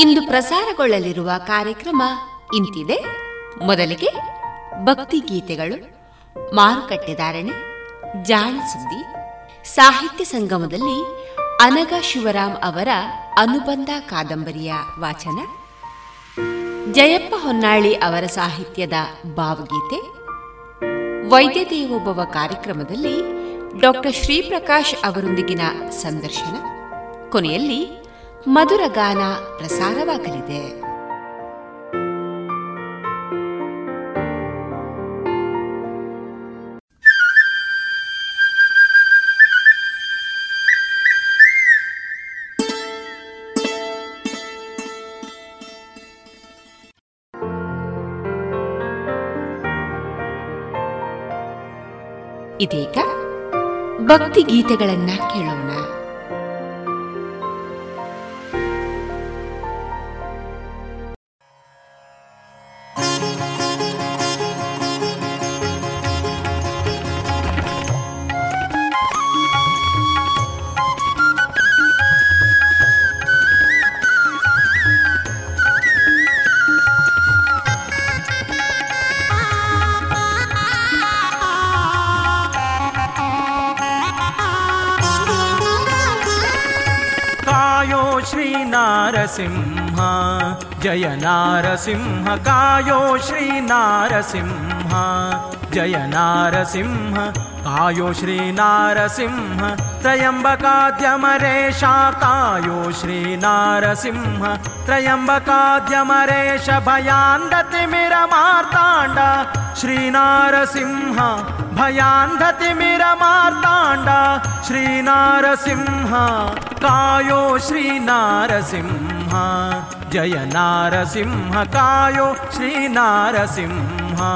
ಇಂದು ಪ್ರಸಾರಗೊಳ್ಳಲಿರುವ ಕಾರ್ಯಕ್ರಮ ಇಂತಿದೆ. ಮೊದಲಿಗೆ ಭಕ್ತಿ ಗೀತೆಗಳು, ಮಾರುಕಟ್ಟೆ ಧಾರಣೆ, ಜಾಣ ಸುದ್ದಿ, ಸಾಹಿತ್ಯ ಸಂಗಮದಲ್ಲಿ ಅನಗ ಶಿವರಾಮ್ ಅವರ ಅನುಬಂಧ ಕಾದಂಬರಿಯ ವಾಚನ, ಜಯಪ್ಪ ಹೊನ್ನಾಳಿ ಅವರ ಸಾಹಿತ್ಯದ ಭಾವಗೀತೆ, ವೈದ್ಯ ದೇವೋಭವ ಕಾರ್ಯಕ್ರಮದಲ್ಲಿ ಡಾಕ್ಟರ್ ಶ್ರೀಪ್ರಕಾಶ್ ಅವರೊಂದಿಗಿನ ಸಂದರ್ಶನ, ಕೊನೆಯಲ್ಲಿ ಮಧುರ ಗಾನ ಪ್ರಸಾರವಾಗಲಿದೆ. ಇದೀಗ ಭಕ್ತಿ ಗೀತೆಗಳನ್ನ ಕೇಳೋಣ. नारसिंह। जय नारसिंह, कायो श्रीनारसिंह जय नारसिंह, कायो श्रीनारसिंह त्रयम्बकाद्यमरेशा कायो श्रीनारसिंह त्रयम्बकाद्यमरेश भयान्दतिमिरमार्ताण्ड श्रीनारसिंह भयान्धतिमिरमार्ताण्ड श्रीनारसिंह कायो श्रीनारसिंह जय नारसिंहकायो श्रीनारसिंहा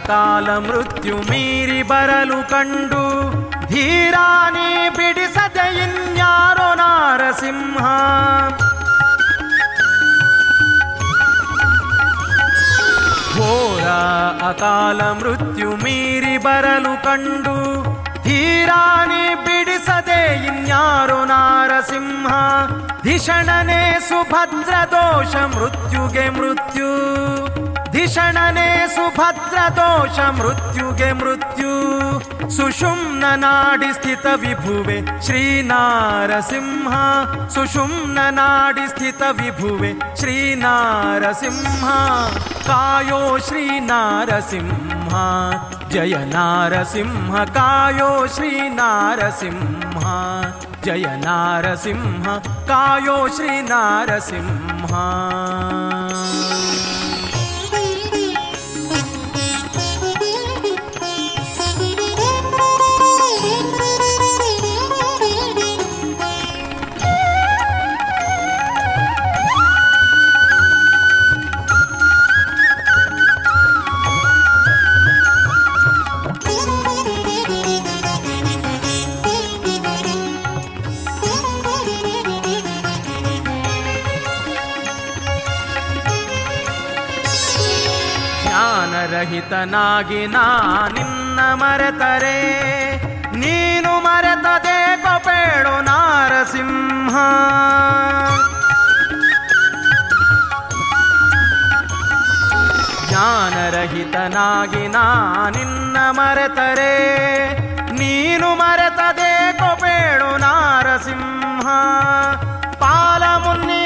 ಅಕಾಲ ಮೃತ್ಯು ಮೀರಿ ಬರಲು ಕಂಡು ಧೀರಾನಿ ಬಿಡಿಸದೆ ಇನ್ಯಾರೋ ನಾರಸಿಂಹ ಘೋರ ಅಕಾಲ ಮೃತ್ಯು ಮೀರಿ ಬರಲು ಕಂಡು ಧೀರಾನಿ ಬಿಡಿಸದೆ ಇನ್ಯಾರು ನಾರಸಿಂಹ ಧಿಷಣನೆ ಸುಭದ್ರ ದೋಷ ಮೃತ್ಯುಗೆ ಮೃತ್ಯು धिषणने सुभद्रदोष मृत्युगे मृत्यु। सुषुम्ननाडि स्थित विभुवे श्रीनारसिंह। सुषुम्ननाडि स्थित विभुवे श्रीनारसिंह। कायो श्रीनारसिंह। जय नारसिंह। कायो सिंह जय नारसिंह। कायो श्रीनारसिंह। ಜ್ಞಾನರಹಿತನಾಗಿ ನಾ ನಿನ್ನ ಮರೆತರೆ. ನೀನು ಮರೆತದೆ ಕೊಪೇಳು ನಾರಸಿಂಹ. ಜ್ಞಾನರಹಿತನಾಗಿ ನಾ ನಿನ್ನ ಮರೆತರೆ. ನೀನು ಮರೆತದೆ ಕೊಪೇಳು ನಾರಸಿಂಹ. ಪಾಲ ಮುನ್ನೀರಾಗಾರ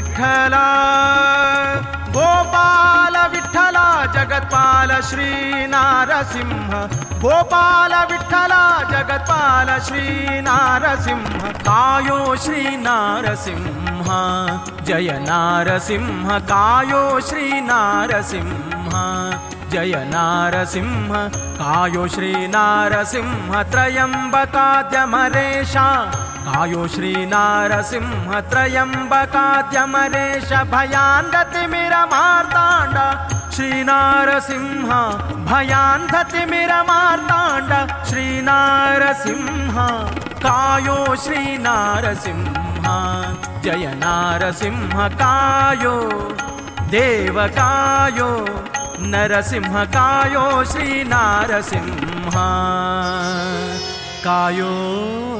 विठ्ठल गोपाल विठ्ठल जगत्पाल श्रीनारसिंह गोपाल विठ्ठल जगत्पाल श्रीनारसिंह कायो श्रीनारसिंह जय नारसिंह कायो श्रीनारसिंह जय नारसिंह कायो श्रीनारसिंह त्रयम्बकाद्यमरेशा कायो श्री नारसिंह त्रयम्बकाद्यमनेश श्रीनारसिंह भयान् मार्ताण्ड श्रीनारसिंह कायो श्रीनारसिंह। जय नारसिंह कायो देवकायो नरसिंहकायो श्रीनारसिंह। कायो।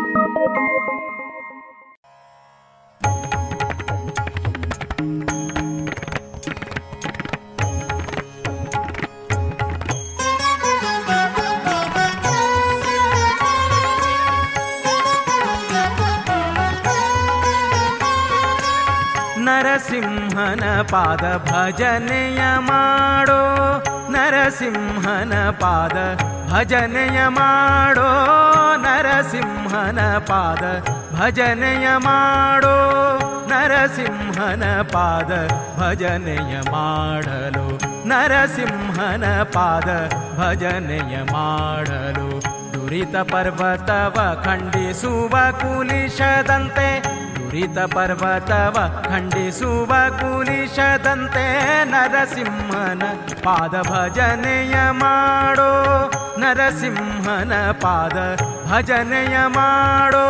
ನರಸಿಂಹನ ಪಾದ ಭಜನೆಯ ಮಾಡೋ, ನರಸಿಂಹನ ಪಾದ ಭಜನೆಯ ಮಾಡೋ, ನರಸಿಂಹನ ಪಾದ ಭಜನೆಯ ಮಾಡೋ, ನರಸಿಂಹನ ಪಾದ ಭಜನೆಯ ಮಾಡಲು, ನರಸಿಂಹನ ಪಾದ ಭಜನೆಯ ಮಾಡಲು, ದುರಿತ ಪರ್ವತವ ಖಂಡಿಸುವ ಕುಲಿಶದಂತೆ ದುರಿತ ಪರ್ವತವ ಖಂಡಿಸುವ ಕುಲಿಶದಂತೆ ನರಸಿಂಹನ ಪಾದ ಭಜನೆಯ ಮಾಡೋ, ನರಸಿಂಹನ ಪಾದ ಭಜನೆಯ ಮಾಡೋ.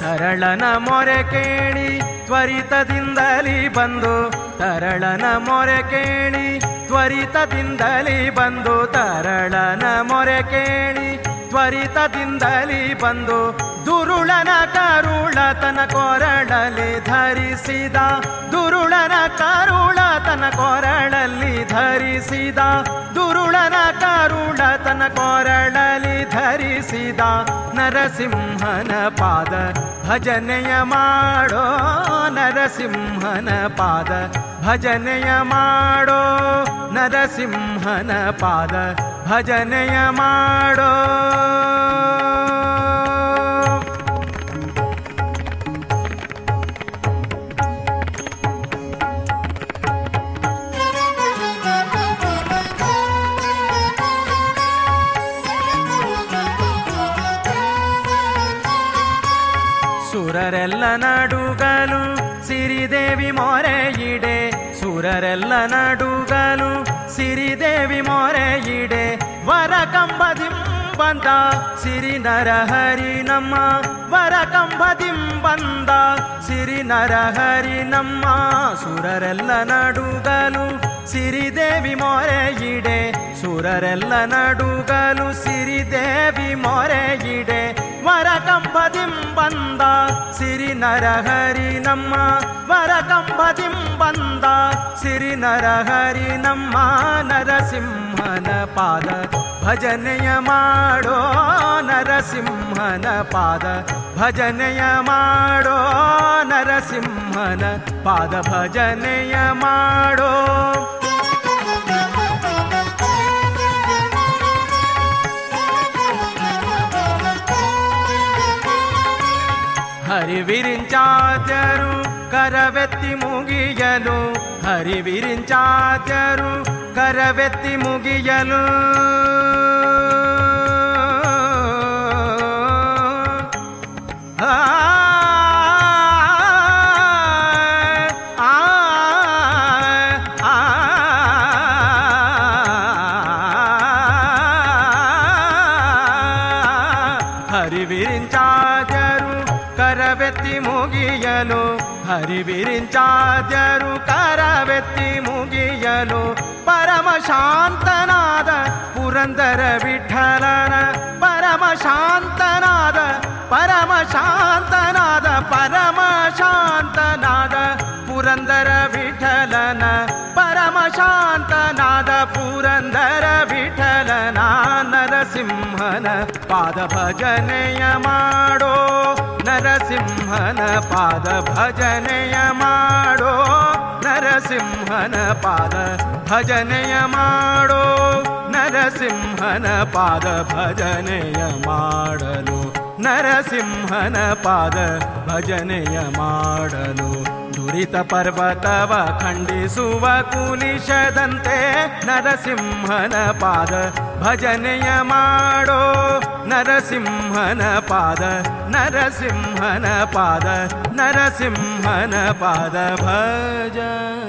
ತರಳನ ಮೊರೆ ಕೇಳಿ ತ್ವರಿತದಿಂದಲಿ ಬಂದು, ತರಳನ ಮೊರೆ ಕೇಳಿ ತ್ವರಿತದಿಂದಲಿ ಬಂದು ತರಳನ ಮೊರೆ ಕೇಳಿ. ತ್ವರಿತದಿಂದಲಿ ಬಂದು ದುರುಳನ ಕರುಳ ತನ ಕೊರಳಲ್ಲಿ ಧರಿಸಿದ. ದುರುಳನ ಕರುಳ ತನ ಕೊರಳಲ್ಲಿ ಧರಿಸಿದ. ದುರುಳನ ಕರುಳ ತನ ಕೊರಳಲ್ಲಿ ಧರಿಸಿದ. ನರಸಿಂಹನ ಪಾದ ಭಜನೆಯ ಮಾಡೋ ನರಸಿಂಹನ ಪಾದ ಭಜನೆಯ ಮಾಡೋ ನರಸಿಂಹನ ಪಾದ ಭಜನೆಯ ಮಾಡೋ. ಸುರರೆಲ್ಲ ನಡುಗಲು ಸುರರೆಲ್ಲ ನಡುಗಲು ಸಿರಿದೇವಿ ಮೊರೆಯಿಡೆ ವರ ಕಂಬದಿಂಬಂದ ಸಿರಿ ನರಹರಿ ನಮ್ಮ. ವರ ಕಂಬದಿಂಬಂದ ಸಿರಿ ನರಹರಿ ನಮ್ಮ. ಸುರರೆಲ್ಲ ನಡುಗಲು ಸಿರಿದೇವಿ ಮೊರೆಯಿಡೆ ಸುರರೆಲ್ಲ ನಡುಗಲು ಸಿರಿದೇವಿ ಮೊರೆಯಿಡೆ मरकं भं वन्द सि नर हरि नम्मा मरकं पतिं बन्द्रि नर हरि नमः नरसिंहन पाद भजनय माडो नरसिंहन पाद भजनय माडो नरसिंहन पाद भजनय माडो ಹರಿವಿರಿಂಚಾದ್ಯರು ಕರವೆತ್ತಿ ಮುಗಿಯಲು. ಹರಿವಿರಿಂಚಾದ್ಯರು ಕರವೆತ್ತಿ ಮುಗಿಯಲು. पुरन्दर विठलन परमशान्तनाद परमशान्तनाद परमशान्तनाद पुरन्दर विठलन परमशान्तनाद पुरन्दर विठलना नरसिंहन पाद माडो नरसिंहन पाद माडो। ನರಸಿಂಹನ ಪಾದ ಭಜನೆಯ ಮಾಡೋ ನರಸಿಂಹನ ಪಾದ ಭಜನೆಯ ಮಾಡಲು ನರಸಿಂಹನ ಪಾದ ಭಜನೆಯ ಮಾಡಲು ದುರಿತ ಪರ್ವತವ ಖಂಡಿಸುವ ಕುಲಿಶದಂತೆ ನರಸಿಂಹನ ಪಾದ ಭಜನೆಯ ಮಾಡೋ ನರಸಿಂಹನ ಪಾದ ನರಸಿಂಹನ ಪಾದ ನರಸಿಂಹನ ಪಾದ ಭಜನೆ.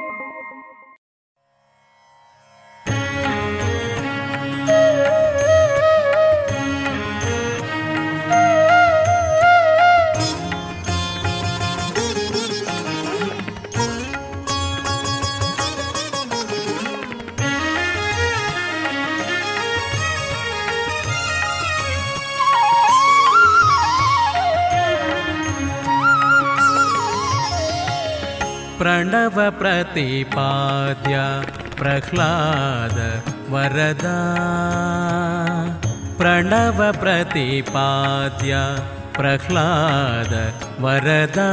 प्रणव प्रतिपाद्या प्रहलाद वरदा। प्रणव प्रतिपाद्या प्रहलाद वरदा।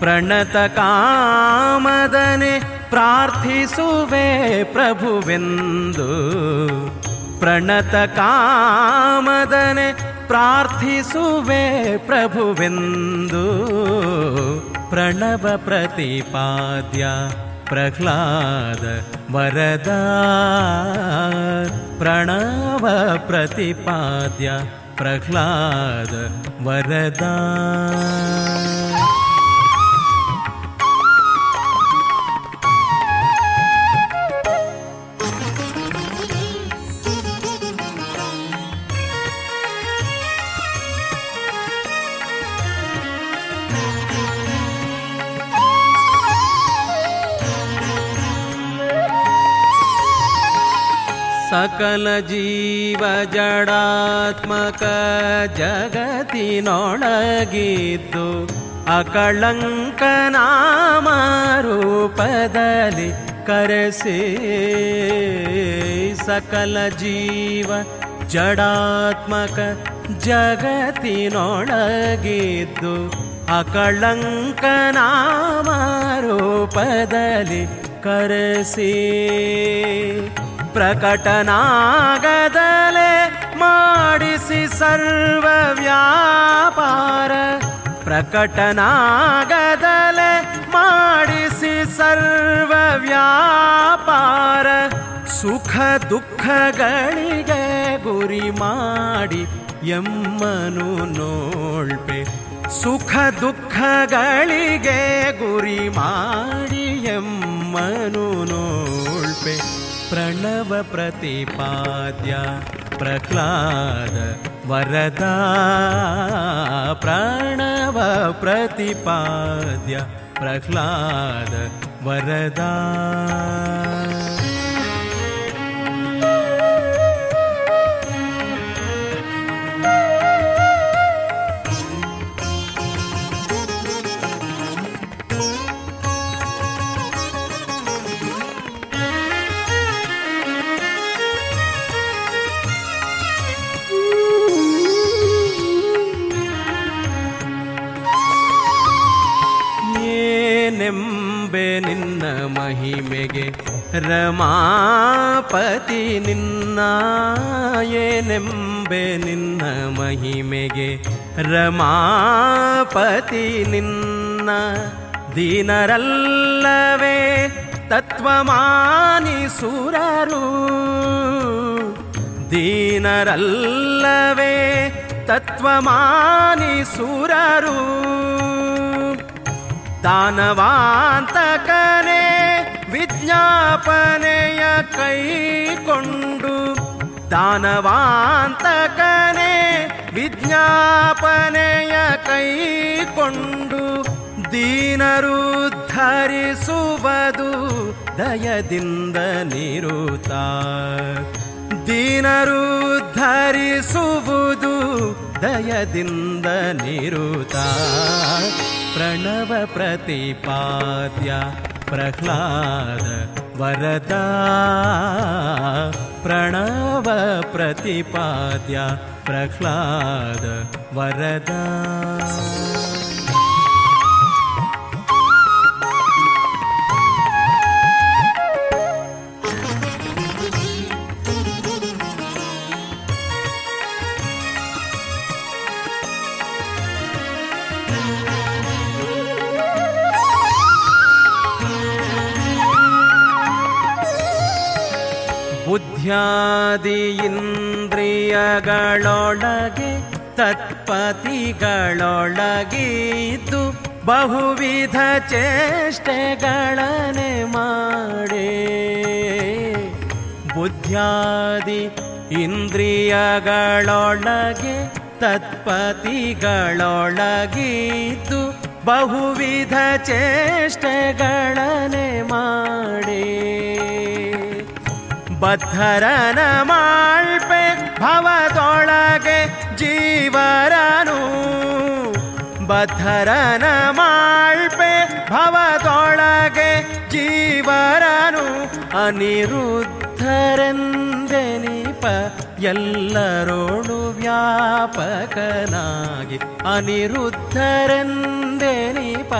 प्रणतकामदने प्रार्थिसुवे प्रभुविन्दु। प्रणतकामदने प्रार्थिसुवे प्रभुविन्दु। प्रणवप्रतिपाद्या प्रह्लाद वरदा। प्रणव प्रतिपाद्या प्रह्लाद वरदा। ಸಕಲ ಜೀವ ಜಡಾತ್ಮಕ ಜಗತ್ತಿನೊಳಗಿದ್ದು ಅಕಳಂಕ ನಾಮ ರೂಪದಲ್ಲಿ ಕರೆಸಿ. ಸಕಲ ಜೀವ ಜಡಾತ್ಮಕ ಜಗತ್ತಿನೊಳಗಿದ್ದು ಅಕಳಂಕ ನಾಮ ರೂಪದಲ್ಲಿ ಕರೆಸಿ. ಪ್ರಕಟನಾಗದಲೆ ಮಾಡಿಸಿ ಸರ್ವ ವ್ಯಾಪಾರ ಪ್ರಕಟನಾಗದಲೆ ಮಾಡಿಸಿ ಸರ್ವ ವ್ಯಾಪಾರ ಸುಖ ದುಃಖಗಳಿಗೆ ಗುರಿ ಮಾಡಿ ಎಮ್ಮನು ನೋಳ್ಪೆ ಸುಖ ದುಃಖಗಳಿಗೆ ಗುರಿ ಮಾಡಿ ಎಮ್ಮನು ನೋಳ್ಪೆ प्रणवप्रतिपाद्या प्रह्लाद वरदा। प्रणवप्रतिपाद्या प्रह्लाद वरदा। ನಿನ್ನ ಮಹಿಮೆಗೆ ರಮಾಪತಿ ನಿನ್ನ ಏನೆಂಬೆ ನಿನ್ನ ಮಹಿಮೆಗೆ ರಮಾಪತಿ ನಿನ್ನ ದೀನರಲ್ಲವೇ ತತ್ವಮಾನಿಸುರರು ದೀನರಲ್ಲವೇ ತತ್ವಮಾನಿಸುರರು ದಾನವಾಂತಕನೇ ವಿಜ್ಞಾಪನೆಯ ಕೈಕೊಂಡು ದಾನವಾಂತಕನೇ ವಿಜ್ಞಾಪನೆಯ ಕೈಕೊಂಡು ದೀನರು ಧರಿಸುವುದು ದಯದಿಂದ ನಿರುತ. ದೀನರು ಧರಿಸುವುದು ದಯದಿಂದ ನಿರುತ ಪ್ರಣವ ಪ್ರತಿಪಾದ್ಯ ಪ್ರಹ್ಲಾದ ವರದ ಪ್ರಣವ ಪ್ರತಿಪಾದ್ಯ ಪ್ರಹ್ಲಾದ ವರದ ಬುದ್ಧ್ಯಾದಿ ಇಂದ್ರಿಯಗಳೊಳಗೆ ತತ್ಪತಿಗಳೊಳಗಿದ್ದು ಬಹುವಿಧ ಚೇಷ್ಟೆಗಳನೆ ಮಾಡಿ. ಬುದ್ಧ್ಯಾದಿ ಇಂದ್ರಿಯಗಳೊಳಗೆ ತತ್ಪತಿಗಳೊಳಗಿದ್ದು ಬಹುವಿಧ ಚೇಷ್ಟೆಗಳನೆ ಮಾಡೇ. ಬದ್ಧರನ ಮಾಳ್ಪೆ ಭವದೊಳಗೆ ಜೀವರನು. ಬದ್ಧರನ ಮಾಳ್ಪೆ ಭವದೊಳಗೆ ಜೀವರನು. ಅನಿರುದ್ಧರೆಂದೆನಿಪ ಎಲ್ಲರೋಳು ವ್ಯಾಪಕನಾಗಿ. ಅನಿರುದ್ಧರೆಂದೆನಿಪ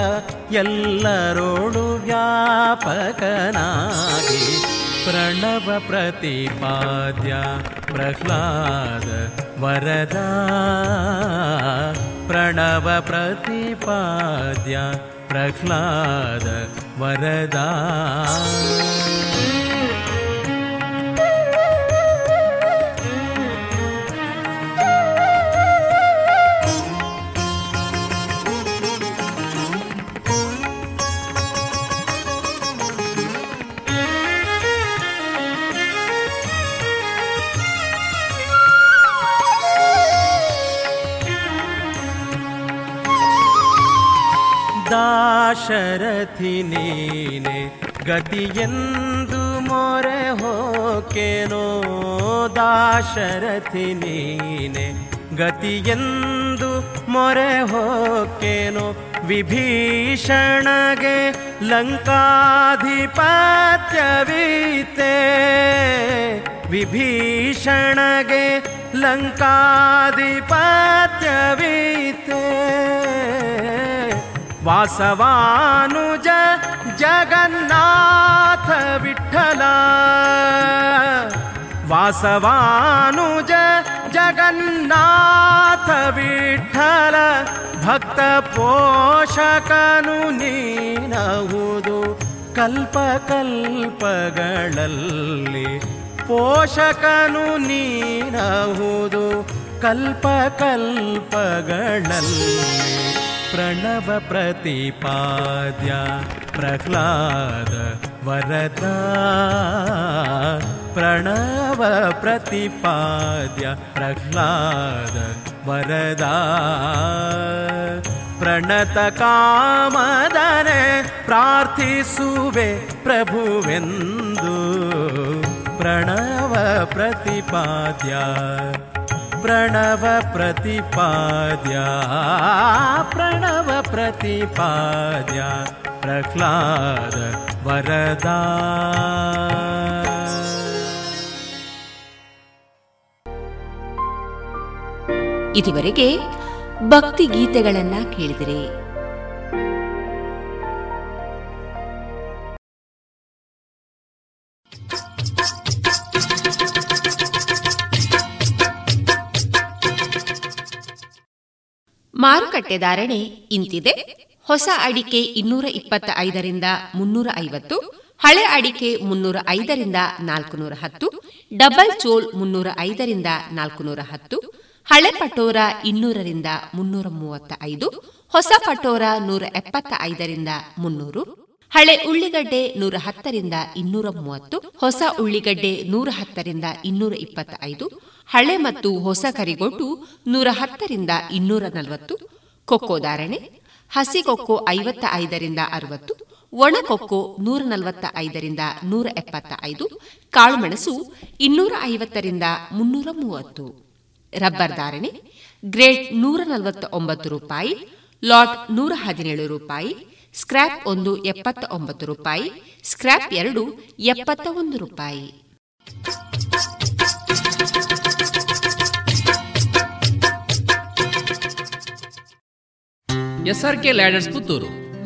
ಎಲ್ಲರೋಳು ವ್ಯಾಪಕನಾಗಿ. प्रणव प्रतिपाद्या प्रह्लाद वरदा। प्रणव प्रतिपाद्या प्रह्लाद वरदा। ದಾಶರಥಿ ನೀನೆ ಗತಿಯೆಂದು ಮೊರೆ ಹೋಕೆನೋ? ದಾಶರಥಿ ನೀನೆ ಗತಿಯೆಂದು ಮೊರೆ ಹೋಕೆನೋ? ವಿಭೀಷಣಗೆ ಲಂಕಾಧಿಪತ್ಯವೀತೆ? ವಿಭೀಷಣಗೆ ಲಂಕಾಧಿಪತ್ಯವೀತೆ? ವಾಸವಾನುಜ ಜಗನ್ನಾಥ ವಿಠಲ. ವಾಸವಾನುಜ ಜಗನ್ನಾಥ ವಿಠಲ. ಭಕ್ತ ಪೋಷಕನು ನೀನಹುದು ಕಲ್ಪ ಕಲ್ಪಗಳಲ್ಲಿ. ಪೋಷಕನು ನೀನಹುದು ಕಲ್ಪ ಕಲ್ಪಗಳಲ್ಲಿ. प्रणव प्रतिपाद्या प्रह्लाद वरदा। प्रणव प्रतिपाद्या प्रह्लाद वरदा। प्रणतकामदरे प्रार्थिसुवे प्रभुवेन्दु। प्रणव प्रतिपाद्या प्रणव प्रतिपाद्या प्रणव प्रतिपाद्या प्रह्लाद वरदा ಇದುವರೆಗೆ ಭಕ್ತಿ ಗೀತೆಗಳನ್ನ ಕೇಳಿದರೆ ಮಾರುಕಟ್ಟೆ ಧಾರಣೆ ಇಂತಿದೆ. ಹೊಸ ಅಡಿಕೆ ಇನ್ನೂರ ಇಪ್ಪತ್ತ ಐದರಿಂದ ಮುನ್ನೂರ ಐವತ್ತು, ಹಳೆ ಅಡಿಕೆ ಮುನ್ನೂರ ಐದರಿಂದ ನಾಲ್ಕುನೂರ ಹತ್ತು, ಡಬಲ್ ಚೋಲ್ ಮುನ್ನೂರ ಐದರಿಂದ ನಾಲ್ಕುನೂರ ಹತ್ತು, ಹಳೆ ಪಟೋರ ಇನ್ನೂರರಿಂದ ಮುನ್ನೂರ ಮೂವತ್ತ ಐದು ಹೊಸ ಪಟೋರ ನೂರ ಎಪ್ಪತ್ತ ಐದರಿಂದ ಮುನ್ನೂರು ಹಳೆ ಉಳ್ಳಿಗಡ್ಡೆ ನೂರ ಹತ್ತರಿಂದ ಇನ್ನೂರ ಮೂವತ್ತು, ಹೊಸ ಉಳ್ಳಿಗಡ್ಡೆ ನೂರ ಹತ್ತರಿಂದ ಇನ್ನೂರ ಇಪ್ಪತ್ತ ಐದು ಹಳೆ ಮತ್ತು ಹೊಸ ಕರಿಗೊಟ್ಟು ನೂರ ಹತ್ತರಿಂದ ಇನ್ನೂರ ನಲವತ್ತು, ಕೊಕ್ಕೋ ಧಾರಣೆ ಹಸಿ ಕೊಕ್ಕೋ ಐವತ್ತ ಐದರಿಂದ ಅರವತ್ತು ಒಣಕೊಕ್ಕೋ ನೂರ ನಲವತ್ತ ಐದರಿಂದ ನೂರ ಎಪ್ಪತ್ತ ಐದು ಕಾಳುಮೆಣಸು ಇನ್ನೂರ ಐವತ್ತರಿಂದ ಮುನ್ನೂರ ಮೂವತ್ತು. ರಬ್ಬರ್ ಧಾರಣೆ ಗ್ರೇಡ್ ನೂರ ನಲವತ್ತ ಒಂಬತ್ತು ರೂಪಾಯಿ, ಲಾಟ್ ನೂರ ಹದಿನೇಳು ರೂಪಾಯಿ ಸ್ಕ್ರಾಪ್ ಒಂದು ಎಪ್ಪತ್ತ ಒಂಬತ್ತು ರೂಪಾಯಿ ಸ್ಕ್ರಾಪ್ ಎರಡು ಎಪ್ಪತ್ತ ಒಂದು ರೂಪಾಯಿ. SRK ladders Puttur.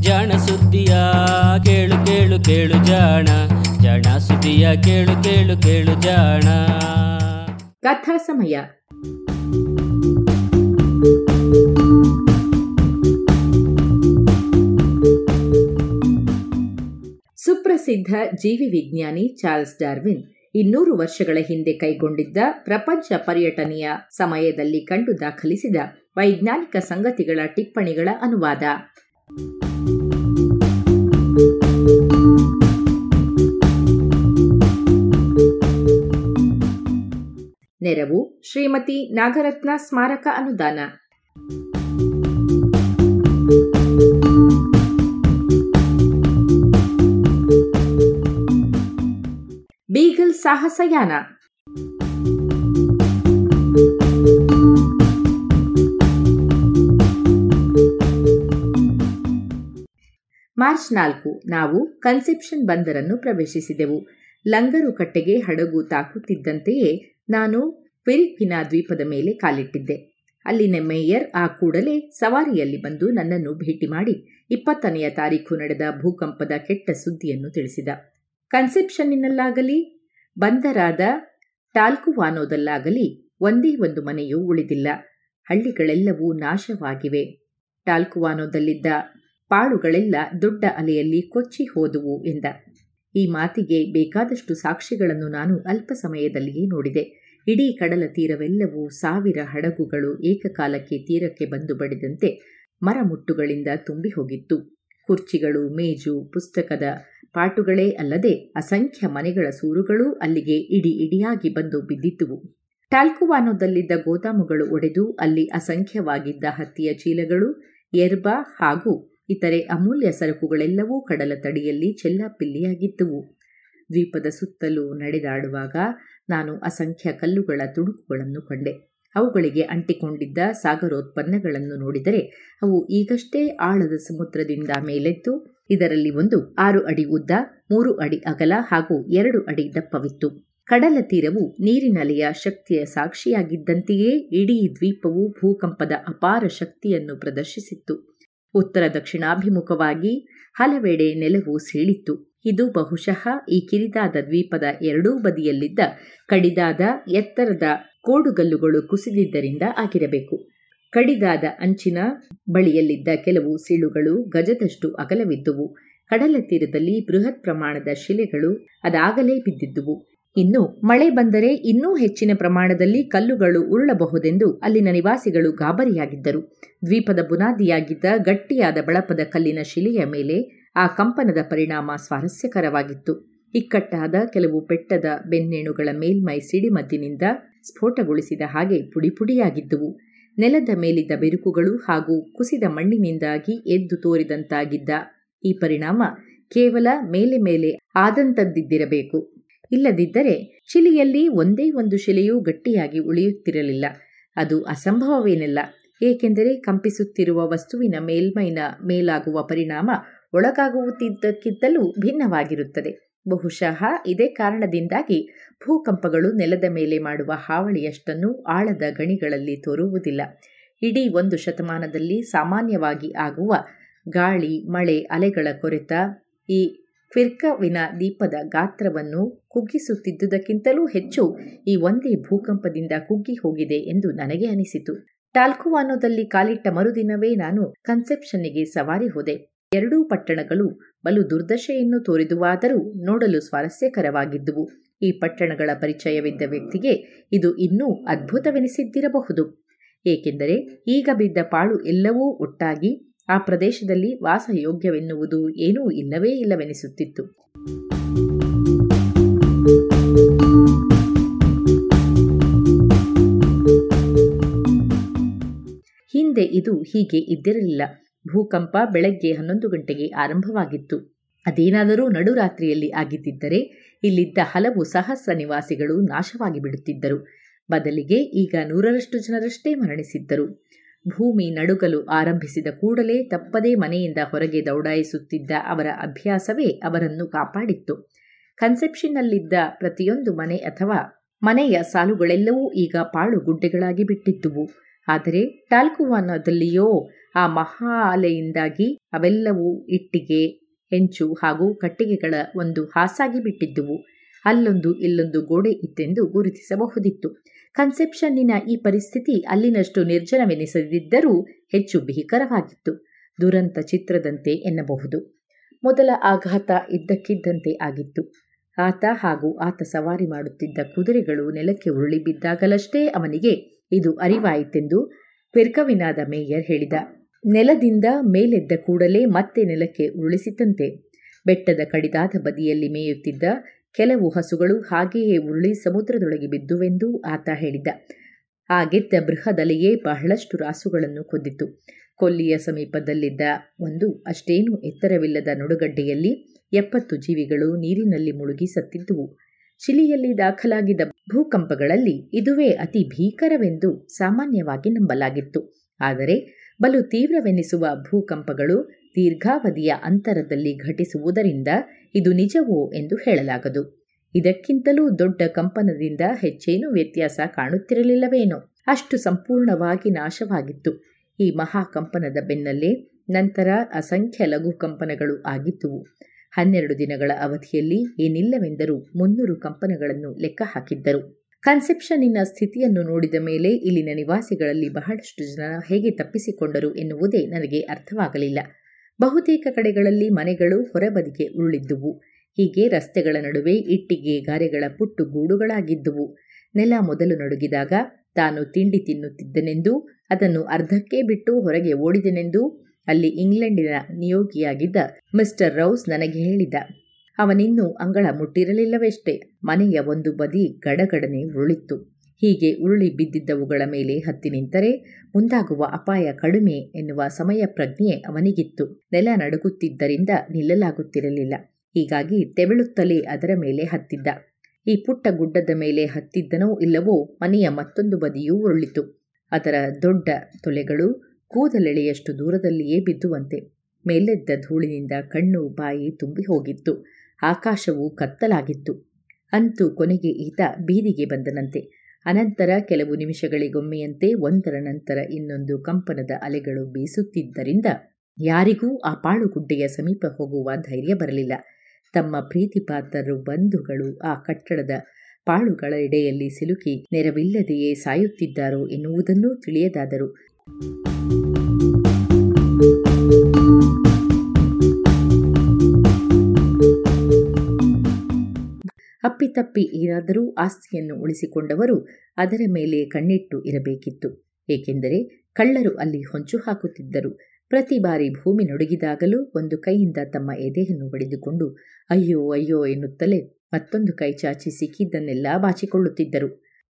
ಜಾಣ ಸುದ್ದಿಯ ಕೇಳು ಕೇಳು ಕೇಳು ಜಾಣ. ಜಾಣ ಸುದ್ದಿಯ ಕೇಳು ಕೇಳು ಕೇಳು ಜಾಣ. ಕಥಾ ಸಮಯ. ಸುಪ್ರಸಿದ್ಧ ಜೀವಿ ವಿಜ್ಞಾನಿ ಚಾರ್ಲ್ಸ್ ಡಾರ್ವಿನ್ ಇನ್ನೂರು ವರ್ಷಗಳ ಹಿಂದೆ ಕೈಗೊಂಡಿದ್ದ ಪ್ರಪಂಚ ಪರ್ಯಟನೆಯ ಸಮಯದಲ್ಲಿ ಕಂಡು ದಾಖಲಿಸಿದ ವೈಜ್ಞಾನಿಕ ಸಂಗತಿಗಳ ಟಿಪ್ಪಣಿಗಳ ಅನುವಾದ. ನೆರವು ಶ್ರೀಮತಿ ನಾಗರತ್ನ ಸ್ಮಾರಕ ಅನುದಾನ. ಬೀಗಲ್ ಸಾಹಸಯಾನ ಮಾರ್ಚ್ ನಾಲ್ಕು ನಾವು ಕನ್ಸೆಪ್ಷನ್ ಬಂದರನ್ನು ಪ್ರವೇಶಿಸಿದೆವು. ಲಂಗರು ಕಟ್ಟೆಗೆ ಹಡಗು ತಾಕುತ್ತಿದ್ದಂತೆಯೇ ನಾನು ಫಿಲಿಪಿನ ದ್ವೀಪದ ಮೇಲೆ ಕಾಲಿಟ್ಟಿದ್ದೆ. ಅಲ್ಲಿನ ಮೇಯರ್ ಆ ಕೂಡಲೇ ಸವಾರಿಯಲ್ಲಿ ಬಂದು ನನ್ನನ್ನು ಭೇಟಿ ಮಾಡಿ ಇಪ್ಪತ್ತನೆಯ ತಾರೀಖು ನಡೆದ ಭೂಕಂಪದ ಕೆಟ್ಟ ಸುದ್ದಿಯನ್ನು ತಿಳಿಸಿದ. ಕನ್ಸೆಪ್ಷನ್ನಿನಲ್ಲಾಗಲಿ, ಬಂದರಾದ ಟಾಲ್ಕುವಾನೋದಲ್ಲಾಗಲಿ ಒಂದೇ ಒಂದು ಮನೆಯೂ ಉಳಿದಿಲ್ಲ. ಹಳ್ಳಿಗಳೆಲ್ಲವೂ ನಾಶವಾಗಿವೆ. ಟಾಲ್ಕುವಾನೋದಲ್ಲಿದ್ದ ಪಾಳುಗಳೆಲ್ಲ ದೊಡ್ಡ ಅಲೆಯಲ್ಲಿ ಕೊಚ್ಚಿ ಹೋದುವು ಎಂದ. ಈ ಮಾತಿಗೆ ಬೇಕಾದಷ್ಟು ಸಾಕ್ಷಿಗಳನ್ನು ನಾನು ಅಲ್ಪ ಸಮಯದಲ್ಲಿಯೇ ನೋಡಿದೆ. ಇಡೀ ಕಡಲ ತೀರವೆಲ್ಲವೂ ಸಾವಿರ ಹಡಗುಗಳು ಏಕಕಾಲಕ್ಕೆ ತೀರಕ್ಕೆ ಬಂದು ಬಡಿದಂತೆ ಮರಮುಟ್ಟುಗಳಿಂದ ತುಂಬಿ ಹೋಗಿತ್ತು. ಕುರ್ಚಿಗಳು, ಮೇಜು, ಪುಸ್ತಕದ ಪಾಟುಗಳೇ ಅಲ್ಲದೆ ಅಸಂಖ್ಯ ಮನೆಗಳ ಸೂರುಗಳೂ ಅಲ್ಲಿಗೆ ಇಡಿ ಇಡಿಯಾಗಿ ಬಂದು ಬಿದ್ದಿದ್ದುವು. ಟಾಲ್ಕುವಾನೋದಲ್ಲಿದ್ದ ಗೋದಾಮುಗಳು ಒಡೆದು ಅಲ್ಲಿ ಅಸಂಖ್ಯವಾಗಿದ್ದ ಹತ್ತಿಯ ಚೀಲಗಳು, ಎರ್ಬ ಹಾಗೂ ಇತರೆ ಅಮೂಲ್ಯ ಸರಕುಗಳೆಲ್ಲವೂ ಕಡಲ ತಡಿಯಲ್ಲಿ ಚೆಲ್ಲಾಪಿಲ್ಲಿಯಾಗಿದ್ದುವು. ದ್ವೀಪದ ಸುತ್ತಲೂ ನಡೆದಾಡುವಾಗ ನಾನು ಅಸಂಖ್ಯ ಕಲ್ಲುಗಳ ತುಣುಕುಗಳನ್ನು ಕಂಡೆ. ಅವುಗಳಿಗೆ ಅಂಟಿಕೊಂಡಿದ್ದ ಸಾಗರೋತ್ಪನ್ನಗಳನ್ನು ನೋಡಿದರೆ ಅವು ಈಗಷ್ಟೇ ಆಳದ ಸಮುದ್ರದಿಂದ ಮೇಲೆದ್ದು ಇದರಲ್ಲಿ ಒಂದು ಆರು ಅಡಿ ಉದ್ದ, ಮೂರು ಅಡಿ ಅಗಲ ಹಾಗೂ ಎರಡು ಅಡಿ ದಪ್ಪವಿತ್ತು. ಕಡಲ ತೀರವು ನೀರಿನಲೆಯ ಶಕ್ತಿಯ ಸಾಕ್ಷಿಯಾಗಿದ್ದಂತೆಯೇ ಇಡೀ ದ್ವೀಪವು ಭೂಕಂಪದ ಅಪಾರ ಶಕ್ತಿಯನ್ನು ಪ್ರದರ್ಶಿಸಿತ್ತು. ಉತ್ತರ ದಕ್ಷಿಣಾಭಿಮುಖವಾಗಿ ಹಲವೆಡೆ ನೆಲವು ಸೀಳಿತ್ತು. ಇದು ಬಹುಶಃ ಈ ಕಿರಿದಾದ ದ್ವೀಪದ ಎರಡೂ ಬದಿಯಲ್ಲಿದ್ದ ಕಡಿದಾದ ಎತ್ತರದ ಕೋಡುಗಲ್ಲುಗಳು ಕುಸಿದಿದ್ದರಿಂದ ಆಗಿರಬೇಕು. ಕಡಿದಾದ ಅಂಚಿನ ಬಳಿಯಲ್ಲಿದ್ದ ಕೆಲವು ಸಿಳುಗಳು ಗಜದಷ್ಟು ಅಗಲವಿದ್ದುವು. ಕಡಲ ತೀರದಲ್ಲಿ ಬೃಹತ್ ಪ್ರಮಾಣದ ಶಿಲೆಗಳು ಅದಾಗಲೇ ಬಿದ್ದಿದ್ದುವು. ಇನ್ನು ಮಳೆ ಬಂದರೆ ಇನ್ನೂ ಹೆಚ್ಚಿನ ಪ್ರಮಾಣದಲ್ಲಿ ಕಲ್ಲುಗಳು ಉರುಳಬಹುದೆಂದು ಅಲ್ಲಿನ ನಿವಾಸಿಗಳು ಗಾಬರಿಯಾಗಿದ್ದರು. ದ್ವೀಪದ ಬುನಾದಿಯಾಗಿದ್ದ ಗಟ್ಟಿಯಾದ ಬಳಪದ ಕಲ್ಲಿನ ಶಿಲೆಯ ಮೇಲೆ ಆ ಕಂಪನದ ಪರಿಣಾಮ ಸ್ವಾರಸ್ಯಕರವಾಗಿತ್ತು. ಇಕ್ಕಟ್ಟಾದ ಕೆಲವು ಪೆಟ್ಟದ ಬೆನ್ನೇಣುಗಳ ಮೇಲ್ಮೈ ಸಿಡಿಮದ್ದಿನಿಂದ ಸ್ಫೋಟಗೊಳಿಸಿದ ಹಾಗೆ ಪುಡಿಪುಡಿಯಾಗಿದ್ದುವು. ನೆಲದ ಮೇಲಿದ್ದ ಬಿರುಕುಗಳು ಹಾಗೂ ಕುಸಿದ ಮಣ್ಣಿನಿಂದಾಗಿ ಎದ್ದು ತೋರಿದಂತಾಗಿದ್ದ ಈ ಪರಿಣಾಮ ಕೇವಲ ಮೇಲೆ ಮೇಲೆ ಆದಂತದ್ದಿದ್ದಿರಬೇಕು. ಇಲ್ಲದಿದ್ದರೆ ಶಿಲೆಯಲ್ಲಿ ಒಂದೇ ಒಂದು ಶಿಲೆಯೂ ಗಟ್ಟಿಯಾಗಿ ಉಳಿಯುತ್ತಿರಲಿಲ್ಲ. ಅದು ಅಸಂಭವವೇನಲ್ಲ. ಏಕೆಂದರೆ ಕಂಪಿಸುತ್ತಿರುವ ವಸ್ತುವಿನ ಮೇಲ್ಮೈನ ಮೇಲಾಗುವ ಪರಿಣಾಮ ಒಳಗಾಗುತ್ತಿದ್ದಕ್ಕಿಂತಲೂ ಭಿನ್ನವಾಗಿರುತ್ತದೆ. ಬಹುಶಃ ಇದೇ ಕಾರಣದಿಂದಾಗಿ ಭೂಕಂಪಗಳು ನೆಲದ ಮೇಲೆ ಮಾಡುವ ಹಾವಳಿಯಷ್ಟನ್ನು ಆಳದ ಗಣಿಗಳಲ್ಲಿ ತೋರುವುದಿಲ್ಲ. ಇಡೀ ಒಂದು ಶತಮಾನದಲ್ಲಿ ಸಾಮಾನ್ಯವಾಗಿ ಆಗುವ ಗಾಳಿ, ಮಳೆ, ಅಲೆಗಳ ಕೊರೆತ, ಈ ಫಿರ್ಕವಿನ ದೀಪದ ಗಾತ್ರವನ್ನು ಕುಗ್ಗಿಸುತ್ತಿದ್ದುದಕ್ಕಿಂತಲೂ ಹೆಚ್ಚು ಈ ಒಂದೇ ಭೂಕಂಪದಿಂದ ಕುಗ್ಗಿ ಹೋಗಿದೆ ಎಂದು ನನಗೆ ಅನಿಸಿತು. ಟಾಲ್ಕುವಾನೋದಲ್ಲಿ ಕಾಲಿಟ್ಟ ಮರುದಿನವೇ ನಾನು ಕನ್ಸೆಪ್ಷನ್ನಿಗೆ ಸವಾರಿ ಹೋದೆ. ಎರಡೂ ಪಟ್ಟಣಗಳು ಬಲು ದುರ್ದಶೆಯನ್ನು ತೋರಿದುವಾದರೂ ನೋಡಲು ಸ್ವಾರಸ್ಯಕರವಾಗಿದ್ದುವು. ಈ ಪಟ್ಟಣಗಳ ಪರಿಚಯವಿದ್ದ ವ್ಯಕ್ತಿಗೆ ಇದು ಇನ್ನೂ ಅದ್ಭುತವೆನಿಸಿದ್ದಿರಬಹುದು. ಏಕೆಂದರೆ ಈಗ ಬಿದ್ದ ಪಾಳು ಎಲ್ಲವೂ ಒಟ್ಟಾಗಿ ಆ ಪ್ರದೇಶದಲ್ಲಿ ವಾಸಯೋಗ್ಯವೆನ್ನುವುದು ಏನೂ ಇಲ್ಲವೇ ಇಲ್ಲವೆನಿಸುತ್ತಿತ್ತು. ಹಿಂದೆ ಇದು ಹೀಗೆ ಇದ್ದಿರಲಿಲ್ಲ. ಭೂಕಂಪ ಬೆಳಗ್ಗೆ ಹನ್ನೊಂದು ಗಂಟೆಗೆ ಆರಂಭವಾಗಿತ್ತು. ಅದೇನಾದರೂ ನಡುರಾತ್ರಿಯಲ್ಲಿ ಆಗಿದ್ದಿದ್ದರೆ ಇಲ್ಲಿದ್ದ ಹಲವು ಸಹಸ್ರ ನಿವಾಸಿಗಳು ನಾಶವಾಗಿ ಬಿಡುತ್ತಿದ್ದರು ಬದಲಿಗೆ ಈಗ ನೂರರಷ್ಟು ಜನರಷ್ಟೇ ಮರಣಿಸಿದ್ದರು. ಭೂಮಿ ನಡುಗಲು ಆರಂಭಿಸಿದ ಕೂಡಲೇ ತಪ್ಪದೇ ಮನೆಯಿಂದ ಹೊರಗೆ ದೌಡಾಯಿಸುತ್ತಿದ್ದ ಅವರ ಅಭ್ಯಾಸವೇ ಅವರನ್ನು ಕಾಪಾಡಿತ್ತು. ಕನ್ಸೆಪ್ಷನ್ನಲ್ಲಿದ್ದ ಪ್ರತಿಯೊಂದು ಮನೆ ಅಥವಾ ಮನೆಯ ಸಾಲುಗಳೆಲ್ಲವೂ ಈಗ ಪಾಳು ಗುಡ್ಡೆಗಳಾಗಿ ಬಿಟ್ಟಿದ್ದುವು. ಆದರೆ ಟಾಲ್ಕುವಾನದಲ್ಲಿಯೋ ಆ ಮಹಾ ಅಲೆಯಿಂದಾಗಿ ಅವೆಲ್ಲವೂ ಇಟ್ಟಿಗೆ, ಹೆಂಚು ಹಾಗೂ ಕಟ್ಟಿಗೆಗಳ ಒಂದು ಹಾಸಾಗಿ ಬಿಟ್ಟಿದ್ದುವು. ಅಲ್ಲೊಂದು ಇಲ್ಲೊಂದು ಗೋಡೆ ಇತ್ತೆಂದು ಗುರುತಿಸಬಹುದಿತ್ತು. ಕನ್ಸೆಪ್ಷನ್ನಿನ ಈ ಪರಿಸ್ಥಿತಿ ಅಲ್ಲಿನಷ್ಟು ನಿರ್ಜನವೆನಿಸದಿದ್ದರೂ ಹೆಚ್ಚು ಭೀಕರವಾಗಿತ್ತು. ದುರಂತ ಚಿತ್ರದಂತೆ ಎನ್ನಬಹುದು. ಮೊದಲ ಆಘಾತ ಇದ್ದಕ್ಕಿದ್ದಂತೆ ಆಗಿತ್ತು. ಆತ ಹಾಗೂ ಆತ ಸವಾರಿ ಮಾಡುತ್ತಿದ್ದ ಕುದುರೆಗಳು ನೆಲಕ್ಕೆ ಉರುಳಿ ಬಿದ್ದಾಗಲಷ್ಟೇ ಅವನಿಗೆ ಇದು ಅರಿವಾಯಿತೆಂದು ಪೆರ್ಕವಿನಾದ ಮೇಯರ್ ಹೇಳಿದ. ನೆಲದಿಂದ ಮೇಲೆದ್ದ ಕೂಡಲೇ ಮತ್ತೆ ನೆಲಕ್ಕೆ ಉರುಳಿಸಿತಂತೆ. ಬೆಟ್ಟದ ಕಡಿದಾದ ಬದಿಯಲ್ಲಿ ಮೇಯುತ್ತಿದ್ದ ಕೆಲವು ಹಸುಗಳು ಹಾಗೆಯೇ ಉರುಳಿ ಸಮುದ್ರದೊಳಗೆ ಬಿದ್ದುವೆಂದೂ ಆತ ಹೇಳಿದ. ಆ ಗೆದ್ದ ಬೃಹದಲೆಯೇ ಬಹಳಷ್ಟು ರಾಸುಗಳನ್ನು ಕೊದ್ದಿತು ಕೊಲ್ಲಿಯ ಸಮೀಪದಲ್ಲಿದ್ದ ಒಂದು ಅಷ್ಟೇನೂ ಎತ್ತರವಿಲ್ಲದ ನಡುಗಡ್ಡೆಯಲ್ಲಿ ಎಪ್ಪತ್ತು ಜೀವಿಗಳು ನೀರಿನಲ್ಲಿ ಮುಳುಗಿ ಸತ್ತಿದ್ದುವು. ಚಿಲಿಯಲ್ಲಿ ದಾಖಲಾಗಿದ್ದ ಭೂಕಂಪಗಳಲ್ಲಿ ಇದುವೇ ಅತಿ ಭೀಕರವೆಂದು ಸಾಮಾನ್ಯವಾಗಿ ನಂಬಲಾಗಿತ್ತು. ಆದರೆ ಬಲು ತೀವ್ರವೆನಿಸುವ ಭೂಕಂಪಗಳು ದೀರ್ಘಾವಧಿಯ ಅಂತರದಲ್ಲಿ ಘಟಿಸುವುದರಿಂದ ಇದು ನಿಜವೋ ಎಂದು ಹೇಳಲಾಗದು. ಇದಕ್ಕಿಂತಲೂ ದೊಡ್ಡ ಕಂಪನದಿಂದ ಹೆಚ್ಚೇನೂ ವ್ಯತ್ಯಾಸ ಕಾಣುತ್ತಿರಲಿಲ್ಲವೇನೋ. ಅಷ್ಟು ಸಂಪೂರ್ಣವಾಗಿ ನಾಶವಾಗಿತ್ತು. ಈ ಮಹಾಕಂಪನದ ಬೆನ್ನಲ್ಲೇ ನಂತರ ಅಸಂಖ್ಯ ಲಘು ಕಂಪನಗಳು ಆಗಿದ್ದುವು. ಹನ್ನೆರಡು ದಿನಗಳ ಅವಧಿಯಲ್ಲಿ ಏನಿಲ್ಲವೆಂದರೂ ಮುನ್ನೂರು ಕಂಪನಗಳನ್ನು ಲೆಕ್ಕ ಹಾಕಿದ್ದರು. ಕನ್ಸೆಪ್ಷನ್ನಿನ ಸ್ಥಿತಿಯನ್ನು ನೋಡಿದ ಮೇಲೆ ಇಲ್ಲಿನ ನಿವಾಸಿಗಳಲ್ಲಿ ಬಹಳಷ್ಟು ಜನ ಹೇಗೆ ತಪ್ಪಿಸಿಕೊಂಡರು ಎನ್ನುವುದೇ ನನಗೆ ಅರ್ಥವಾಗಲಿಲ್ಲ. ಬಹುತೇಕ ಕಡೆಗಳಲ್ಲಿ ಮನೆಗಳು ಹೊರಬದಿಗೆ ಉರುಳಿದ್ದುವು. ಹೀಗೆ ರಸ್ತೆಗಳ ನಡುವೆ ಇಟ್ಟಿಗೆ ಗಾರೆಗಳ ಪುಟ್ಟು ಗೂಡುಗಳಾಗಿದ್ದುವು. ನೆಲ ಮೊದಲು ನಡುಗಿದಾಗ ತಾನು ತಿಂಡಿ ತಿನ್ನುತ್ತಿದ್ದನೆಂದೂ, ಅದನ್ನು ಅರ್ಧಕ್ಕೆ ಬಿಟ್ಟು ಹೊರಗೆ ಓಡಿದನೆಂದು ಅಲ್ಲಿ ಇಂಗ್ಲೆಂಡಿನ ನಿಯೋಗಿಯಾಗಿದ್ದ ಮಿಸ್ಟರ್ ರೌಸ್ ನನಗೆ ಹೇಳಿದ. ಅವನಿನ್ನೂ ಅಂಗಳ ಮುಟ್ಟಿರಲಿಲ್ಲವೆಷ್ಟೆ. ಮನೆಯ ಒಂದು ಬದಿ ಗಡಗಡನೆ ಉರುಳಿತ್ತು. ಹೀಗೆ ಉರುಳಿ ಬಿದ್ದಿದ್ದವುಗಳ ಮೇಲೆ ಹತ್ತಿ ನಿಂತರೆ ಮುಂದಾಗುವ ಅಪಾಯ ಕಡಿಮೆ ಎನ್ನುವ ಸಮಯ ಪ್ರಜ್ಞೆ ಅವನಿಗಿತ್ತು. ನೆಲ ನಡುಗುತ್ತಿದ್ದರಿಂದ ನಿಲ್ಲಲಾಗುತ್ತಿರಲಿಲ್ಲ. ಹೀಗಾಗಿ ತೆವಳುತ್ತಲೇ ಅದರ ಮೇಲೆ ಹತ್ತಿದ್ದ. ಈ ಪುಟ್ಟ ಗುಡ್ಡದ ಮೇಲೆ ಹತ್ತಿದ್ದನೋ ಇಲ್ಲವೋ ಮನೆಯ ಮತ್ತೊಂದು ಬದಿಯೂ ಉರುಳಿತು. ಅದರ ದೊಡ್ಡ ತೊಲೆಗಳು ಕೂದಲೆಳೆಯಷ್ಟು ದೂರದಲ್ಲಿಯೇ ಬಿದ್ದುವಂತೆ. ಮೇಲೆದ್ದ ಧೂಳಿನಿಂದ ಕಣ್ಣು ಬಾಯಿ ತುಂಬಿ ಹೋಗಿತ್ತು. ಆಕಾಶವು ಕತ್ತಲಾಗಿತ್ತು. ಅಂತೂ ಕೊನೆಗೆ ಈತ ಬೀದಿಗೆ ಬಂದನಂತೆ. ಅನಂತರ ಕೆಲವು ನಿಮಿಷಗಳಿಗೊಮ್ಮೆಯಂತೆ ಒಂದರ ನಂತರ ಇನ್ನೊಂದು ಕಂಪನದ ಅಲೆಗಳು ಬೀಸುತ್ತಿದ್ದರಿಂದ ಯಾರಿಗೂ ಆ ಪಾಳುಗುಡ್ಡೆಯ ಸಮೀಪ ಹೋಗುವ ಧೈರ್ಯ ಬರಲಿಲ್ಲ. ತಮ್ಮ ಪ್ರೀತಿಪಾತ್ರರು ಬಂಧುಗಳು ಆ ಕಟ್ಟಡದ ಪಾಳುಗಳ ಎಡೆಯಲ್ಲಿ ಸಿಲುಕಿ ನೆರವಿಲ್ಲದೆಯೇ ಸಾಯುತ್ತಿದ್ದಾರೋ ಎನ್ನುವುದನ್ನೂ ತಿಳಿಯದಾದರು. ಅಪ್ಪಿತಪ್ಪಿ ಏನಾದರೂ ಆಸ್ತಿಯನ್ನು ಉಳಿಸಿಕೊಂಡವರು ಅದರ ಮೇಲೆ ಕಣ್ಣಿಟ್ಟು ಇರಬೇಕಿತ್ತು. ಏಕೆಂದರೆ ಕಳ್ಳರು ಅಲ್ಲಿ ಹೊಂಚು ಹಾಕುತ್ತಿದ್ದರು. ಪ್ರತಿ ಬಾರಿ ಭೂಮಿ ನಡುಗಿದಾಗಲೂ ಒಂದು ಕೈಯಿಂದ ತಮ್ಮ ಎದೆಯನ್ನು ಬಡಿದುಕೊಂಡು ಅಯ್ಯೋ ಅಯ್ಯೋ ಎನ್ನುತ್ತಲೇ ಮತ್ತೊಂದು ಕೈ ಚಾಚಿ ಸಿಕ್ಕಿದ್ದನ್ನೆಲ್ಲ ಬಾಚಿಕೊಳ್ಳುತ್ತಿದ್ದರು.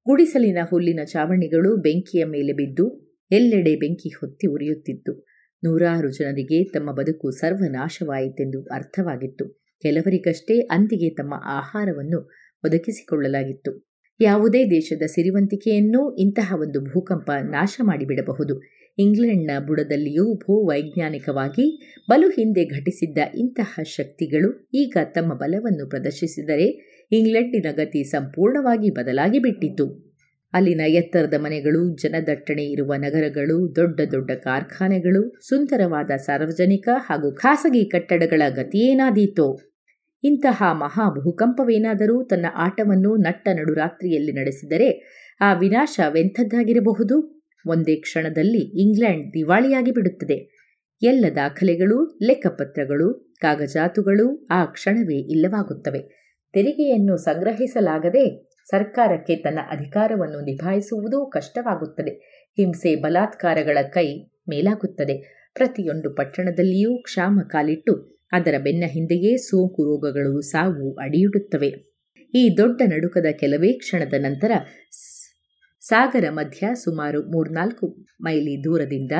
ಗುಡಿಸಲಿನ ಹುಲ್ಲಿನ ಚಾವಣಿಗಳು ಬೆಂಕಿಯ ಮೇಲೆ ಬಿದ್ದು ಎಲ್ಲೆಡೆ ಬೆಂಕಿ ಹೊತ್ತಿ ಉರಿಯುತ್ತಿತ್ತು. ನೂರಾರು ಜನರಿಗೆ ತಮ್ಮ ಬದುಕು ಸರ್ವನಾಶವಾಯಿತೆಂದು ಅರ್ಥವಾಗಿತ್ತು. ಕೆಲವರಿಗಷ್ಟೇ ಅಂದಿಗೆ ತಮ್ಮ ಆಹಾರವನ್ನು ಒದಗಿಸಿಕೊಳ್ಳಲಾಗಿತ್ತು. ಯಾವುದೇ ದೇಶದ ಸಿರಿವಂತಿಕೆಯನ್ನೂ ಇಂತಹ ಒಂದು ಭೂಕಂಪ ನಾಶ ಮಾಡಿಬಿಡಬಹುದು. ಇಂಗ್ಲೆಂಡ್ನ ಬುಡದಲ್ಲಿಯೂ ಭೂವೈಜ್ಞಾನಿಕವಾಗಿ ಬಲು ಹಿಂದೆ ಘಟಿಸಿದ್ದ ಇಂತಹ ಶಕ್ತಿಗಳು ಈಗ ತಮ್ಮ ಬಲವನ್ನು ಪ್ರದರ್ಶಿಸಿದರೆ ಇಂಗ್ಲೆಂಡಿನ ಗತಿ ಸಂಪೂರ್ಣವಾಗಿ ಬದಲಾಗಿ ಬಿಟ್ಟಿತು ಅಲ್ಲಿನ ಎತ್ತರದ ಮನೆಗಳು, ಜನದಟ್ಟಣೆ ಇರುವ ನಗರಗಳು, ದೊಡ್ಡ ದೊಡ್ಡ ಕಾರ್ಖಾನೆಗಳು, ಸುಂದರವಾದ ಸಾರ್ವಜನಿಕ ಹಾಗೂ ಖಾಸಗಿ ಕಟ್ಟಡಗಳ ಗತಿಯೇನಾದೀತೋ ಇಂತಹ ಮಹಾ ಭೂಕಂಪವೇನಾದರೂ ತನ್ನ ಆಟವನ್ನು ನಟ್ಟ ನಡುರಾತ್ರಿಯಲ್ಲಿ ನಡೆಸಿದರೆ ಆ ವಿನಾಶವೆಂಥದ್ದಾಗಿರಬಹುದು ಒಂದೇ ಕ್ಷಣದಲ್ಲಿ ಇಂಗ್ಲೆಂಡ್ ದಿವಾಳಿಯಾಗಿ ಬಿಡುತ್ತದೆ. ಎಲ್ಲ ದಾಖಲೆಗಳು, ಲೆಕ್ಕಪತ್ರಗಳು, ಕಾಗಜಾತುಗಳು ಆ ಕ್ಷಣವೇ ಇಲ್ಲವಾಗುತ್ತವೆ. ತೆರಿಗೆಯನ್ನು ಸಂಗ್ರಹಿಸಲಾಗದೆ ಸರ್ಕಾರಕ್ಕೆ ತನ್ನ ಅಧಿಕಾರವನ್ನು ನಿಭಾಯಿಸುವುದೂ ಕಷ್ಟವಾಗುತ್ತದೆ. ಹಿಂಸೆ ಬಲಾತ್ಕಾರಗಳ ಕೈ ಮೇಲಾಗುತ್ತದೆ. ಪ್ರತಿಯೊಂದು ಪಟ್ಟಣದಲ್ಲಿಯೂ ಕ್ಷಾಮ ಕಾಲಿಟ್ಟು ಅದರ ಬೆನ್ನ ಹಿಂದೆಯೇ ಸೋಂಕು ರೋಗಗಳು ಸಾವು ಅಡಿಯಿಡುತ್ತವೆ. ಈ ದೊಡ್ಡ ನಡುಕದ ಕೆಲವೇ ಕ್ಷಣದ ನಂತರ ಸಾಗರ ಮಧ್ಯ ಸುಮಾರು ಮೂರ್ನಾಲ್ಕು ಮೈಲಿ ದೂರದಿಂದ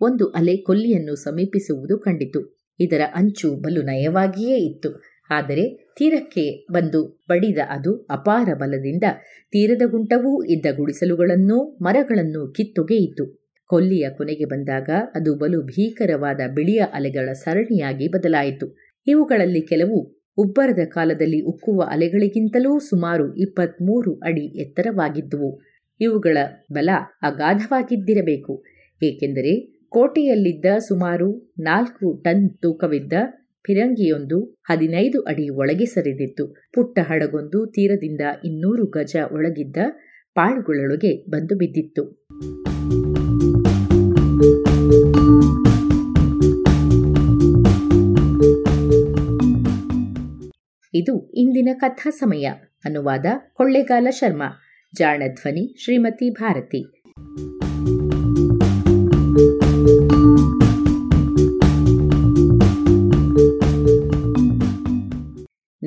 ಒಂದು ಅಲೆ ಕೊಲ್ಲಿಯನ್ನು ಸಮೀಪಿಸುವುದು ಕಂಡಿತು. ಇದರ ಅಂಚು ಬಲು ನಯವಾಗಿಯೇ ಇತ್ತು. ಆದರೆ ತೀರಕ್ಕೆ ಬಂದು ಬಡಿದ ಅದು ಅಪಾರ ಬಲದಿಂದ ತೀರದ ಗುಂಟವೂ ಇದ್ದ ಗುಡಿಸಲುಗಳನ್ನೂ ಮರಗಳನ್ನು ಕಿತ್ತೊಗೆಯಿತು ಕೊಲ್ಲಿಯ ಕೊನೆಗೆ ಬಂದಾಗ ಅದು ಬಲು ಭೀಕರವಾದ ಬಿಳಿಯ ಅಲೆಗಳ ಸರಣಿಯಾಗಿ ಬದಲಾಯಿತು. ಇವುಗಳಲ್ಲಿ ಕೆಲವು ಉಬ್ಬರದ ಕಾಲದಲ್ಲಿ ಉಕ್ಕುವ ಅಲೆಗಳಿಗಿಂತಲೂ ಸುಮಾರು ಇಪ್ಪತ್ಮೂರು ಅಡಿ ಎತ್ತರವಾಗಿದ್ದುವು. ಇವುಗಳ ಬಲ ಅಗಾಧವಾಗಿದ್ದಿರಬೇಕು, ಏಕೆಂದರೆ ಕೋಟೆಯಲ್ಲಿದ್ದ ಸುಮಾರು ನಾಲ್ಕು ಟನ್ ತೂಕವಿದ್ದ ಫಿರಂಗಿಯೊಂದು ಹದಿನೈದು ಅಡಿ ಒಳಗೆ ಸರಿದಿತ್ತು. ಪುಟ್ಟ ಹಡಗೊಂದು ತೀರದಿಂದ ಇನ್ನೂರು ಗಜ ಒಳಗಿದ್ದ ಪಾಳುಗಳೊಳಗೆ ಬಂದು ಬಿದ್ದಿತ್ತು. ಇದು ಇಂದಿನ ಕಥಾ ಸಮಯ. ಅನುವಾದ ಕೊಳ್ಳೇಗಾಲ ಶರ್ಮಾ. ಜಾಣಧ್ವನಿ ಶ್ರೀಮತಿ ಭಾರತಿ.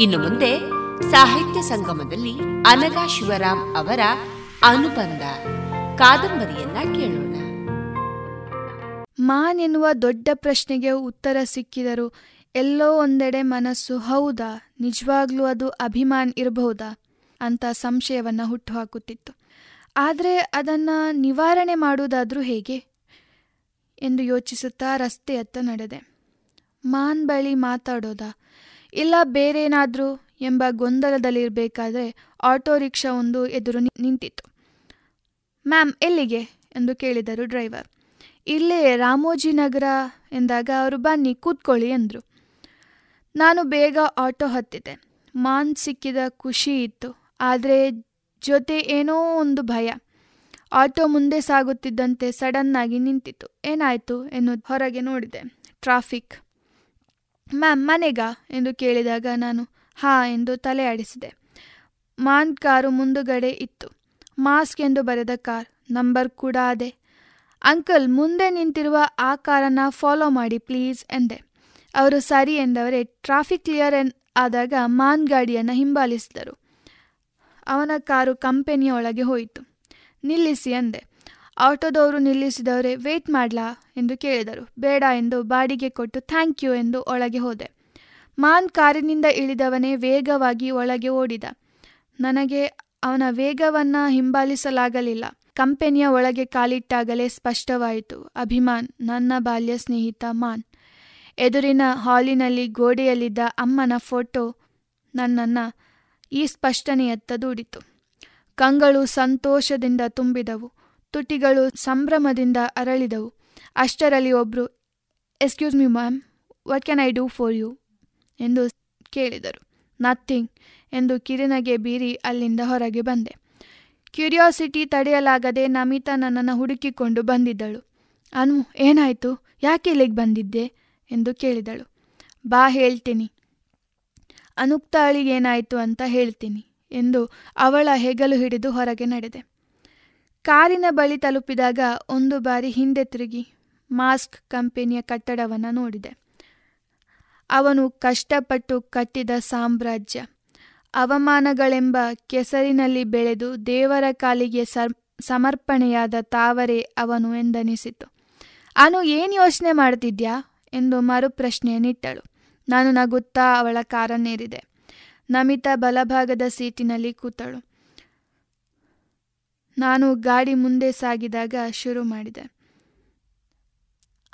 ಇನ್ನು ಮುಂದೆ ಸಾಹಿತ್ಯ ಸಂಗಮದಲ್ಲಿ ಅನಗಾ ಶಿವರಾಮ್ ಅವರ ಅನುಬಂಧ. ಕಾದಂಬರಿಯನ್ನ ಕೇಳೋಣ. ಮಾನ್ ಎನ್ನುವ ದೊಡ್ಡ ಪ್ರಶ್ನೆಗೆ ಉತ್ತರ ಸಿಕ್ಕಿದರು ಎಲ್ಲೋ ಒಂದೆಡೆ ಮನಸ್ಸು ಹೌದಾ? ನಿಜವಾಗ್ಲೂ ಅದು ಅಭಿಮಾನ್ ಇರಬಹುದಾ? ಅಂತ ಸಂಶಯವನ್ನು ಹುಟ್ಟುಹಾಕುತ್ತಿತ್ತು. ಆದರೆ ಅದನ್ನು ನಿವಾರಣೆ ಮಾಡುವುದಾದರೂ ಹೇಗೆ? ಎಂದು ಯೋಚಿಸುತ್ತಾ ರಸ್ತೆಯತ್ತ ನಡೆದೆ. ಮಾನ್ ಬಳಿ ಮಾತಾಡೋದಾ? ಇಲ್ಲ ಬೇರೇನಾದರೂ ಎಂಬ ಗೊಂದಲದಲ್ಲಿರಬೇಕಾದ್ರೆ ಆಟೋ ರಿಕ್ಷಾ ಒಂದು ಎದುರು ನಿಂತಿತ್ತು. ಮ್ಯಾಮ್, ಎಲ್ಲಿಗೆ? ಎಂದು ಕೇಳಿದರು ಡ್ರೈವರ್. ಇಲ್ಲೇ ರಾಮೋಜಿನಗರ ಎಂದಾಗ ಅವರು ಬನ್ನಿ, ಕೂತ್ಕೊಳ್ಳಿ ಎಂದರು. ನಾನು ಬೇಗ ಆಟೋ ಹತ್ತಿದೆ ಮಾನ್ ಸಿಕ್ಕಿದ ಖುಷಿ ಇತ್ತು. ಆದರೆ ಜೊತೆ ಏನೋ ಒಂದು ಭಯ. ಆಟೋ ಮುಂದೆ ಸಾಗುತ್ತಿದ್ದಂತೆ ಸಡನ್ನಾಗಿ ನಿಂತಿತ್ತು. ಏನಾಯಿತು ಎನ್ನು ಹೊರಗೆ ನೋಡಿದೆ. ಟ್ರಾಫಿಕ್. ಮ್ಯಾಮ್ ಮನೆಗಾ? ಎಂದು ಕೇಳಿದಾಗ ನಾನು, ಹಾ ಎಂದು ತಲೆ ಆಡಿಸಿದೆ. ಮಾನ್ ಕಾರು ಮುಂದುಗಡೆ ಇತ್ತು. ಮಾಸ್ಕ್ ಎಂದು ಬರೆದ ಕಾರ್, ನಂಬರ್ ಕೂಡ ಅದೆ. ಅಂಕಲ್, ಮುಂದೆ ನಿಂತಿರುವ ಆ ಕಾರನ್ನು ಫಾಲೋ ಮಾಡಿ ಪ್ಲೀಸ್ ಎಂದೆ. ಅವರು ಸರಿ ಎಂದವರೇ, ಟ್ರಾಫಿಕ್ ಕ್ಲಿಯರ್ ಆದಾಗ ಮಾನ್ ಗಾಡಿಯನ್ನು ಹಿಂಬಾಲಿಸಿದರು. ಅವನ ಕಾರು ಕಂಪೆನಿಯ ಒಳಗೆ ಹೋಯಿತು. ನಿಲ್ಲಿಸಿ ಎಂದೆ. ಆಟೋದವರು ನಿಲ್ಲಿಸಿದವರೇ, ವೇಟ್ ಮಾಡ್ಲಾ? ಎಂದು ಕೇಳಿದರು. ಬೇಡ ಎಂದು ಬಾಡಿಗೆ ಕೊಟ್ಟು ಥ್ಯಾಂಕ್ ಯು ಎಂದು ಒಳಗೆ ಹೋದೆ. ಮಾನ್ ಕಾರಿನಿಂದ ಇಳಿದವನೇ ವೇಗವಾಗಿ ಒಳಗೆ ಓಡಿದ. ನನಗೆ ಅವನ ವೇಗವನ್ನು ಹಿಂಬಾಲಿಸಲಾಗಲಿಲ್ಲ. ಕಂಪೆನಿಯ ಒಳಗೆ ಕಾಲಿಟ್ಟಾಗಲೇ ಸ್ಪಷ್ಟವಾಯಿತು. ಅಭಿಮಾನ್, ನನ್ನ ಬಾಲ್ಯ ಸ್ನೇಹಿತ ಮಾನ್. ಎದುರಿನ ಹಾಲಿನಲ್ಲಿ ಗೋಡೆಯಲ್ಲಿದ್ದ ಅಮ್ಮನ ಫೋಟೋ ನನ್ನನ್ನು ಈ ಸ್ಪಷ್ಟನೆಯತ್ತ ದೂಡಿತು. ಕಂಗಳು ಸಂತೋಷದಿಂದ ತುಂಬಿದವು. ತುಟಿಗಳು ಸಂಭ್ರಮದಿಂದ ಅರಳಿದವು. ಅಷ್ಟರಲ್ಲಿ ಒಬ್ಬರು excuse me ma'am what can I do for you ಎಂದು ಕೇಳಿದರು. ನಥಿಂಗ್ ಎಂದು ಕಿರಿನಗೆ ಬೀರಿ ಅಲ್ಲಿಂದ ಹೊರಗೆ ಬಂದೆ. ಕ್ಯೂರಿಯಾಸಿಟಿ ತಡೆಯಲಾಗದೆ ನಮಿತಾ ನನ್ನನ್ನು ಹುಡುಕಿಕೊಂಡು ಬಂದಿದ್ದಳು. ಅನು, ಏನಾಯಿತು? ಯಾಕೆ ಇಲ್ಲಿಗೆ ಬಂದಿದ್ದೆ? ಎಂದು ಕೇಳಿದಳು. ಬಾ, ಹೇಳ್ತೀನಿ. ಅನುಕ್ತಾಳಿಗೇನಾಯಿತು ಅಂತ ಹೇಳ್ತೀನಿ, ಎಂದು ಅವಳ ಹೆಗಲು ಹಿಡಿದು ಹೊರಗೆ ನಡೆದೆ. ಕಾರಿನ ಬಳಿ ತಲುಪಿದಾಗ ಒಂದು ಬಾರಿ ಹಿಂದೆ ತಿರುಗಿ ಮಾಸ್ಕ್ ಕಂಪೆನಿಯ ಕಟ್ಟಡವನ್ನು ನೋಡಿದೆ. ಅವನು ಕಷ್ಟಪಟ್ಟು ಕಟ್ಟಿದ ಸಾಮ್ರಾಜ್ಯ, ಅವಮಾನಗಳೆಂಬ ಕೆಸರಿನಲ್ಲಿ ಬೆಳೆದು ದೇವರ ಕಾಲಿಗೆ ಸಮರ್ಪಣೆಯಾದ ತಾವರೆ ಅವನು ಎಂದನಿಸಿತು. ಅನು ಏನು ಯೋಚನೆ ಮಾಡ್ತಿದ್ಯಾ? ಎಂದು ಮರುಪ್ರಶ್ನೆಯನ್ನಿಟ್ಟಳು ನಾನು ನಗುತ್ತಾ ಅವಳ ಕಾರನ್ನೇರಿದೆ. ನಮಿತಾ ಬಲಭಾಗದ ಸೀಟಿನಲ್ಲಿ ಕೂತಳು. ನಾನು ಗಾಡಿ ಮುಂದೆ ಸಾಗಿದಾಗ ಶುರು ಮಾಡಿದೆ.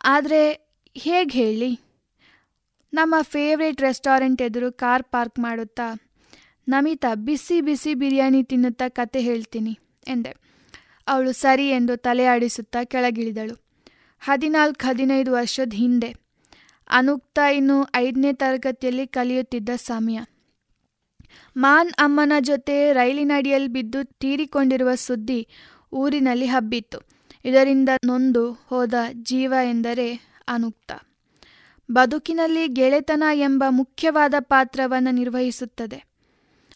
ಆದರೆ ಹೇಗೆ ಹೇಳಿ? ನಮ್ಮ ಫೇವ್ರೇಟ್ ರೆಸ್ಟೋರೆಂಟ್ ಎದುರು ಕಾರ್ ಪಾರ್ಕ್ ಮಾಡುತ್ತಾ, ನಮಿತಾ ಬಿಸಿ ಬಿಸಿ ಬಿರಿಯಾನಿ ತಿನ್ನುತ್ತಾ ಕತೆ ಹೇಳ್ತೀನಿ, ಎಂದೆ. ಅವಳು ಸರಿ ಎಂದು ತಲೆ ಆಡಿಸುತ್ತಾ ಕೆಳಗಿಳಿದಳು. ಹದಿನಾಲ್ಕು, ಹದಿನೈದು ವರ್ಷದ ಹಿಂದೆ, ಅನುಕ್ತ ಇನ್ನು ಐದನೇ ತರಗತಿಯಲ್ಲಿ ಕಲಿಯುತ್ತಿದ್ದ ಸಮಯ. ಮಾನ್ ಅಮ್ಮನ ಜೊತೆ ರೈಲಿನಡಿಯಲ್ಲಿ ಬಿದ್ದು ತೀರಿಕೊಂಡಿರುವ ಸುದ್ದಿ ಊರಿನಲ್ಲಿ ಹಬ್ಬಿತ್ತು. ಇದರಿಂದ ನೊಂದು ಹೋದ ಜೀವ ಎಂದರೆ ಅನುಕ್ತ. ಬದುಕಿನಲ್ಲಿ ಗೆಳೆತನ ಎಂಬ ಮುಖ್ಯವಾದ ಪಾತ್ರವನ್ನು ನಿರ್ವಹಿಸುತ್ತದೆ.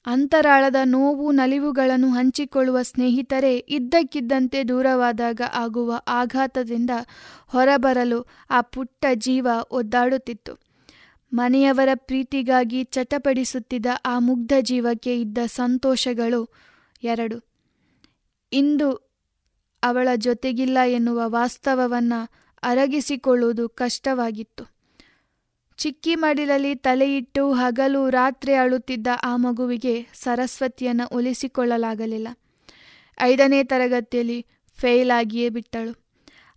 ಅಂತರಾಳದ ನೋವು ನಲಿವುಗಳನ್ನು ಹಂಚಿಕೊಳ್ಳುವ ಸ್ನೇಹಿತರೇ ಇದ್ದಕ್ಕಿದ್ದಂತೆ ದೂರವಾದಾಗ ಆಗುವ ಆಘಾತದಿಂದ ಹೊರಬರಲು ಆ ಪುಟ್ಟ ಜೀವ ಒದ್ದಾಡುತ್ತಿತ್ತು. ಮನೆಯವರ ಪ್ರೀತಿಗಾಗಿ ಚಟಪಡಿಸುತ್ತಿದ್ದ ಆ ಮುಗ್ಧ ಜೀವಕ್ಕೆ ಇದ್ದ ಸಂತೋಷಗಳು ಎರಡು. ಇಂದು ಅವಳ ಜೊತೆಗಿಲ್ಲ ಎನ್ನುವ ವಾಸ್ತವವನ್ನು ಅರಗಿಸಿಕೊಳ್ಳುವುದು ಕಷ್ಟವಾಗಿತ್ತು. ಚಿಕ್ಕಿ ಮಡಿಲಲ್ಲಿ ತಲೆಯಿಟ್ಟು ಹಗಲು ರಾತ್ರಿ ಅಳುತ್ತಿದ್ದ ಆ ಮಗುವಿಗೆ ಸರಸ್ವತಿಯನ್ನು ಒಲಿಸಿಕೊಳ್ಳಲಾಗಲಿಲ್ಲ. ಐದನೇ ತರಗತಿಯಲ್ಲಿ ಫೇಲ್ ಆಗಿಯೇ ಬಿಟ್ಟಳು.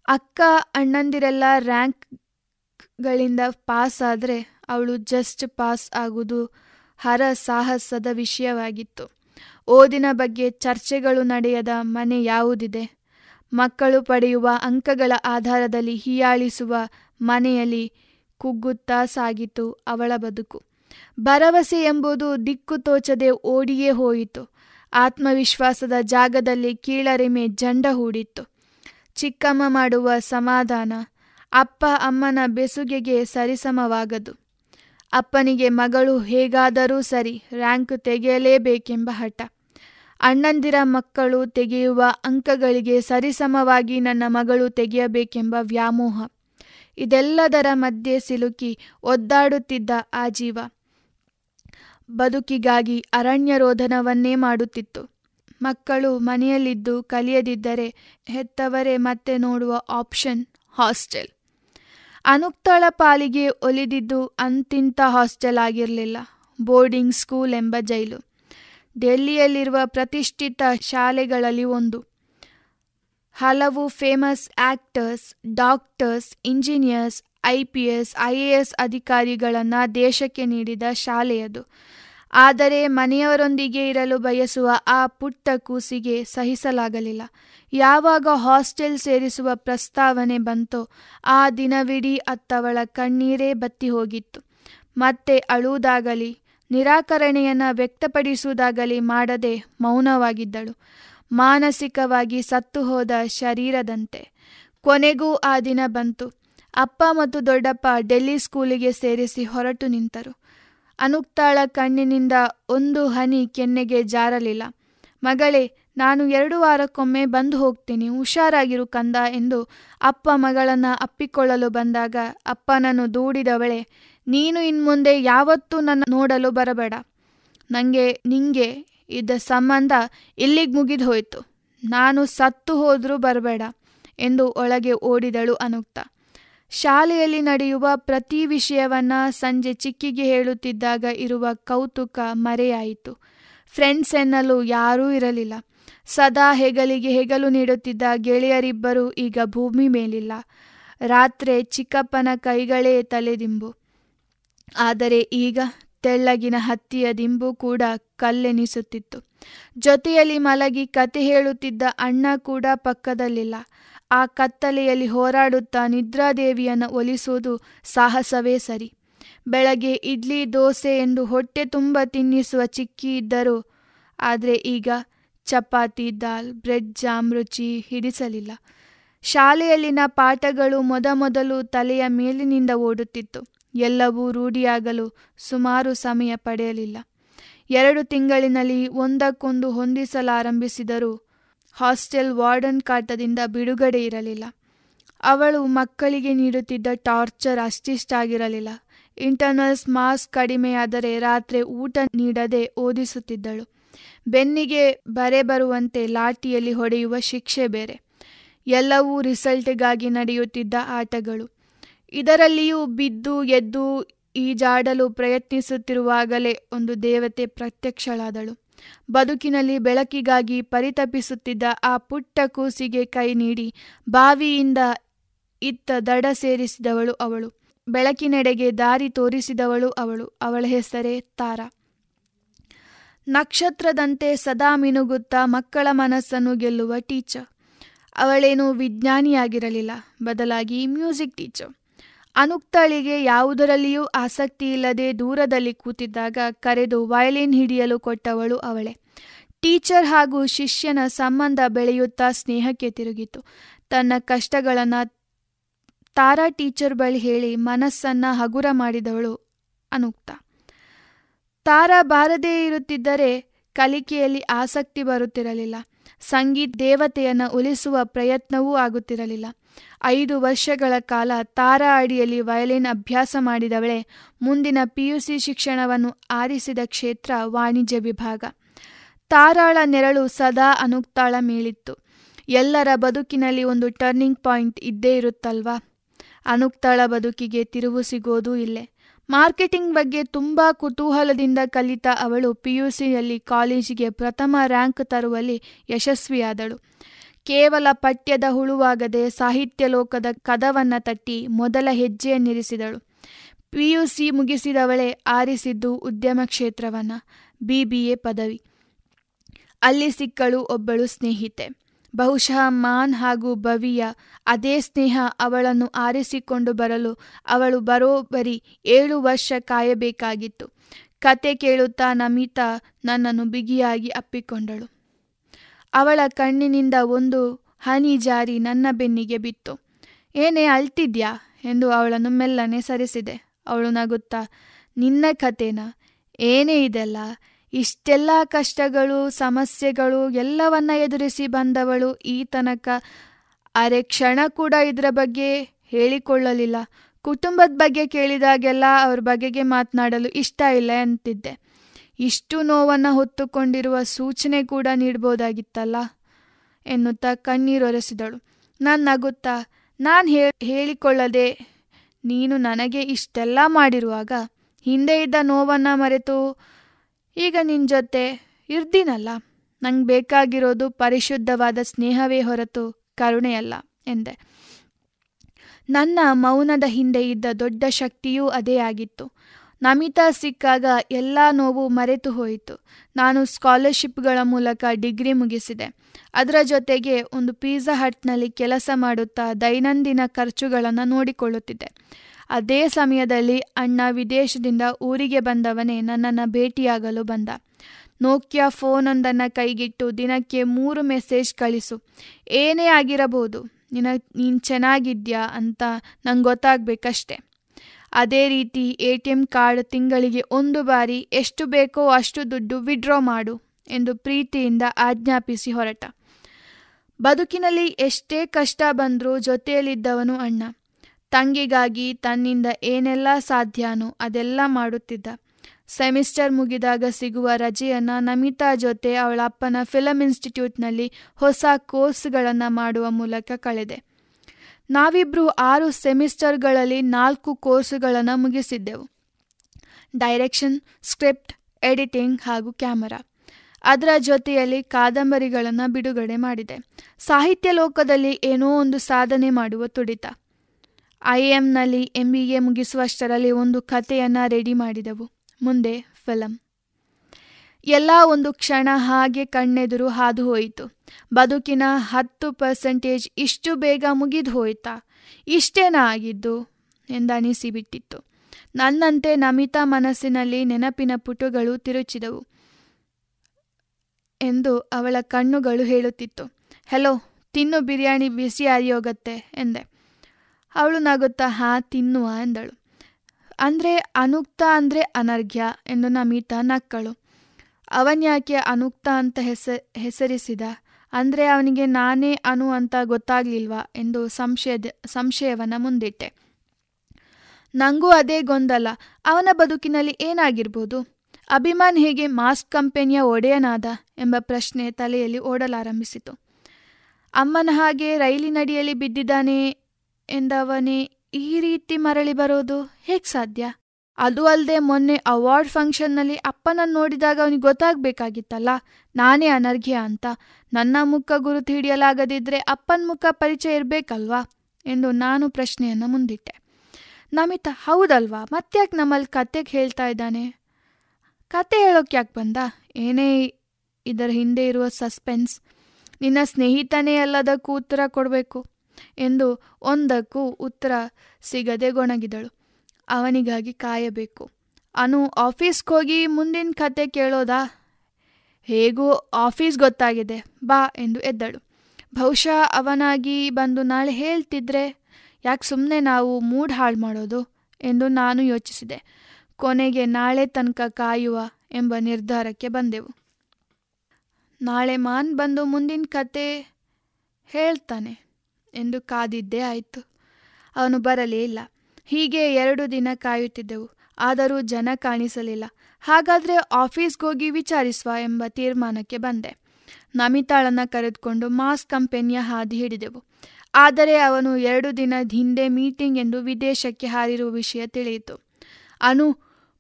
ಅಕ್ಕ ಅಣ್ಣಂದಿರೆಲ್ಲ ರ್ಯಾಂಕ್ಗಳಿಂದ ಪಾಸ್ ಆದರೆ ಅವಳು ಜಸ್ಟ್ ಪಾಸ್ ಆಗುವುದು ಹರ ಸಾಹಸದ ವಿಷಯವಾಗಿತ್ತು. ಓದಿನ ಬಗ್ಗೆ ಚರ್ಚೆಗಳು ನಡೆಯದ ಮನೆ ಯಾವುದಿದೆ? ಮಕ್ಕಳು ಪಡೆಯುವ ಅಂಕಗಳ ಆಧಾರದಲ್ಲಿ ಹೀಯಾಳಿಸುವ ಮನೆಯಲ್ಲಿ ಕುಗ್ಗುತ್ತಾ ಸಾಗಿತು ಅವಳ ಬದುಕು. ಭರವಸೆ ಎಂಬುದು ದಿಕ್ಕು ತೋಚದೆ ಓಡಿಯೇ ಹೋಯಿತು. ಆತ್ಮವಿಶ್ವಾಸದ ಜಾಗದಲ್ಲಿ ಕೀಳರಿಮೆ ಜಂಡ ಹೂಡಿತ್ತು. ಚಿಕ್ಕಮ್ಮ ಮಾಡುವ ಸಮಾಧಾನ, ಅಪ್ಪ ಅಮ್ಮನ ಬೆಸುಗೆಗೆ ಸರಿಸಮವಾಗದು. ಅಪ್ಪನಿಗೆ ಮಗಳು ಹೇಗಾದರೂ ಸರಿ ರ್ಯಾಂಕ್ ತೆಗೆಯಲೇಬೇಕೆಂಬ ಹಠ. ಅಣ್ಣಂದಿರ ಮಕ್ಕಳು ತೆಗೆಯುವ ಅಂಕಗಳಿಗೆ ಸರಿಸಮವಾಗಿ ನನ್ನ ಮಗಳು ತೆಗೆಯಬೇಕೆಂಬ ವ್ಯಾಮೋಹ. ಇದೆಲ್ಲದರ ಮಧ್ಯೆ ಸಿಲುಕಿ ಒದ್ದಾಡುತ್ತಿದ್ದ ಆ ಜೀವ. ಬದುಕಿಗಾಗಿ ಅರಣ್ಯರೋಧನವನ್ನೇ ಮಾಡುತ್ತಿತ್ತು. ಮಕ್ಕಳು ಮನೆಯಲ್ಲಿದ್ದು ಕಲಿಯದಿದ್ದರೆ ಹೆತ್ತವರೇ ಮತ್ತೆ ನೋಡುವ ಆಪ್ಷನ್ ಹಾಸ್ಟೆಲ್. ಅನುಕ್ತಳ ಪಾಲಿಗೆ ಒಲಿದಿದ್ದು ಅಂತಿಂತ ಹಾಸ್ಟೆಲ್ ಆಗಿರಲಿಲ್ಲ. ಬೋರ್ಡಿಂಗ್ ಸ್ಕೂಲ್ ಎಂಬ ಜೈಲು. ಡೆಲ್ಲಿಯಲ್ಲಿರುವ ಪ್ರತಿಷ್ಠಿತ ಶಾಲೆಗಳಲ್ಲಿ ಒಂದು. ಹಲವು famous actors, doctors, engineers, I P S, I A S ಅಧಿಕಾರಿಗಳನ್ನು ದೇಶಕ್ಕೆ ನೀಡಿದ ಶಾಲೆಯದು. ಆದರೆ ಮನೆಯವರೊಂದಿಗೆ ಇರಲು ಬಯಸುವ ಆ ಪುಟ್ಟ ಕೂಸಿಗೆ ಸಹಿಸಲಾಗಲಿಲ್ಲ. ಯಾವಾಗ ಹಾಸ್ಟೆಲ್ ಸೇರಿಸುವ ಪ್ರಸ್ತಾವನೆ ಬಂತೋ ಆ ದಿನವಿಡೀ ಅತ್ತವಳ ಕಣ್ಣೀರೇ ಬತ್ತಿ ಹೋಗಿತ್ತು. ಮತ್ತೆ ಅಳುವುದಾಗಲಿ ನಿರಾಕರಣೆಯನ್ನು ವ್ಯಕ್ತಪಡಿಸುವುದಾಗಲಿ ಮಾಡದೆ ಮೌನವಾಗಿದ್ದಳು. ಮಾನಸಿಕವಾಗಿ ಸತ್ತು ಹೋದ ಶರೀರದಂತೆ. ಕೊನೆಗೂ ಆ ದಿನ ಬಂತು. ಅಪ್ಪ ಮತ್ತು ದೊಡ್ಡಪ್ಪ ಡೆಲ್ಲಿ ಸ್ಕೂಲಿಗೆ ಸೇರಿಸಿ ಹೊರಟು ನಿಂತರು. ಅನುಕ್ತಾಳ ಕಣ್ಣಿನಿಂದ ಒಂದು ಹನಿ ಕೆನ್ನೆಗೆ ಜಾರಲಿಲ್ಲ. ಮಗಳೇ, ನಾನು ಎರಡು ವಾರಕ್ಕೊಮ್ಮೆ ಬಂದು ಹೋಗ್ತೀನಿ, ಹುಷಾರಾಗಿರು ಕಂದ ಎಂದು ಅಪ್ಪ ಮಗಳನ್ನು ಅಪ್ಪಿಕೊಳ್ಳಲು ಬಂದಾಗ, ಅಪ್ಪನನ್ನು ದೂಡಿದವಳೆ ನೀನು ಇನ್ಮುಂದೆ ಯಾವತ್ತೂ ನನ್ನ ನೋಡಲು ಬರಬೇಡ. ನನಗೆ ನಿಂಗೆ ಇದ್ದ ಸಂಬಂಧ ಇಲ್ಲಿಗೆ ಮುಗಿದು ಹೋಯಿತು ನಾನು ಸತ್ತು ಹೋದರೂ ಬರಬೇಡ ಎಂದು ಒಳಗೆ ಓಡಿದಳು ಅನುಕ್ತ. ಶಾಲೆಯಲ್ಲಿ ನಡೆಯುವ ಪ್ರತಿ ವಿಷಯವನ್ನ ಸಂಜೆ ಚಿಕ್ಕಿಗೆ ಹೇಳುತ್ತಿದ್ದಾಗ ಇರುವ ಕೌತುಕ ಮರೆಯಾಯಿತು. ಫ್ರೆಂಡ್ಸ್ ಎನ್ನಲು ಯಾರೂ ಇರಲಿಲ್ಲ. ಸದಾ ಹೆಗಲಿಗೆ ಹೆಗಲು ನೀಡುತ್ತಿದ್ದ ಗೆಳೆಯರಿಬ್ಬರು ಈಗ ಭೂಮಿ ಮೇಲಿಲ್ಲ. ರಾತ್ರಿ ಚಿಕ್ಕಪ್ಪನ ಕೈಗಳೇ ತಲೆದಿಂಬು. ಆದರೆ ಈಗ ತೆಳ್ಳಗಿನ ಹತ್ತಿಯ ದಿಂಬು ಕೂಡ ಕಲ್ಲೆನಿಸುತ್ತಿತ್ತು. ಜೊತೆಯಲ್ಲಿ ಮಲಗಿ ಕತೆ ಹೇಳುತ್ತಿದ್ದ ಅಣ್ಣ ಕೂಡ ಪಕ್ಕದಲ್ಲಿಲ್ಲ. ಆ ಕತ್ತಲೆಯಲ್ಲಿ ಹೋರಾಡುತ್ತಾ ನಿದ್ರಾದೇವಿಯನ್ನು ಒಲಿಸುವುದು ಸಾಹಸವೇ ಸರಿ. ಬೆಳಗ್ಗೆ ಇಡ್ಲಿ, ದೋಸೆ ಎಂದು ಹೊಟ್ಟೆ ತುಂಬ ತಿನ್ನಿಸುವ ಚಿಕ್ಕಿ ಇದ್ದರು. ಆದರೆ ಈಗ ಚಪಾತಿ, ದಾಲ್, ಬ್ರೆಡ್, ಜಾಮ್ ರುಚಿ ಹಿಡಿಸಲಿಲ್ಲ. ಶಾಲೆಯಲ್ಲಿನ ಪಾಠಗಳು ಮೊದಮೊದಲು ತಲೆಯ ಮೇಲಿನಿಂದ ಓಡುತ್ತಿತ್ತು. ಎಲ್ಲವೂ ರೂಢಿಯಾಗಲು ಸುಮಾರು ಸಮಯ ಪಡೆಯಲಿಲ್ಲ. ಎರಡು ತಿಂಗಳಿನಲ್ಲಿ ಒಂದಕ್ಕೊಂದು ಹೊಂದಿಸಲಾರಂಭಿಸಿದರೂ. ಹಾಸ್ಟೆಲ್ ವಾರ್ಡನ್ ಕಾಟದಿಂದ ಬಿಡುಗಡೆ ಇರಲಿಲ್ಲ. ಅವಳು ಮಕ್ಕಳಿಗೆ ನೀಡುತ್ತಿದ್ದ ಟಾರ್ಚರ್ ಅಷ್ಟಿಷ್ಟಾಗಿರಲಿಲ್ಲ. ಇಂಟರ್ನಲ್ಸ್ ಮಾರ್ಕ್ಸ್ ಕಡಿಮೆಯಾದರೆ ರಾತ್ರಿ ಊಟ ನೀಡದೆ ಓದಿಸುತ್ತಿದ್ದಳು. ಬೆನ್ನಿಗೆ ಬರೆ ಬರುವಂತೆ ಲಾಠಿಯಲ್ಲಿ ಹೊಡೆಯುವ ಶಿಕ್ಷೆ ಬೇರೆ. ಎಲ್ಲವೂ ರಿಸಲ್ಟ್ಗಾಗಿ ನಡೆಯುತ್ತಿದ್ದ ಆಟಗಳು. ಇದರಲ್ಲಿಯೂ ಬಿದ್ದು ಎದ್ದು ಈಜಾಡಲು ಪ್ರಯತ್ನಿಸುತ್ತಿರುವಾಗಲೇ ಒಂದು ದೇವತೆ ಪ್ರತ್ಯಕ್ಷಳಾದಳು. ಬದುಕಿನಲ್ಲಿ ಬೆಳಕಿಗಾಗಿ ಪರಿತಪಿಸುತ್ತಿದ್ದ ಆ ಪುಟ್ಟ ಕೂಸಿಗೆ ಕೈ ನೀಡಿ ಬಾವಿಯಿಂದ ಇತ್ತ ದಡ ಸೇರಿಸಿದವಳು ಅವಳು. ಬೆಳಕಿನೆಡೆಗೆ ದಾರಿ ತೋರಿಸಿದವಳು ಅವಳು. ಅವಳ ಹೆಸರೇ ತಾರಾ. ನಕ್ಷತ್ರದಂತೆ ಸದಾ ಮಿನುಗುತ್ತಾ ಮಕ್ಕಳ ಮನಸ್ಸನ್ನು ಗೆಲ್ಲುವ ಟೀಚರ್. ಅವಳೇನು ವಿಜ್ಞಾನಿಯಾಗಿರಲಿಲ್ಲ. ಬದಲಾಗಿ ಮ್ಯೂಸಿಕ್ ಟೀಚರ್. ಅನುಕ್ತಳಿಗೆ ಯಾವುದರಲ್ಲಿಯೂ ಆಸಕ್ತಿ ಇಲ್ಲದೆ ದೂರದಲ್ಲಿ ಕೂತಿದ್ದಾಗ ಕರೆದು ವಯಲಿನ್ ಹಿಡಿಯಲು ಕೊಟ್ಟವಳು ಅವಳೆ. ಟೀಚರ್ ಹಾಗೂ ಶಿಷ್ಯನ ಸಂಬಂಧ ಬೆಳೆಯುತ್ತಾ ಸ್ನೇಹಕ್ಕೆ ತಿರುಗಿತು. ತನ್ನ ಕಷ್ಟಗಳನ್ನು ತಾರಾ ಟೀಚರ್ ಬಳಿ ಹೇಳಿ ಮನಸ್ಸನ್ನು ಹಗುರ ಮಾಡಿದವಳು ಅನುಕ್ತ. ತಾರಾ ಬಾರದೇ ಇರುತ್ತಿದ್ದರೆ ಕಲಿಕೆಯಲ್ಲಿ ಆಸಕ್ತಿ ಬರುತ್ತಿರಲಿಲ್ಲ. ಸಂಗೀತ್ ದೇವತೆಯನ್ನು ಉಲಿಸುವ ಪ್ರಯತ್ನವೂ ಆಗುತ್ತಿರಲಿಲ್ಲ. ಐದು ವರ್ಷಗಳ ಕಾಲ ತಾರಾ ಅಡಿಯಲ್ಲಿ ವಯಲಿನ್ ಅಭ್ಯಾಸ ಮಾಡಿದವಳೆ. ಮುಂದಿನ ಪಿಯುಸಿ ಶಿಕ್ಷಣವನ್ನು ಆರಿಸಿದ ಕ್ಷೇತ್ರ ವಾಣಿಜ್ಯ ವಿಭಾಗ. ತಾರಾಳ ನೆರಳು ಸದಾ ಅನುಕ್ತಾಳ ಮೇಲಿತ್ತು ಎಲ್ಲರ ಬದುಕಿನಲ್ಲಿ ಒಂದು ಟರ್ನಿಂಗ್ ಪಾಯಿಂಟ್ ಇದ್ದೇ ಇರುತ್ತಲ್ವಾ? ಅನುಕ್ತಾಳ ಬದುಕಿಗೆ ತಿರುವು ಸಿಗೋದೂ ಇಲ್ಲೇ. ಮಾರ್ಕೆಟಿಂಗ್ ಬಗ್ಗೆ ತುಂಬಾ ಕುತೂಹಲದಿಂದ ಕಲಿತ ಅವಳು ಪಿಯುಸಿಯಲ್ಲಿ ಕಾಲೇಜಿಗೆ ಪ್ರಥಮ ರ್ಯಾಂಕ್ ತರುವಲ್ಲಿ ಯಶಸ್ವಿಯಾದಳು. ಕೇವಲ ಪಠ್ಯದ ಹುಳುವಾಗದೆ ಸಾಹಿತ್ಯ ಲೋಕದ ಕದವನ್ನ ತಟ್ಟಿ ಮೊದಲ ಹೆಜ್ಜೆಯನ್ನಿರಿಸಿದಳು. ಪಿಯುಸಿ ಮುಗಿಸಿದವಳೆ ಆರಿಸಿದ್ದು ಉದ್ಯಮ ಕ್ಷೇತ್ರವನ್ನ ಎ ಪದವಿ. ಅಲ್ಲಿ ಸಿಕ್ಕಳು ಒಬ್ಬಳು ಸ್ನೇಹಿತೆ. ಬಹುಶಃ ಮಾನ್ ಹಾಗೂ ಭವಿಯ ಅದೇ ಸ್ನೇಹ ಅವಳನ್ನು ಆರಿಸಿಕೊಂಡು ಬರಲು ಅವಳು ಬರೋಬ್ಬರಿ ಏಳು ವರ್ಷ ಕಾಯಬೇಕಾಗಿತ್ತು. ಕತೆ ಕೇಳುತ್ತಾ ನಮಿತಾ ನನ್ನನ್ನು ಬಿಗಿಯಾಗಿ ಅಪ್ಪಿಕೊಂಡಳು. ಅವಳ ಕಣ್ಣಿನಿಂದ ಒಂದು ಹನಿ ಜಾರಿ ನನ್ನ ಬೆನ್ನಿಗೆ ಬಿತ್ತು. ಏನೇ ಅಳ್ತಿದ್ಯಾ? ಎಂದು ಅವಳನ್ನು ಮೆಲ್ಲನೆ ಸರಿಸಿದೆ. ಅವಳು ನಗುತ್ತಾ, ನಿನ್ನ ಕಥೆನ? ಏನೇ ಇದೆಲ್ಲ? ಇಷ್ಟೆಲ್ಲ ಕಷ್ಟಗಳು, ಸಮಸ್ಯೆಗಳು, ಎಲ್ಲವನ್ನ ಎದುರಿಸಿ ಬಂದವಳು ಈ ತನಕ. ಅರೆ ಕ್ಷಣ ಕೂಡ ಇದರ ಬಗ್ಗೆ ಹೇಳಿಕೊಳ್ಳಲಿಲ್ಲ. ಕುಟುಂಬದ ಬಗ್ಗೆ ಕೇಳಿದಾಗೆಲ್ಲ ಅವ್ರ ಬಗೆಗೆ ಮಾತನಾಡಲು ಇಷ್ಟ ಇಲ್ಲ ಅಂತಿದ್ದೆ. ಇಷ್ಟು ನೋವನ್ನು ಹೊತ್ತುಕೊಂಡಿರುವ ಸೂಚನೆ ಕೂಡ ನೀಡ್ಬೋದಾಗಿತ್ತಲ್ಲ? ಎನ್ನುತ್ತಾ ಕಣ್ಣೀರೊರೆಸಿದಳು ನಾನು ನಗುತ್ತಾ ನಾನು ಹೇಳಿಕೊಳ್ಳದೆ ನೀನು ನನಗೆ ಇಷ್ಟೆಲ್ಲ ಮಾಡಿರುವಾಗ ಹಿಂದೆ ಇದ್ದ ನೋವನ್ನು ಮರೆತು ಈಗ ನಿನ್ನ ಜೊತೆ ಇರ್ದಿನಲ್ಲ? ನಂಗೆ ಬೇಕಾಗಿರೋದು ಪರಿಶುದ್ಧವಾದ ಸ್ನೇಹವೇ ಹೊರತು ಕರುಣೆಯಲ್ಲ, ಎಂದೆ. ನನ್ನ ಮೌನದ ಹಿಂದೆ ಇದ್ದ ದೊಡ್ಡ ಶಕ್ತಿಯೂ ಅದೇ ಆಗಿತ್ತು. ನಮಿತಾ ಸಿಕ್ಕಾಗ ಎಲ್ಲ ನೋವು ಮರೆತು ಹೋಯಿತು. ನಾನು ಸ್ಕಾಲರ್ಶಿಪ್ಗಳ ಮೂಲಕ ಡಿಗ್ರಿ ಮುಗಿಸಿದೆ. ಅದರ ಜೊತೆಗೆ ಒಂದು ಪಿಜ್ಜಾ ಹಟ್ನಲ್ಲಿ ಕೆಲಸ ಮಾಡುತ್ತಾ ದೈನಂದಿನ ಖರ್ಚುಗಳನ್ನು ನೋಡಿಕೊಳ್ಳುತ್ತಿದ್ದೆ. ಅದೇ ಸಮಯದಲ್ಲಿ ಅಣ್ಣ ವಿದೇಶದಿಂದ ಊರಿಗೆ ಬಂದವನೇ ನನ್ನನ್ನು ಭೇಟಿಯಾಗಲು ಬಂದ. ನೋಕಿಯಾ ಫೋನೊಂದನ್ನು ಕೈಗಿಟ್ಟು ದಿನಕ್ಕೆ ಮೂರು ಮೆಸೇಜ್ ಕಳಿಸು. ಏನೇ ಆಗಿರಬಹುದು ನಿನ ನೀನು ಚೆನ್ನಾಗಿದ್ಯಾ ಅಂತ ನಂಗೆ ಗೊತ್ತಾಗಬೇಕಷ್ಟೆ. ಅದೇ ರೀತಿ ಎ ಟಿ ಎಂ ಕಾರ್ಡ್ ತಿಂಗಳಿಗೆ ಒಂದು ಬಾರಿ ಎಷ್ಟು ಬೇಕೋ ಅಷ್ಟು ದುಡ್ಡು ವಿಡ್ರಾ ಮಾಡು ಎಂದು ಪ್ರೀತಿಯಿಂದ ಆಜ್ಞಾಪಿಸಿ ಹೊರಟ. ಬದುಕಿನಲ್ಲಿ ಎಷ್ಟೇ ಕಷ್ಟ ಬಂದರೂ ಜೊತೆಯಲ್ಲಿದ್ದವನು ಅಣ್ಣ. ತಂಗಿಗಾಗಿ ತನ್ನಿಂದ ಏನೆಲ್ಲ ಸಾಧ್ಯನೋ ಅದೆಲ್ಲ ಮಾಡುತ್ತಿದ್ದ. ಸೆಮಿಸ್ಟರ್ ಮುಗಿದಾಗ ಸಿಗುವ ರಜೆಯನ್ನು ನಮಿತಾ ಜೊತೆ ಅವಳ ಅಪ್ಪನ ಫಿಲಂ ಇನ್ಸ್ಟಿಟ್ಯೂಟ್ನಲ್ಲಿ ಹೊಸ ಕೋರ್ಸ್ಗಳನ್ನು ಮಾಡುವ ಮೂಲಕ ಕಳೆದೆ. ನಾವಿಬ್ಬರು ಆರು ಸೆಮಿಸ್ಟರ್ಗಳಲ್ಲಿ ನಾಲ್ಕು ಕೋರ್ಸುಗಳನ್ನು ಮುಗಿಸಿದ್ದೆವು. ಡೈರೆಕ್ಷನ್, ಸ್ಕ್ರಿಪ್ಟ್, ಎಡಿಟಿಂಗ್ ಹಾಗೂ ಕ್ಯಾಮರಾ. ಅದರ ಜೊತೆಯಲ್ಲಿ ಕಾದಂಬರಿಗಳನ್ನು ಬಿಡುಗಡೆ ಮಾಡಿದೆ. ಸಾಹಿತ್ಯ ಲೋಕದಲ್ಲಿ ಏನೋ ಒಂದು ಸಾಧನೆ ಮಾಡುವ ತುಡಿತ. ಐ ಎಂನಲ್ಲಿ ಎಂ ಬಿ ಎ ಮುಗಿಸುವಷ್ಟರಲ್ಲಿ ಒಂದು ಕಥೆಯನ್ನು ರೆಡಿ ಮಾಡಿದೆವು. ಮುಂದೆ ಫಿಲಂ. ಎಲ್ಲ ಒಂದು ಕ್ಷಣ ಹಾಗೆ ಕಣ್ಣೆದುರು ಹಾದು ಹೋಯಿತು. ಬದುಕಿನ ಹತ್ತು ಪರ್ಸೆಂಟೇಜ್ ಇಷ್ಟು ಬೇಗ ಮುಗಿದು ಹೋಯ್ತಾ? ಇಷ್ಟೇನ ಆಗಿದ್ದು ಎಂದನಿಸಿಬಿಟ್ಟಿತ್ತು. ನನ್ನಂತೆ ನಮಿತಾ ಮನಸ್ಸಿನಲ್ಲಿ ನೆನಪಿನ ಪುಟುಗಳು ತಿರುಚಿದವು ಎಂದು ಅವಳ ಕಣ್ಣುಗಳು ಹೇಳುತ್ತಿತ್ತು. ಹೆಲೋ, ತಿನ್ನು ಬಿರಿಯಾನಿ ಬಿಸಿ ಅರಿಯೋಗತ್ತೆ ಎಂದೆ. ಅವಳು ನಗುತ್ತಾ, ಹಾ, ತಿನ್ನುವ ಎಂದಳು. ಅಂದರೆ ಅನುಕ್ತ ಅಂದರೆ ಅನರ್ಘ್ಯ ಎಂದು ನಮಿತಾ ನಕ್ಕಳು. ಅವನ್ಯಾಕೆ ಅನುಕ್ತ ಅಂತ ಹೆಸ, ಹೆಸರಿಸಿದ? ಅಂದರೆ ಅವನಿಗೆ ನಾನೇ ಅನು ಅಂತ ಗೊತ್ತಾಗ್ಲಿಲ್ವಾ ಎಂದು ಸಂಶಯದ, ಸಂಶಯವನ್ನು ಮುಂದಿಟ್ಟೆ. ನನಗೂ ಅದೇ ಗೊಂದಲ. ಅವನ ಬದುಕಿನಲ್ಲಿ ಏನಾಗಿರ್ಬೋದು? ಅಭಿಮಾನ್ ಹೇಗೆ ಮಾಸ್ಕ್ ಕಂಪೆನಿಯ ಒಡೆಯನಾದ ಎಂಬ ಪ್ರಶ್ನೆ ತಲೆಯಲ್ಲಿ ಓಡಲಾರಂಭಿಸಿತು. ಅಮ್ಮನ ಹಾಗೆ ರೈಲಿನಡಿಯಲ್ಲಿ ಬಿದ್ದಿದ್ದಾನೆ ಎಂದವನೇ ಈ ರೀತಿ ಮರಳಿ ಬರೋದು ಹೇಗೆ ಸಾಧ್ಯ? ಅದು ಅಲ್ಲದೆ ಮೊನ್ನೆ ಅವಾರ್ಡ್ ಫಂಕ್ಷನ್ನಲ್ಲಿ ಅಪ್ಪನನ್ನು ನೋಡಿದಾಗ ಅವನಿಗೆ ಗೊತ್ತಾಗಬೇಕಾಗಿತ್ತಲ್ಲ? ನಾನೇ ಅನರ್ಘ್ಯ ಅಂತ. ನನ್ನ ಮುಖ ಗುರುತು ಹಿಡಿಯಲಾಗದಿದ್ರೆ ಅಪ್ಪನ ಮುಖ ಪರಿಚಯ ಇರಬೇಕಲ್ವಾ? ಎಂದು ನಾನು ಪ್ರಶ್ನೆಯನ್ನು ಮುಂದಿಟ್ಟೆ. ನಮಿತಾ, ಹೌದಲ್ವಾ? ಮತ್ತ್ಯಾಕೆ ನಮ್ಮಲ್ಲಿ ಕತೆಗೆ ಹೇಳ್ತಾ ಇದ್ದಾನೆ? ಕತೆ ಹೇಳೋಕೆ ಯಾಕೆ ಬಂದ? ಏನೇ ಇದರ ಹಿಂದೆ ಇರುವ ಸಸ್ಪೆನ್ಸ್ ನಿನ್ನ ಸ್ನೇಹಿತನೇ ಅಲ್ಲದಕ್ಕೂ ಉತ್ತರ ಕೊಡಬೇಕು. ಎಂದು ಒಂದಕ್ಕೂ ಉತ್ತರ ಸಿಗದೆ ಗೊಣಗಿದಳು. ಅವನಿಗಾಗಿ ಕಾಯಬೇಕು. ಅನು ಆಫೀಸ್ಗೆ ಹೋಗಿ ಮುಂದಿನ ಕತೆ ಕೇಳೋದಾ? ಹೇಗೂ ಆಫೀಸ್ ಗೊತ್ತಾಗಿದೆ, ಬಾ ಎಂದು ಎದ್ದಳು. ಬಹುಶಃ ಅವನಾಗಿ ಬಂದು ನಾಳೆ ಹೇಳ್ತಿದ್ರೆ ಯಾಕೆ ಸುಮ್ಮನೆ ನಾವು ಮೂಡ್ ಹಾಳು ಮಾಡೋದು ಎಂದು ನಾನು ಯೋಚಿಸಿದೆ. ಕೊನೆಗೆ ನಾಳೆ ತನಕ ಕಾಯುವ ಎಂಬ ನಿರ್ಧಾರಕ್ಕೆ ಬಂದೆವು. ನಾಳೆ ಮಾನ್ ಬಂದು ಮುಂದಿನ ಕತೆ ಹೇಳ್ತಾನೆ ಎಂದು ಕಾದಿದ್ದೇ ಆಯಿತು. ಅವನು ಬರಲೇ ಇಲ್ಲ. ಹೀಗೆ ಎರಡು ದಿನ ಕಾಯುತ್ತಿದ್ದೆವು. ಆದರೂ ಜನ ಕಾಣಿಸಲಿಲ್ಲ. ಹಾಗಾದರೆ ಆಫೀಸ್ಗೋಗಿ ವಿಚಾರಿಸುವ ಎಂಬ ತೀರ್ಮಾನಕ್ಕೆ ಬಂದೆ. ನಮಿತಾಳನ್ನ ಕರೆದುಕೊಂಡು ಮಾಸ್ ಕಂಪೆನಿಯ ಹಾದಿ ಹಿಡಿದೆವು. ಆದರೆ ಅವನು ಎರಡು ದಿನ ಹಿಂದೆ ಮೀಟಿಂಗ್ ಎಂದು ವಿದೇಶಕ್ಕೆ ಹಾರಿರುವ ವಿಷಯ ತಿಳಿಯಿತು. ಅನು,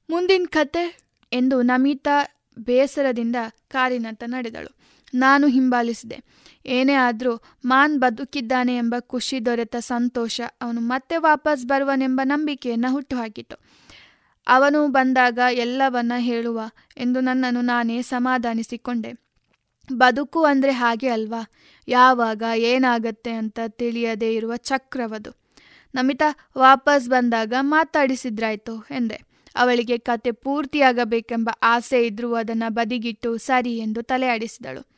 ಮುಂದಿನ ಕತೆ ಎಂದು ನಮಿತಾ ಬೇಸರದಿಂದ ಕಾರಿನತ್ತ ನಡೆದಳು. ನಾನು ಹಿಂಬಾಲಿಸಿದೆ. ಏನೇ ಆದರೂ ಮಾನ್ ಬದುಕಿದ್ದಾನೆ ಎಂಬ ಖುಷಿ ದೊರೆತ ಸಂತೋಷ ಅವನು ಮತ್ತೆ ವಾಪಸ್ ಬರುವನೆಂಬ ನಂಬಿಕೆಯನ್ನು ಹುಟ್ಟುಹಾಕಿತು. ಅವನು ಬಂದಾಗ ಎಲ್ಲವನ್ನ ಹೇಳುವ ಎಂದು ನನ್ನನ್ನು ನಾನೇ ಸಮಾಧಾನಿಸಿಕೊಂಡೆ. ಬದುಕು ಅಂದರೆ ಹಾಗೆ ಅಲ್ವಾ? ಯಾವಾಗ ಏನಾಗತ್ತೆ ಅಂತ ತಿಳಿಯದೇ ಇರುವ ಚಕ್ರವದು. ನಮಿತಾ ವಾಪಸ್ ಬಂದಾಗ ಮಾತಾಡಿಸಿದ್ರಾಯ್ತು ಎಂದೆ. ಅವಳಿಗೆ ಕತೆ ಪೂರ್ತಿಯಾಗಬೇಕೆಂಬ ಆಸೆ ಇದ್ರೂ ಅದನ್ನು ಬದಿಗಿಟ್ಟು ಸರಿ ಎಂದು ತಲೆ ಆಡಿಸಿದಳು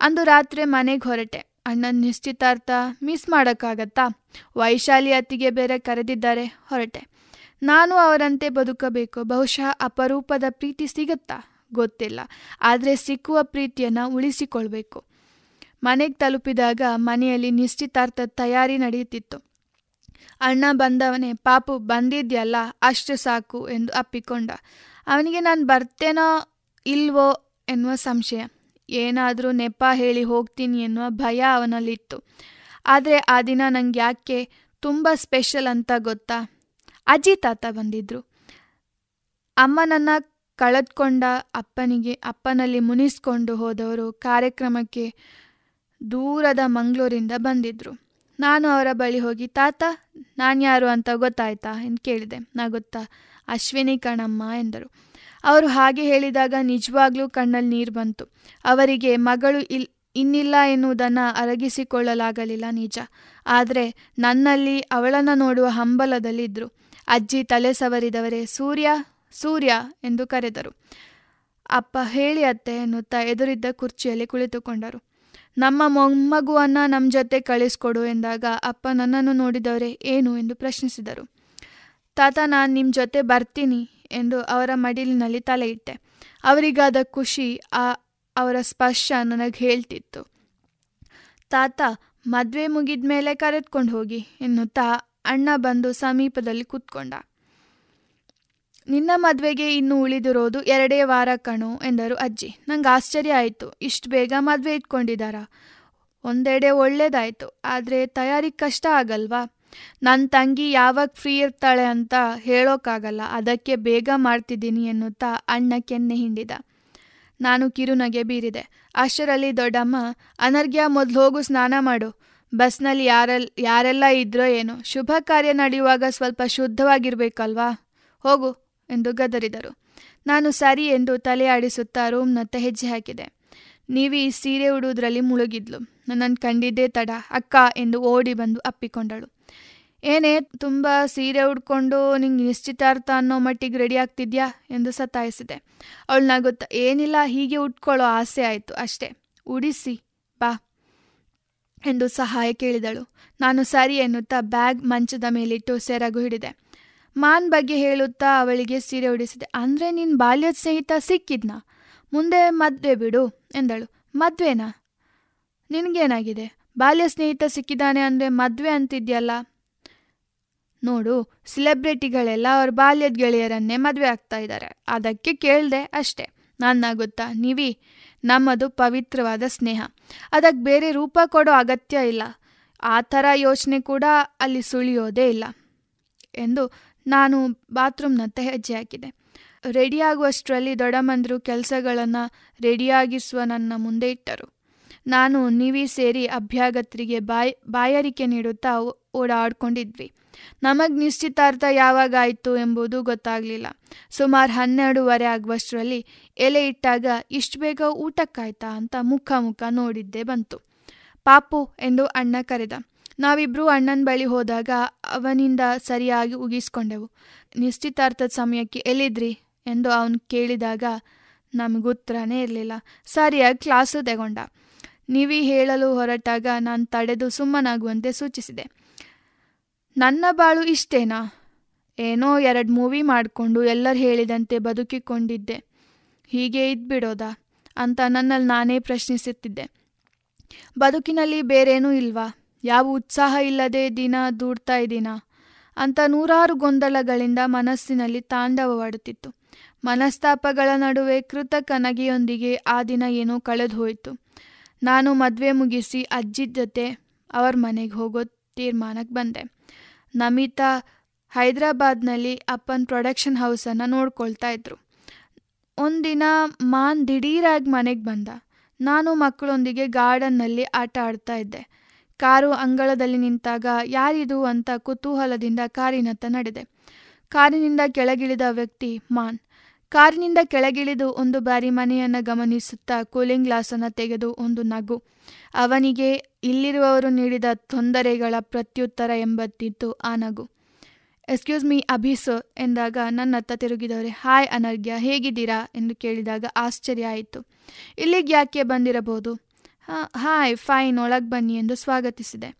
ಅಂದು ರಾತ್ರಿ ಮನೆಗೆ ಹೊರಟೆ ಅಣ್ಣನ ನಿಶ್ಚಿತಾರ್ಥ ಮಿಸ್ ಮಾಡೋಕ್ಕಾಗತ್ತಾ? ವೈಶಾಲಿ ಅತ್ತಿಗೆ ಬೇರೆ ಕರೆದಿದ್ದಾರೆ, ಹೊರಟೆ. ನಾನು ಅವರಂತೆ ಬದುಕಬೇಕು. ಬಹುಶಃ ಅಪರೂಪದ ಪ್ರೀತಿ ಸಿಗುತ್ತಾ? ಗೊತ್ತಿಲ್ಲ. ಆದರೆ ಸಿಕ್ಕುವ ಪ್ರೀತಿಯನ್ನು ಉಳಿಸಿಕೊಳ್ಬೇಕು. ಮನೆಗೆ ತಲುಪಿದಾಗ ಮನೆಯಲ್ಲಿ ನಿಶ್ಚಿತಾರ್ಥ ತಯಾರಿ ನಡೆಯುತ್ತಿತ್ತು. ಅಣ್ಣ ಬಂದವನೇ, ಪಾಪು, ಬಂದಿದ್ಯಲ್ಲ? ಅಷ್ಟು ಸಾಕು ಎಂದು ಅಪ್ಪಿಕೊಂಡ. ಅವನಿಗೆ ನಾನು ಬರ್ತೇನೋ ಇಲ್ವೋ? ಎನ್ನುವ ಸಂಶಯ. ಏನಾದರೂ ನೆಪ ಹೇಳಿ ಹೋಗ್ತೀನಿ ಎನ್ನುವ ಭಯ ಅವನಲ್ಲಿತ್ತು. ಆದರೆ ಆ ದಿನ ನಂಗೆ ಯಾಕೆ ತುಂಬ ಸ್ಪೆಷಲ್ ಅಂತ ಗೊತ್ತಾ? ಅಜ್ಜಿ ತಾತ ಬಂದಿದ್ರು. ಅಮ್ಮನನ್ನು ಕಳೆದ್ಕೊಂಡ ಅಪ್ಪನಿಗೆ, ಅಪ್ಪನಲ್ಲಿ ಮುನಿಸ್ಕೊಂಡು ಹೋದವರು ಕಾರ್ಯಕ್ರಮಕ್ಕೆ ದೂರದ ಮಂಗಳೂರಿಂದ ಬಂದಿದ್ರು. ನಾನು ಅವರ ಬಳಿ ಹೋಗಿ, ತಾತ ನಾನು ಯಾರು ಅಂತ ಗೊತ್ತಾಯ್ತಾ? ಎಂದು ಕೇಳಿದೆ. ನಾ ಗೊತ್ತಾ? ಅಶ್ವಿನಿ ಕಣಮ್ಮ ಎಂದರು. ಅವರು ಹಾಗೆ ಹೇಳಿದಾಗ ನಿಜವಾಗ್ಲೂ ಕಣ್ಣಲ್ಲಿ ನೀರು ಬಂತು. ಅವರಿಗೆ, ಮಗಳು ಇಲ್, ಇನ್ನಿಲ್ಲ ಎನ್ನುವುದನ್ನು ಅರಗಿಸಿಕೊಳ್ಳಲಾಗಲಿಲ್ಲ ನಿಜ. ಆದರೆ ನನ್ನಲ್ಲಿ ಅವಳನ್ನು ನೋಡುವ ಹಂಬಲದಲ್ಲಿದ್ದರು ಅಜ್ಜಿ ತಲೆ ಸವರಿದವರೇ, ಸೂರ್ಯ ಸೂರ್ಯ ಎಂದು ಕರೆದರು. ಅಪ್ಪ ಹೇಳಿ ಅತ್ತೆ ಎನ್ನುತ್ತಾ ಎದುರಿದ್ದ ಕುರ್ಚಿಯಲ್ಲಿ ಕುಳಿತುಕೊಂಡರು. ನಮ್ಮ ಮೊಮ್ಮಗುವನ್ನು ನಮ್ಮ ಜೊತೆ ಕಳಿಸ್ಕೊಡು ಎಂದಾಗ ಅಪ್ಪ ನನ್ನನ್ನು ನೋಡಿದವರೇ ಏನು ಎಂದು ಪ್ರಶ್ನಿಸಿದರು. ತಾತ, ನಾನು ನಿಮ್ಮ ಜೊತೆ ಬರ್ತೀನಿ. ಎಂದು ಅವರ ಮಡಿಲಿನಲ್ಲಿ ತಲೆ ಇಟ್ಟೆ. ಅವರಿಗಾದ ಖುಷಿ, ಆ, ಅವರ ಸ್ಪರ್ಶ ನನಗೆ ಹೇಳ್ತಿತ್ತು. ತಾತ, ಮದುವೆ ಮುಗಿದ ಮೇಲೆ ಕರೆದುಕೊಂಡು ಹೋಗಿ, ಎನ್ನುತ್ತಾ ಅಣ್ಣ ಬಂದು ಸಮೀಪದಲ್ಲಿ ಕೂತ್ಕೊಂಡ. ನಿನ್ನ ಮದುವೆಗೆ ಇನ್ನು ಉಳಿದಿರೋದು ಎರಡೇ ವಾರ ಕಣು, ಎಂದರು ಅಜ್ಜಿ. ನಂಗೆ ಆಶ್ಚರ್ಯ ಆಯಿತು. ಇಷ್ಟು ಬೇಗ ಮದುವೆ ಇಟ್ಕೊಂಡಿದ್ದಾರಾ? ಒಂದೆಡೆ ಒಳ್ಳೇದಾಯಿತು. ಆದರೆ ತಯಾರಿ ಕಷ್ಟ ಆಗಲ್ವಾ? ನನ್ನ ತಂಗಿ ಯಾವಾಗ ಫ್ರೀ ಇರ್ತಾಳೆ ಅಂತ ಹೇಳೋಕ್ಕಾಗಲ್ಲ ಅದಕ್ಕೆ ಬೇಗ ಮಾಡ್ತಿದ್ದೀನಿ ಎನ್ನುತ್ತಾ ಅಣ್ಣ ಕೆನ್ನೆ ಹಿಂಡಿದ. ನಾನು ಕಿರುನಗೆ ಬೀರಿದೆ. ಅಷ್ಟರಲ್ಲಿ ದೊಡ್ಡಮ್ಮ, ಅನರ್ಘ್ಯ, ಮೊದಲು ಹೋಗು, ಸ್ನಾನ ಮಾಡು. ಬಸ್ನಲ್ಲಿ ಯಾರೆಲ್, ಯಾರೆಲ್ಲ ಇದ್ರೋ ಏನೋ. ಶುಭ ಕಾರ್ಯ ನಡೆಯುವಾಗ ಸ್ವಲ್ಪ ಶುದ್ಧವಾಗಿರ್ಬೇಕಲ್ವಾ? ಹೋಗು, ಎಂದು ಗದರಿದರು. ನಾನು ಸರಿ ಎಂದು ತಲೆ ಆಡಿಸುತ್ತಾ ರೂಮ್ನತ್ತ ಹೆಜ್ಜೆ ಹಾಕಿದೆ. ನೀವಿ ಸೀರೆ ಉಡುವುದರಲ್ಲಿ ಮುಳುಗಿದ್ಲು. ನನ್ನನ್ನು ಕಂಡಿದ್ದೇ ತಡ. ಅಕ್ಕ, ಎಂದು ಓಡಿ ಬಂದು ಅಪ್ಪಿಕೊಂಡಳು. ಏನೇ ತುಂಬ ಸೀರೆ ಉಡ್ಕೊಂಡು ನಿಂಗೆ ನಿಶ್ಚಿತಾರ್ಥ ಅನ್ನೋ ಮಟ್ಟಿಗೆ ರೆಡಿ ಆಗ್ತಿದ್ಯಾ? ಎಂದು ಸತಾಯಿಸಿದೆ. ಅವಳು ಗೊತ್ತಾ ಏನಿಲ್ಲ, ಹೀಗೆ ಉಟ್ಕೊಳ್ಳೋ ಆಸೆ ಆಯಿತು. ಅಷ್ಟೇ, ಉಡಿಸಿ, ಬಾ, ಎಂದು ಸಹಾಯ ಕೇಳಿದಳು. ನಾನು ಸರಿ ಎನ್ನುತ್ತಾ ಬ್ಯಾಗ್ ಮಂಚದ ಮೇಲಿಟ್ಟು ಸೆರಗು ಹಿಡಿದೆ. ಮಾನ್ ಬಗ್ಗೆ ಹೇಳುತ್ತಾ ಅವಳಿಗೆ ಸೀರೆ ಉಡಿಸಿದೆ. ಅಂದರೆ ನಿನ್ನ ಬಾಲ್ಯದ ಸ್ನೇಹಿತ ಸಿಕ್ಕಿದ್ನಾ? ಮುಂದೆ ಮದುವೆ ಬಿಡು, ಎಂದಳು. ಮದುವೆನಾ? ನಿನಗೇನಾಗಿದೆ? ಬಾಲ್ಯ ಸ್ನೇಹಿತ ಸಿಕ್ಕಿದ್ದಾನೆ ಅಂದರೆ ಮದುವೆ ಅಂತಿದ್ಯಲ್ಲ? ನೋಡು ಸೆಲೆಬ್ರಿಟಿಗಳೆಲ್ಲ ಅವ್ರ ಬಾಲ್ಯದ ಗೆಳೆಯರನ್ನೇ ಮದುವೆ ಆಗ್ತಾ ಇದ್ದಾರೆ ಅದಕ್ಕೆ ಕೇಳ್ದೆ ಅಷ್ಟೇ. ನನ್ನ ಗೊತ್ತಾ ನೀವಿ? ನಮ್ಮದು ಪವಿತ್ರವಾದ ಸ್ನೇಹ. ಅದಕ್ಕೆ ಬೇರೆ ರೂಪ ಕೊಡೋ ಅಗತ್ಯ ಇಲ್ಲ. ಆ ಥರ ಯೋಚನೆ ಕೂಡ ಅಲ್ಲಿ ಸುಳಿಯೋದೇ ಇಲ್ಲ. ಎಂದು ನಾನು ಬಾತ್ರೂಮ್ನತ್ತ ಹೆಜ್ಜೆ ಹಾಕಿದೆ. ರೆಡಿಯಾಗುವಷ್ಟರಲ್ಲಿ ದೊಡ್ಡಮಂದರು ಕೆಲಸಗಳನ್ನು ರೆಡಿಯಾಗಿಸುವ ನನ್ನ ಮುಂದೆ ಇಟ್ಟರು. ನಾನು ನೀವಿ ಸೇರಿ ಅಭ್ಯಾಗತರಿಗೆ ಬಾಯ್, ಬಾಯಾರಿಕೆ ನೀಡುತ್ತಾ ಓಡಾಡ್ಕೊಂಡಿದ್ವಿ. ನಮಗೆ ನಿಶ್ಚಿತಾರ್ಥ ಯಾವಾಗಾಯಿತು ಎಂಬುದು ಗೊತ್ತಾಗಲಿಲ್ಲ. ಸುಮಾರು ಹನ್ನೆರಡೂವರೆ ಆಗುವಷ್ಟರಲ್ಲಿ ಎಲೆ ಇಟ್ಟಾಗ ಇಷ್ಟು ಬೇಗ ಊಟಕ್ಕಾಯ್ತಾ ಅಂತ ಮುಖ ಮುಖ ನೋಡಿದ್ದೇ ಬಂತು. ಪಾಪು, ಎಂದು ಅಣ್ಣ ಕರೆದ. ನಾವಿಬ್ಬರೂ ಅಣ್ಣನ ಬಳಿ ಹೋದಾಗ ಅವನಿಂದ ಸರಿಯಾಗಿ ಉಗಿಸ್ಕೊಂಡೆವು. ನಿಶ್ಚಿತಾರ್ಥದ ಸಮಯಕ್ಕೆ ಎಲ್ಲಿದ್ರಿ? ಎಂದು ಅವನು ಕೇಳಿದಾಗ ನಮಗುತ್ತರನೇ ಇರಲಿಲ್ಲ. ಸರಿಯಾಗಿ ಕ್ಲಾಸು ತಗೊಂಡ. ನೀವಿ ಹೇಳಲು ಹೊರಟಾಗ ನಾನು ತಡೆದು ಸುಮ್ಮನಾಗುವಂತೆ ಸೂಚಿಸಿದೆ. ನನ್ನ ಬಾಳು ಇಷ್ಟೇನಾ? ಏನೋ ಎರಡು ಮೂವಿ ಮಾಡಿಕೊಂಡು ಎಲ್ಲರೂ ಹೇಳಿದಂತೆ ಬದುಕಿಕೊಂಡಿದ್ದೆ. ಹೀಗೆ ಇದ್ಬಿಡೋದಾ? ಅಂತ ನನ್ನಲ್ಲಿ ನಾನೇ ಪ್ರಶ್ನಿಸುತ್ತಿದ್ದೆ. ಬದುಕಿನಲ್ಲಿ ಬೇರೇನೂ ಇಲ್ವಾ? ಯಾವ ಉತ್ಸಾಹ ಇಲ್ಲದೆ ದಿನ ದೂಡ್ತಾ ಇದ್ದೀನಾ? ಅಂತ ನೂರಾರು ಗೊಂದಲಗಳಿಂದ ಮನಸ್ಸಿನಲ್ಲಿ ತಾಂಡವವಾಡುತ್ತಿತ್ತು. ಮನಸ್ತಾಪಗಳ ನಡುವೆ ಕೃತಕ ನಗೆಯೊಂದಿಗೆ ಆ ದಿನ ಏನೋ ಕಳೆದು ಹೋಯಿತು ನಾನು ಮದುವೆ ಮುಗಿಸಿ ಅಜ್ಜಿ ಜೊತೆ ಅವರ ಮನೆಗೆ ಹೋಗೋ ತೀರ್ಮಾನಕ್ಕೆ ಬಂದೆ. ನಮಿತಾ ಹೈದರಾಬಾದ್ನಲ್ಲಿ ಅಪ್ಪನ ಪ್ರೊಡಕ್ಷನ್ ಹೌಸನ್ನು ನೋಡ್ಕೊಳ್ತಾ ಇದ್ರು. ಒಂದಿನ ಮಾನ್ ದಿಢೀರಾಗಿ ಮನೆಗೆ ಬಂದ. ನಾನು ಮಕ್ಕಳೊಂದಿಗೆ ಗಾರ್ಡನ್ನಲ್ಲಿ ಆಟ ಆಡ್ತಾ ಇದ್ದೆ. ಕಾರು ಅಂಗಳದಲ್ಲಿ ನಿಂತಾಗ, ಯಾರಿದು? ಅಂತ ಕುತೂಹಲದಿಂದ ಕಾರಿನತ್ತ ನಡೆದೆ. ಕಾರಿನಿಂದ ಕೆಳಗಿಳಿದ ವ್ಯಕ್ತಿ, ಮಾನ್. ಕಾರಿನಿಂದ ಕೆಳಗಿಳಿದು ಒಂದು ಬಾರಿ ಮನೆಯನ್ನು ಗಮನಿಸುತ್ತಾ ಕೂಲಿಂಗ್ ಗ್ಲಾಸನ್ನು ತೆಗೆದು ಒಂದು ನಗು. ಅವನಿಗೆ ಇಲ್ಲಿರುವವರು ನೀಡಿದ ತೊಂದರೆಗಳ ಪ್ರತ್ಯುತ್ತರ ಎಂಬತ್ತಿತ್ತು ಆ ನಗು. ಎಕ್ಸ್ಕ್ಯೂಸ್ ಮೀ ಅಭಿಸ್ ಎಂದಾಗ ನನ್ನತ್ತ ತಿರುಗಿದವರೇ ಹಾಯ್ ಅನರ್ಘ್ಯ, ಹೇಗಿದ್ದೀರಾ? ಎಂದು ಕೇಳಿದಾಗ ಆಶ್ಚರ್ಯ ಆಯಿತು. ಇಲ್ಲಿಗೆ ಯಾಕೆ ಬಂದಿರಬಹುದು? ಹಾಯ್ ಫೈನ್ ಒಳಗೆ ಬನ್ನಿ ಎಂದು ಸ್ವಾಗತಿಸಿದೆ.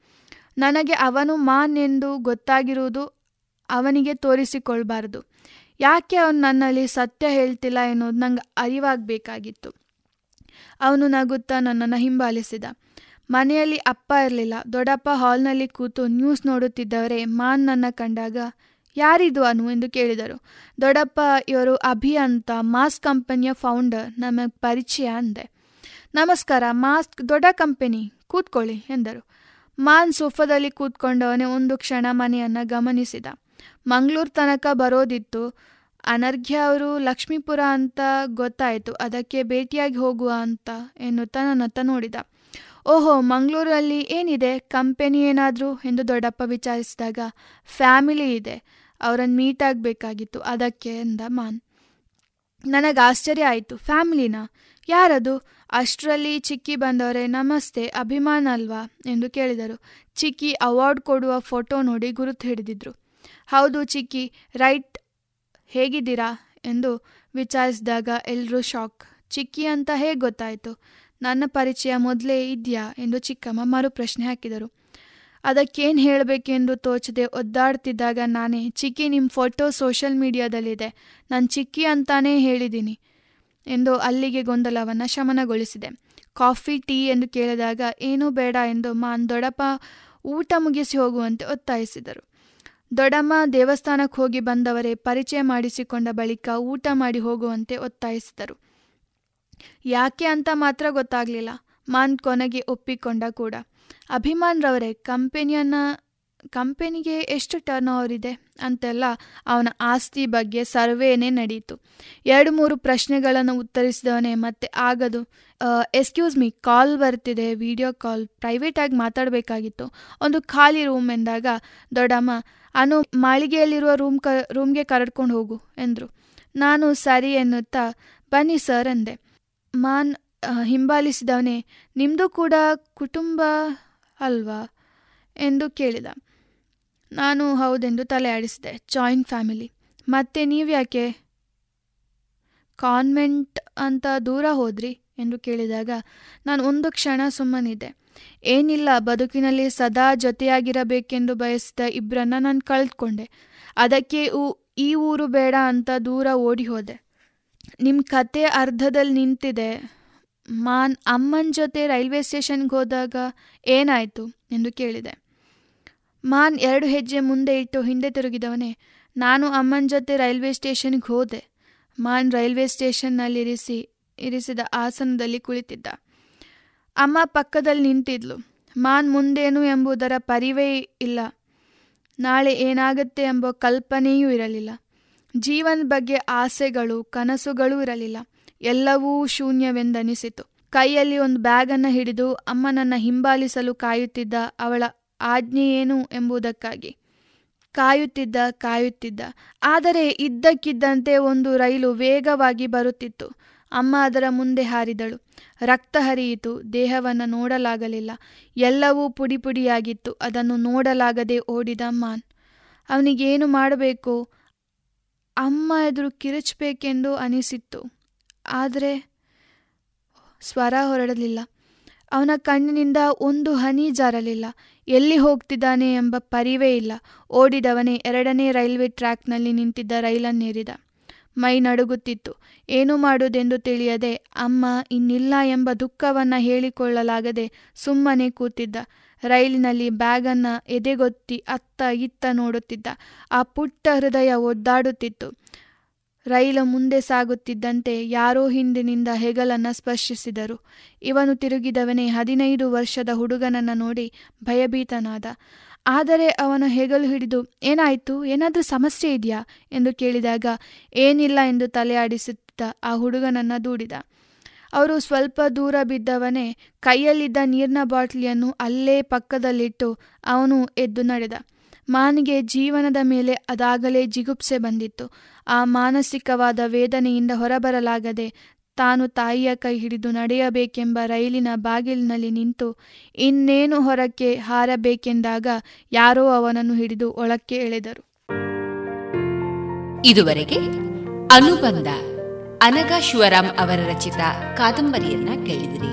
ನನಗೆ ಅವನು ಮಾನ್ ಎಂದು ಗೊತ್ತಾಗಿರುವುದು ಅವನಿಗೆ ತೋರಿಸಿಕೊಳ್ಬಾರದು. ಯಾಕೆ ಅವನು ನನ್ನಲ್ಲಿ ಸತ್ಯ ಹೇಳ್ತಿಲ್ಲ ಎನ್ನುವುದು ನಂಗೆ ಅರಿವಾಗಬೇಕಾಗಿತ್ತು. ಅವನು ನಗುತ್ತಾ ನನ್ನನ್ನು ಹಿಂಬಾಲಿಸಿದ. ಮನೆಯಲ್ಲಿ ಅಪ್ಪ ಇರಲಿಲ್ಲ. ದೊಡ್ಡಪ್ಪ ಹಾಲ್ನಲ್ಲಿ ಕೂತು ನ್ಯೂಸ್ ನೋಡುತ್ತಿದ್ದವರೇ, ಮಾನ್ ನನ್ನ ಕಂಡಾಗ, ಯಾರಿದು ಅನು? ಎಂದು ಕೇಳಿದರು. ದೊಡ್ಡಪ್ಪ, ಇವರು ಅಭಿ ಅಂತ ಮಾಸ್ಕ್ ಕಂಪನಿಯ ಫೌಂಡರ್, ನಮಗೆ ಪರಿಚಯ ಅಂದೆ. ನಮಸ್ಕಾರ ಮಾಸ್ಕ್ ದೊಡ್ಡ ಕಂಪನಿ, ಕೂತ್ಕೊಳ್ಳಿ ಎಂದರು. ಮಾನ್ ಸೋಫಾದಲ್ಲಿ ಕೂತ್ಕೊಂಡವನೇ ಒಂದು ಕ್ಷಣ ಮನೆಯನ್ನು ಗಮನಿಸಿದ. ಮಂಗಳೂರು ತನಕ ಬರೋದಿತ್ತು. ಅನರ್ಘ್ಯ ಅವರು ಲಕ್ಷ್ಮೀಪುರ ಅಂತ ಗೊತ್ತಾಯಿತು, ಅದಕ್ಕೆ ಭೇಟಿಯಾಗಿ ಹೋಗುವ ಅಂತ ಎನ್ನುತ್ತಾ ನನ್ನತ್ತ ನೋಡಿದ. ಓಹೋ, ಮಂಗಳೂರಲ್ಲಿ ಏನಿದೆ? ಕಂಪೆನಿ ಏನಾದರೂ? ಎಂದು ದೊಡ್ಡಪ್ಪ ವಿಚಾರಿಸಿದಾಗ, ಫ್ಯಾಮಿಲಿ ಇದೆ, ಅವರನ್ನು ಮೀಟ್ ಆಗಬೇಕಾಗಿತ್ತು, ಅದಕ್ಕೆ ಎಂದ ಮಾನ್. ನನಗೆ ಆಶ್ಚರ್ಯ ಆಯಿತು, ಫ್ಯಾಮಿಲಿನ? ಯಾರದು? ಅಷ್ಟರಲ್ಲಿ ಚಿಕ್ಕಿ ಬಂದವರೇ, ನಮಸ್ತೆ, ಅಭಿಮಾನ ಅಲ್ವಾ? ಎಂದು ಕೇಳಿದರು. ಚಿಕ್ಕಿ ಅವಾರ್ಡ್ ಕೊಡುವ ಫೋಟೋ ನೋಡಿ ಗುರುತು ಹಿಡಿದಿದ್ರು. ಹೌದು ಚಿಕ್ಕಿ, ರೈಟ್ ಹೇಗಿದ್ದೀರಾ ಎಂದು ವಿಚಾರಿಸಿದಾಗ ಎಲ್ಲರೂ ಶಾಕ್. ಚಿಕ್ಕಿ ಅಂತ ಹೇಗೆ ಗೊತ್ತಾಯಿತು? ನನ್ನ ಪರಿಚಯ ಮೊದಲೇ ಇದೆಯಾ ಎಂದು ಚಿಕ್ಕಮ್ಮ ಮರು ಪ್ರಶ್ನೆ ಹಾಕಿದರು. ಅದಕ್ಕೇನು ಹೇಳಬೇಕೆಂದು ತೋಚದೆ ಒದ್ದಾಡ್ತಿದ್ದಾಗ ನಾನೇ, ಚಿಕ್ಕಿ ನಿಮ್ಮ ಫೋಟೋ ಸೋಷಲ್ ಮೀಡಿಯಾದಲ್ಲಿದೆ. ನಾನು ಚಿಕ್ಕಿ ಅಂತಾನೇ ಹೇಳಿದ್ದೀನಿ ಎಂದು ಅಲ್ಲಿಗೆ ಗೊಂದಲವನ್ನು ಶಮನಗೊಳಿಸಿದೆ. ಕಾಫಿ, ಟೀ ಎಂದು ಕೇಳಿದಾಗ, ಏನೂ ಬೇಡ ಎಂದು ಮಾನ್ ದೊಡಪ ಊಟ ಮುಗಿಸಿ ಹೋಗುವಂತೆ ಒತ್ತಾಯಿಸಿದರು. ದೊಡ್ಡಮ್ಮ ದೇವಸ್ಥಾನಕ್ಕೆ ಹೋಗಿ ಬಂದವರೇ ಪರಿಚಯ ಮಾಡಿಸಿಕೊಂಡ ಬಳಿಕ ಊಟ ಮಾಡಿ ಹೋಗುವಂತೆ ಒತ್ತಾಯಿಸಿದರು. ಯಾಕೆ ಅಂತ ಮಾತ್ರ ಗೊತ್ತಾಗಲಿಲ್ಲ. ಮಾನ್ ಕೊನೆಗೆ ಒಪ್ಪಿಕೊಂಡ ಕೂಡ. ಅಭಿಮಾನ್ ರವರೇ ಕಂಪೆನಿಯನ್ನು ಕಂಪೆನಿಗೆ ಎಷ್ಟು ಟರ್ನ್ ಓವರ್ ಇದೆ ಅಂತೆಲ್ಲ ಅವನ ಆಸ್ತಿ ಬಗ್ಗೆ ಸರ್ವೇನೇ ನಡೀತು. ಎರಡು ಮೂರು ಪ್ರಶ್ನೆಗಳನ್ನು ಉತ್ತರಿಸಿದವನೇ ಮತ್ತೆ ಆಗದು. ಎಕ್ಸ್ಕ್ಯೂಸ್ ಮೀ ಕಾಲ್ ಬರ್ತಿದೆ ವಿಡಿಯೋ ಕಾಲ್ ಪ್ರೈವೇಟಾಗಿ ಮಾತಾಡಬೇಕಾಗಿತ್ತು. ಒಂದು ಖಾಲಿ ರೂಮ್ ಎಂದಾಗ, ದೊಡ್ಡಮ್ಮ, ಅನು ಮಾಳಿಗೆಯಲ್ಲಿರುವ ರೂಮ್ ಕ ರೂಮ್ಗೆ ಕರೆಡ್ಕೊಂಡು ಹೋಗು, ಎಂದರು. ನಾನು ಸರಿ ಎನ್ನುತ್ತಾ, ಬನ್ನಿ ಸರ್ ಎಂದೆ ಮಾನ್ ಹಿಂಬಾಲಿಸಿದವನೇ ನಿಮ್ಮದು ಕೂಡ ಕುಟುಂಬ ಅಲ್ವಾ? ಎಂದು ಕೇಳಿದ. ನಾನು ಹೌದೆಂದು ತಲೆ ಆಡಿಸಿದೆ ಜಾಯಿಂಟ್ ಫ್ಯಾಮಿಲಿ. ಮತ್ತೆ ನೀವ್ಯಾಕೆ? ಕಾನ್ವೆಂಟ್ ಅಂತ ದೂರ ಹೋದ್ರಿ? ಎಂದು ಕೇಳಿದಾಗ, ನಾನು ಒಂದು ಕ್ಷಣ ಸುಮ್ಮನಿದ್ದೆ. ಏನಿಲ್ಲ, ಬದುಕಿನಲ್ಲಿ ಸದಾ ಜೊತೆಯಾಗಿರಬೇಕೆಂದು ಬಯಸಿದ ಇಬ್ಬರನ್ನ ನಾನು ಕಳೆದುಕೊಂಡೆ ಅದಕ್ಕೆ ಈ ಊರು ಬೇಡ ಅಂತ ದೂರ ಓಡಿ ಹೋದೆ. ನಿಮ್ಮ ಕತೆ ಅರ್ಧದಲ್ಲಿ ನಿಂತಿದೆ. ಮಾನ್ ಅಮ್ಮನ ಜೊತೆ ರೈಲ್ವೆ ಸ್ಟೇಷನ್ಗೆ ಹೋದಾಗ ಏನಾಯಿತು? ಎಂದು ಕೇಳಿದೆ. ಮಾನ್ ಎರಡು ಹೆಜ್ಜೆ ಮುಂದೆ ಇಟ್ಟು ಹಿಂದೆ ತಿರುಗಿದವನೇ, ನಾನು ಅಮ್ಮನ ಜೊತೆ ರೈಲ್ವೆ ಸ್ಟೇಷನ್ಗೆ ಹೋದೆ. ಮಾನ್ ರೈಲ್ವೆ ಸ್ಟೇಷನ್ನಲ್ಲಿರಿಸಿ ಇರಿಸಿದ ಆಸನದಲ್ಲಿ ಕುಳಿತಿದ್ದ. ಅಮ್ಮ ಪಕ್ಕದಲ್ಲಿ ನಿಂತಿದ್ಲು. ಮಾನ್ ಮುಂದೇನು ಎಂಬುದರ ಪರಿವೇ ಇಲ್ಲ. ನಾಳೆ ಏನಾಗುತ್ತೆ ಎಂಬ ಕಲ್ಪನೆಯೂ ಇರಲಿಲ್ಲ. ಜೀವನ ಬಗ್ಗೆ ಆಸೆಗಳು, ಕನಸುಗಳೂ ಇರಲಿಲ್ಲ. ಎಲ್ಲವೂ ಶೂನ್ಯವೆಂದನಿಸಿತು. ಕೈಯಲ್ಲಿ ಒಂದು ಬ್ಯಾಗನ್ನು ಹಿಡಿದು ಅಮ್ಮನನ್ನ ಹಿಂಬಾಲಿಸಲು ಕಾಯುತ್ತಿದ್ದ ಅವಳ ಆಜ್ಞೆ ಏನು ಎಂಬುದಕ್ಕಾಗಿ. ಕಾಯುತ್ತಿದ್ದ ಕಾಯುತ್ತಿದ್ದ. ಆದರೆ ಇದ್ದಕ್ಕಿದ್ದಂತೆ ಒಂದು ರೈಲು ವೇಗವಾಗಿ ಬರುತ್ತಿತ್ತು. ಅಮ್ಮ ಅದರ ಮುಂದೆ ಹಾರಿದಳು. ರಕ್ತ ಹರಿಯಿತು. ದೇಹವನ್ನು ನೋಡಲಾಗಲಿಲ್ಲ. ಎಲ್ಲವೂ ಪುಡಿ ಪುಡಿಯಾಗಿತ್ತು ಅದನ್ನು ನೋಡಲಾಗದೆ ಓಡಿದ ಮಾನ್. ಅವನಿಗೇನು ಮಾಡಬೇಕು? ಅಮ್ಮ ಎದುರು ಕಿರಚಬೇಕೆಂದು ಅನಿಸಿತ್ತು. ಆದರೆ ಸ್ವರ ಹೊರಡಲಿಲ್ಲ. ಅವನ ಕಣ್ಣಿನಿಂದ ಒಂದು ಹನಿ ಜಾರಲಿಲ್ಲ. ಎಲ್ಲಿ ಹೋಗ್ತಿದ್ದಾನೆ ಎಂಬ ಪರಿವೇ ಇಲ್ಲ. ಓಡಿದವನೇ ಎರಡನೇ ರೈಲ್ವೆ ಟ್ರ್ಯಾಕ್ನಲ್ಲಿ ನಿಂತಿದ್ದ ರೈಲನ್ನೇರಿದ ಮೈ ನಡುಗುತ್ತಿತ್ತು. ಏನು ಮಾಡುವುದೆಂದು ತಿಳಿಯದೆ ಅಮ್ಮ ಇನ್ನಿಲ್ಲ ಎಂಬ ದುಃಖವನ್ನು ಹೇಳಿಕೊಳ್ಳಲಾಗದೆ ಸುಮ್ಮನೆ ಕೂತಿದ್ದ. ರೈಲಿನಲ್ಲಿ ಬ್ಯಾಗನ್ನು ಎದೆಗೊತ್ತಿ ಅತ್ತ ಇತ್ತ ನೋಡುತ್ತಿದ್ದ. ಆ ಪುಟ್ಟ ಹೃದಯ ಒದ್ದಾಡುತ್ತಿತ್ತು. ರೈಲು ಮುಂದೆ ಸಾಗುತ್ತಿದ್ದಂತೆ ಯಾರೋ ಹಿಂದಿನಿಂದ ಹೆಗಲನ್ನ ಸ್ಪರ್ಶಿಸಿದರು. ಇವನು ತಿರುಗಿದವನೇ ಹದಿನೈದು ವರ್ಷದ ಹುಡುಗನನ್ನ ನೋಡಿ ಭಯಭೀತನಾದ. ಆದರೆ ಅವನು ಹೆಗಲು ಹಿಡಿದು, ಏನಾಯಿತು? ಏನಾದರೂ ಸಮಸ್ಯೆ ಇದೆಯಾ? ಎಂದು ಕೇಳಿದಾಗ, ಏನಿಲ್ಲ ಎಂದು ತಲೆ ಆಡಿಸುತ್ತಿದ್ದ ಆ ಹುಡುಗನನ್ನ ದೂಡಿದ. ಅವರು ಸ್ವಲ್ಪ ದೂರ ಬಿದ್ದವನೇ ಕೈಯಲ್ಲಿದ್ದ ನೀರಿನ ಬಾಟ್ಲಿಯನ್ನು ಅಲ್ಲೇ ಪಕ್ಕದಲ್ಲಿಟ್ಟು ಅವನು ಎದ್ದು ನಡೆದ. ಮಾನಿಗೆ ಜೀವನದ ಮೇಲೆ ಅದಾಗಲೇ ಜಿಗುಪ್ಸೆ ಬಂದಿತ್ತು. ಆ ಮಾನಸಿಕವಾದ ವೇದನೆಯಿಂದ ಹೊರಬರಲಾಗದೆ ತಾನು ತಾಯಿಯ ಕೈ ಹಿಡಿದು ನಡೆಯಬೇಕೆಂಬ ರೈಲಿನ ಬಾಗಿಲಿನಲ್ಲಿ ನಿಂತು ಇನ್ನೇನು ಹೊರಕ್ಕೆ ಹಾರಬೇಕೆಂದಾಗ ಯಾರೋ ಅವನನ್ನು ಹಿಡಿದು ಒಳಕ್ಕೆ ಎಳೆದರು. ಇದುವರೆಗೆ ಅನುಬಂಧ ಅನಗ ಶಿವರಾಮ್ ಅವರ ರಚಿತ ಕಾದಂಬರಿಯನ್ನ ಕೇಳಿದಿರಿ.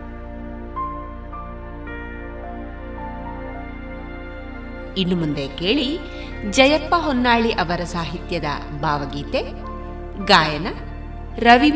ಇನ್ನು ಮುಂದೆ ಕೇಳಿ ಜಯಪ್ಪ ಹೊನ್ನಾಳಿ ಅವರ ಸಾಹಿತ್ಯದ ಭಾವಗೀತೆ ಗಾಯನ ರವಿ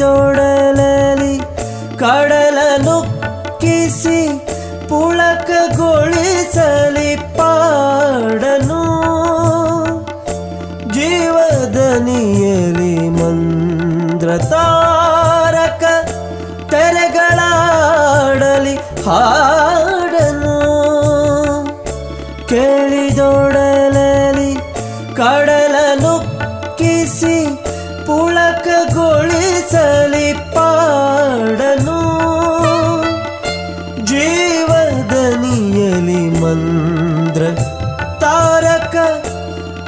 ಕೈದೊಡಲಲಿ ಕಡಲ ನುಕ್ಕಿಸಿ ಪುಳಕಗೊಳಿಸಲಿ ಪಾಡನು. ಜೀವದನಿಯಲಿ ಮಂದ್ರ ತಾರಕ ತೆರೆಗಳಾಡಲಿ ಹಾ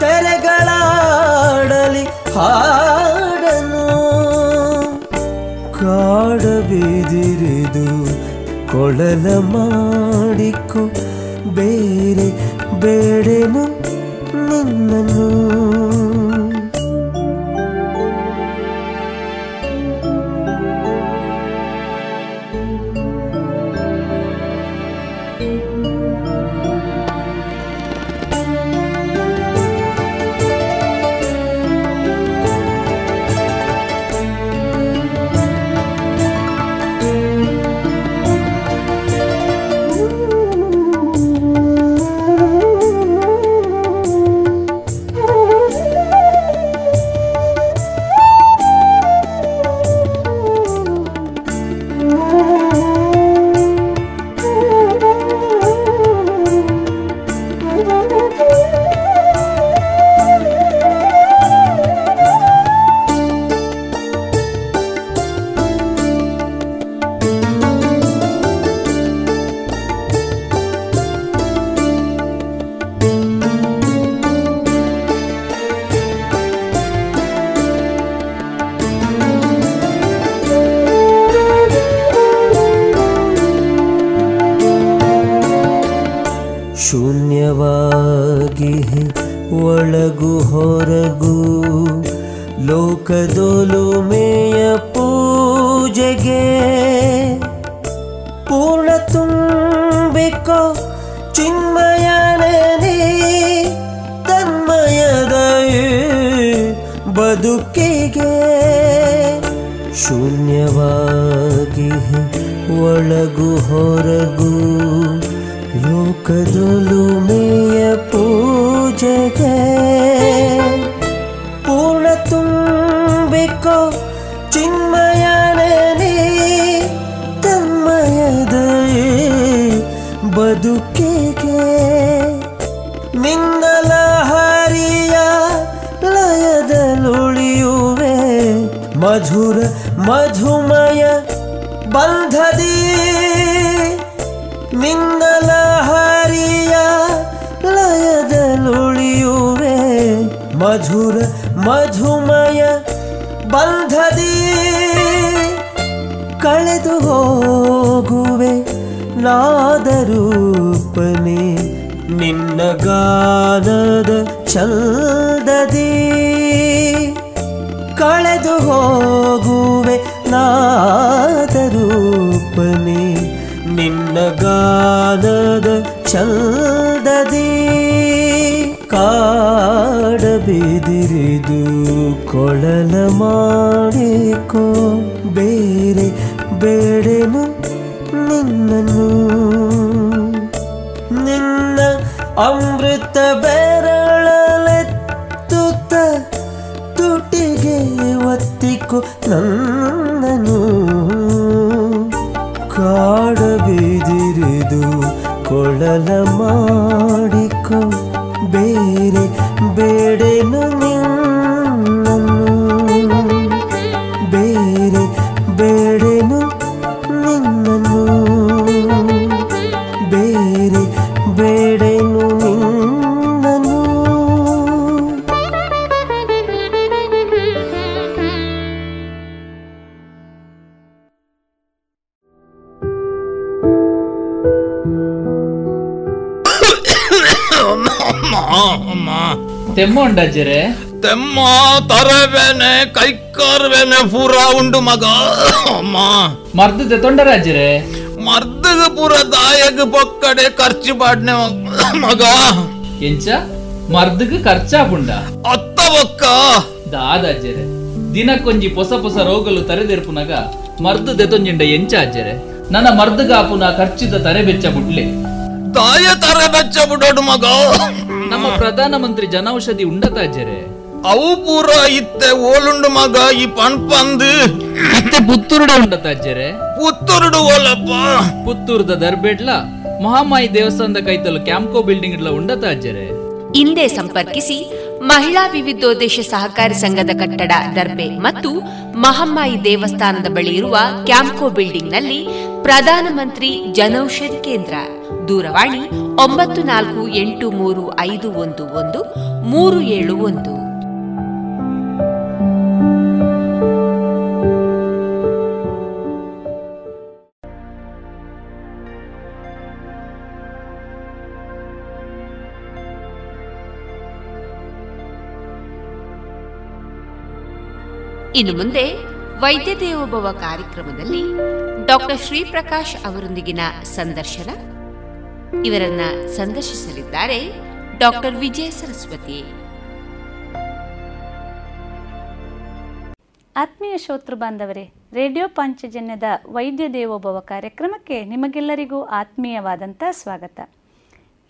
ತೆರೆಗಳಾಡಲಿ ಹಾಡನು ಕಾಡ ಬಿದಿರಿದು ಕೊಳಲ ಮಾಡಿಕು ಬೇರೆ ಬೇಡೆನು ನಿನ್ನನು ನಿನ್ನ ಅಮೃತ ಬೆರಳಲೆತ್ತುತ್ತ ತುಟಿಗೆ ಒತ್ತಿಕು ನನ್ನನು ಕಾಡಬೇದಿರಿದು ಕೊಳಲ ಮಾಡಿಕೊ ಬೇರೆ ಬೇಡೆನು ನಿನ್ನ ತೆಮ್ಮೊಂಡಜ್ಜರೆ ತೆಮ್ಮ ತರವೇನೆ ಕೈಕಾರ್ವೇನೆ ಪೂರ ಉಂಡು ಮಗ ಅಮ್ಮ ಮರ್ದದ ತೊಂಡರಾಜ್ಜರೆ ಮರ್ದಗ ಪೂರ ದಾಯಗ ಪೊಕ್ಕಡೆ ಖರ್ಚು ಪಾಡ್ನೆ ಮಗ ಎಂಚ ಮರ್ದಗ ಖರ್ಚಾಪುಂಡ ಅತ್ತ ಒಕ್ಕ ದಾದಾಜ್ಜರೆ ದಿನಕ್ಕೊಂಜಿ ಹೊಸ ಹೊಸ ರೋಗಲು ತರೆದೆರ್ಪುನಗ ಮರ್ದು ದೆತೊಂಜಿಂಡ ಎಂಚ ಅಜ್ಜರೆ ನನ್ನ ಮರ್ದಗಾಪುನ ಖರ್ಚಿದ ತರೆ ಬೆಚ್ಚ ಬುಡ್ಲೆ ತಾಯ ತರೆ ಬೆಚ್ಚ ಬುಡೋಡು ಮಗ ನಮ್ಮ ಪ್ರಧಾನ ಮಂತ್ರಿ ಜನೌಷಧಿ ಉಂಡತಾಜರೆ ಅವು ಪೂರ ಇತ್ತೆ ಓಲುಂಡು ಮಗ ಈ ಪಣ್ಪಂದು ಮತ್ತೆ ಪುತ್ತೂರುಡ ಉಂಡತಾಜರೆ ಅಜ್ಜರೆ. ಪುತ್ತೂರುಡು ಓಲಪ್ಪ. ಪುತ್ತೂರ್ದ ದರ್ಬೇಡ್ಲ ಮಹಾಮಾಯಿ ದೇವಸ್ಥಾನದ ಕೈತಲು ಕ್ಯಾಂಪ್ಕೋ ಬಿಲ್ಡಿಂಗ್ ಇಡ್ಲ ಉಂಡತಾಜರೆ ಅಜ್ಜರೆ. ಹಿಂದೆ ಸಂಪರ್ಕಿಸಿ ಮಹಿಳಾ ವಿವಿಧೋದ್ದೇಶ ಸಹಕಾರಿ ಸಂಘದ ಕಟ್ಟಡ ದರ್ಬೆ ಮತ್ತು ಮಹಮ್ಮಾಯಿ ದೇವಸ್ಥಾನದ ಬಳಿ ಇರುವ ಕ್ಯಾಂಪ್ಕೋ ಬಿಲ್ಡಿಂಗ್ನಲ್ಲಿ ಪ್ರಧಾನಮಂತ್ರಿ ಜನೌಷಧಿ ಕೇಂದ್ರ. ದೂರವಾಣಿ ಒಂಬತ್ತು ನಾಲ್ಕು ಎಂಟು ಮೂರು ಐದು ಒಂದು ಒಂದು ಮೂರು ಏಳು ಒಂದು. ಇನ್ನು ಮುಂದೆ ವೈದ್ಯ ದೇವೋಭವ ಕಾರ್ಯಕ್ರಮದಲ್ಲಿ ಡಾಕ್ಟರ್ ಶ್ರೀಪ್ರಕಾಶ್ ಅವರೊಂದಿಗಿನ ಸಂದರ್ಶನ. ಇವರನ್ನ ಸಂದರ್ಶಿಸಲಿದ್ದಾರೆ ಡಾಕ್ಟರ್ ವಿಜಯ ಸರಸ್ವತಿ. ಆತ್ಮೀಯ ಶ್ರೋತೃ ಬಾಂಧವರೇ, ರೇಡಿಯೋ ಪಾಂಚಜನ್ಯದ ವೈದ್ಯ ದೇವೋಭವ ಕಾರ್ಯಕ್ರಮಕ್ಕೆ ನಿಮಗೆಲ್ಲರಿಗೂ ಆತ್ಮೀಯವಾದಂಥ ಸ್ವಾಗತ.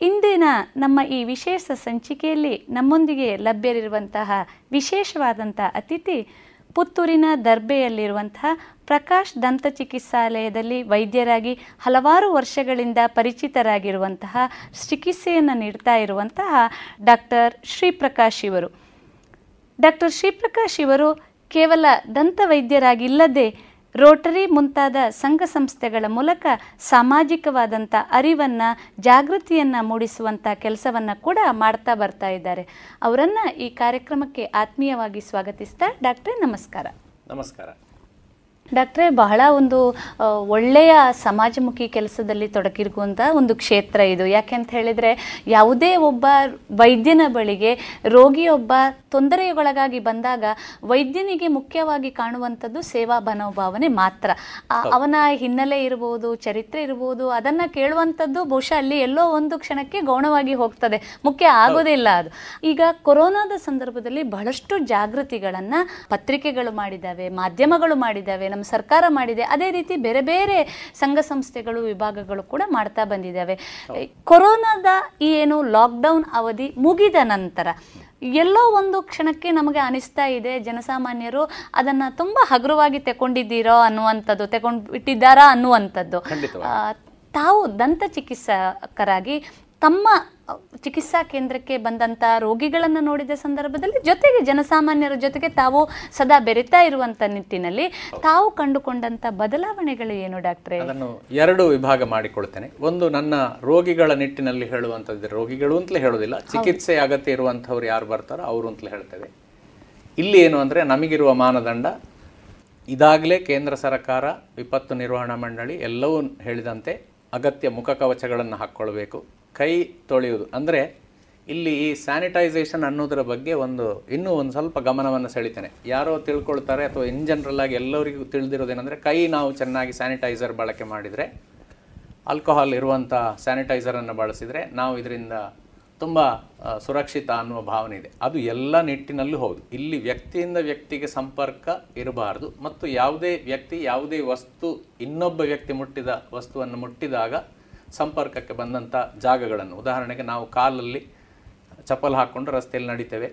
ಇಂದಿನ ನಮ್ಮ ಈ ವಿಶೇಷ ಸಂಚಿಕೆಯಲ್ಲಿ ನಮ್ಮೊಂದಿಗೆ ಲಭ್ಯವಿರುವಂತಹ ವಿಶೇಷವಾದಂಥ ಅತಿಥಿ ಪುತ್ತೂರಿನ ದರ್ಬೆಯಲ್ಲಿರುವಂತಹ ಪ್ರಕಾಶ್ ದಂತ ಚಿಕಿತ್ಸಾಲಯದಲ್ಲಿ ವೈದ್ಯರಾಗಿ ಹಲವಾರು ವರ್ಷಗಳಿಂದ ಪರಿಚಿತರಾಗಿರುವಂತಹ ಚಿಕಿತ್ಸೆಯನ್ನು ನೀಡ್ತಾ ಇರುವಂತಹ ಡಾಕ್ಟರ್ ಶ್ರೀಪ್ರಕಾಶ್ ಇವರು. ಡಾಕ್ಟರ್ ಶ್ರೀಪ್ರಕಾಶ್ ಇವರು ಕೇವಲ ದಂತ ವೈದ್ಯರಾಗಿಲ್ಲದೆ ರೋಟರಿ ಮುಂತಾದ ಸಂಘ ಸಂಸ್ಥೆಗಳ ಮೂಲಕ ಸಾಮಾಜಿಕವಾದಂಥ ಅರಿವನ್ನು, ಜಾಗೃತಿಯನ್ನು ಮೂಡಿಸುವಂಥ ಕೆಲಸವನ್ನು ಕೂಡ ಮಾಡ್ತಾ ಬರ್ತಾ ಇದ್ದಾರೆ. ಅವರನ್ನು ಈ ಕಾರ್ಯಕ್ರಮಕ್ಕೆ ಆತ್ಮೀಯವಾಗಿ ಸ್ವಾಗತಿಸ್ತಾ ಡಾಕ್ಟ್ರೇ ನಮಸ್ಕಾರ. ನಮಸ್ಕಾರ. ಡಾಕ್ಟ್ರೇ ಬಹಳ ಒಂದು ಒಳ್ಳೆಯ ಸಮಾಜಮುಖಿ ಕೆಲಸದಲ್ಲಿ ತೊಡಗಿರುವಂಥ ಒಂದು ಕ್ಷೇತ್ರ ಇದು. ಯಾಕೆ ಅಂತ ಹೇಳಿದರೆ ಯಾವುದೇ ಒಬ್ಬ ವೈದ್ಯನ ಬಳಿಗೆ ರೋಗಿಯೊಬ್ಬ ತೊಂದರೆಗೊಳಗಾಗಿ ಬಂದಾಗ ವೈದ್ಯನಿಗೆ ಮುಖ್ಯವಾಗಿ ಕಾಣುವಂಥದ್ದು ಸೇವಾ ಮನೋಭಾವನೆ ಮಾತ್ರ. ಅವನ ಹಿನ್ನೆಲೆ ಇರಬಹುದು ಚರಿತ್ರೆ ಇರಬಹುದು ಅದನ್ನು ಕೇಳುವಂಥದ್ದು ಬಹುಶಃ ಅಲ್ಲಿ ಎಲ್ಲೋ ಒಂದು ಕ್ಷಣಕ್ಕೆ ಗೌಣವಾಗಿ ಹೋಗ್ತದೆ. ಮುಖ್ಯ ಆಗೋದಿಲ್ಲ ಅದು. ಈಗ ಕೊರೋನಾದ ಸಂದರ್ಭದಲ್ಲಿ ಬಹಳಷ್ಟು ಜಾಗೃತಿಗಳನ್ನು ಪತ್ರಿಕೆಗಳು ಮಾಡಿದ್ದಾವೆ ಮಾಧ್ಯಮಗಳು ಮಾಡಿದ್ದಾವೆ. ನಮ್ಮ ಸರ್ಕಾರ ಮಾಡಿದೆ. ಅದೇ ರೀತಿ ಬೇರೆ ಬೇರೆ ಸಂಘ ಸಂಸ್ಥೆಗಳು ವಿಭಾಗಗಳು ಕೂಡ ಮಾಡ್ತಾ ಬಂದಿದ್ದಾವೆ. ಕೊರೋನಾದ ಈ ಏನು ಲಾಕ್ಡೌನ್ ಅವಧಿ ಮುಗಿದ ನಂತರ ಎಲ್ಲೋ ಒಂದು ಕ್ಷಣಕ್ಕೆ ನಮಗೆ ಅನಿಸ್ತಾ ಇದೆ ಜನಸಾಮಾನ್ಯರು ಅದನ್ನು ತುಂಬ ಹಗುರವಾಗಿ ತಗೊಂಡಿದ್ದೀರೋ ಅನ್ನುವಂಥದ್ದು ತಗೊಂಡು ಬಿಟ್ಟಿದ್ದಾರಾ ಅನ್ನುವಂಥದ್ದು ತಾವು ದಂತ ಚಿಕಿತ್ಸಕರಾಗಿ ತಮ್ಮ ಚಿಕಿತ್ಸಾ ಕೇಂದ್ರಕ್ಕೆ ಬಂದಂತ ರೋಗಿಗಳನ್ನು ನೋಡಿದ ಸಂದರ್ಭದಲ್ಲಿ ಜೊತೆಗೆ ಜನಸಾಮಾನ್ಯರ ಜೊತೆಗೆ ತಾವು ಸದಾ ಬೆರಿತಾ ಇರುವಂತ ನಿಟ್ಟಿನಲ್ಲಿ ತಾವು ಕಂಡುಕೊಂಡಂತ ಬದಲಾವಣೆಗಳು ಏನು ಡಾಕ್ಟ್ರೆ? ಅದನ್ನು ಎರಡು ವಿಭಾಗ ಮಾಡಿಕೊಳ್ತೇನೆ. ಒಂದು ನನ್ನ ರೋಗಿಗಳ ನಿಟ್ಟಿನಲ್ಲಿ ಹೇಳುವಂಥದ್ದು ರೋಗಿಗಳು ಅಂತಲೇ ಹೇಳೋದಿಲ್ಲ ಚಿಕಿತ್ಸೆ ಅಗತ್ಯ ಇರುವಂಥವ್ರು ಯಾರು ಬರ್ತಾರೋ ಅವರು ಅಂತಲೇ ಹೇಳ್ತೇವೆ. ಇಲ್ಲಿ ಏನು ಅಂದರೆ ನಮಗಿರುವ ಮಾನದಂಡ ಇದಾಗಲೇ ಕೇಂದ್ರ ಸರ್ಕಾರ ವಿಪತ್ತು ನಿರ್ವಹಣಾ ಮಂಡಳಿ ಎಲ್ಲವೂ ಹೇಳಿದಂತೆ ಅಗತ್ಯ ಮುಖಕವಚಗಳನ್ನು ಹಾಕ್ಕೊಳ್ಬೇಕು. ಕೈ ತೊಳೆಯುವುದು. ಅಂದರೆ ಇಲ್ಲಿ ಈ ಸ್ಯಾನಿಟೈಸೇಷನ್ ಅನ್ನೋದರ ಬಗ್ಗೆ ಒಂದು, ಇನ್ನೂ ಒಂದು ಸ್ವಲ್ಪ ಗಮನವನ್ನು ಸೆಳಿತೇನೆ. ಯಾರೋ ತಿಳ್ಕೊಳ್ತಾರೆ ಅಥವಾ ಇನ್ ಜನರಲ್ ಆಗಿ ಎಲ್ಲರಿಗೂ ತಿಳಿದಿರೋದೇನೆಂದರೆ ಕೈ ನಾವು ಚೆನ್ನಾಗಿ ಸ್ಯಾನಿಟೈಸರ್ ಬಳಕೆ ಮಾಡಿದರೆ ಆಲ್ಕೋಹಾಲ್ ಇರುವಂಥ ಸ್ಯಾನಿಟೈಸರನ್ನು ಬಳಸಿದರೆ ನಾವು ಇದರಿಂದ ತುಂಬ ಸುರಕ್ಷಿತ ಅನ್ನುವ ಭಾವನೆ ಇದೆ. ಅದು ಎಲ್ಲ ನಿಟ್ಟಿನಲ್ಲೂ ಹೌದು. ಇಲ್ಲಿ ವ್ಯಕ್ತಿಯಿಂದ ವ್ಯಕ್ತಿಗೆ ಸಂಪರ್ಕ ಇರಬಾರದು. ಮತ್ತು ಯಾವುದೇ ವ್ಯಕ್ತಿ, ಯಾವುದೇ ವಸ್ತು, ಇನ್ನೊಬ್ಬ ವ್ಯಕ್ತಿ ಮುಟ್ಟಿದ ವಸ್ತುವನ್ನು ಮುಟ್ಟಿದಾಗ ಸಂಪರ್ಕಕ್ಕೆ ಬಂದಂಥ ಜಾಗಗಳನ್ನು. ಉದಾಹರಣೆಗೆ ನಾವು ಕಾಲಲ್ಲಿ ಚಪ್ಪಲ್ ಹಾಕ್ಕೊಂಡು ರಸ್ತೆಯಲ್ಲಿ ನಡಿತೇವೆ.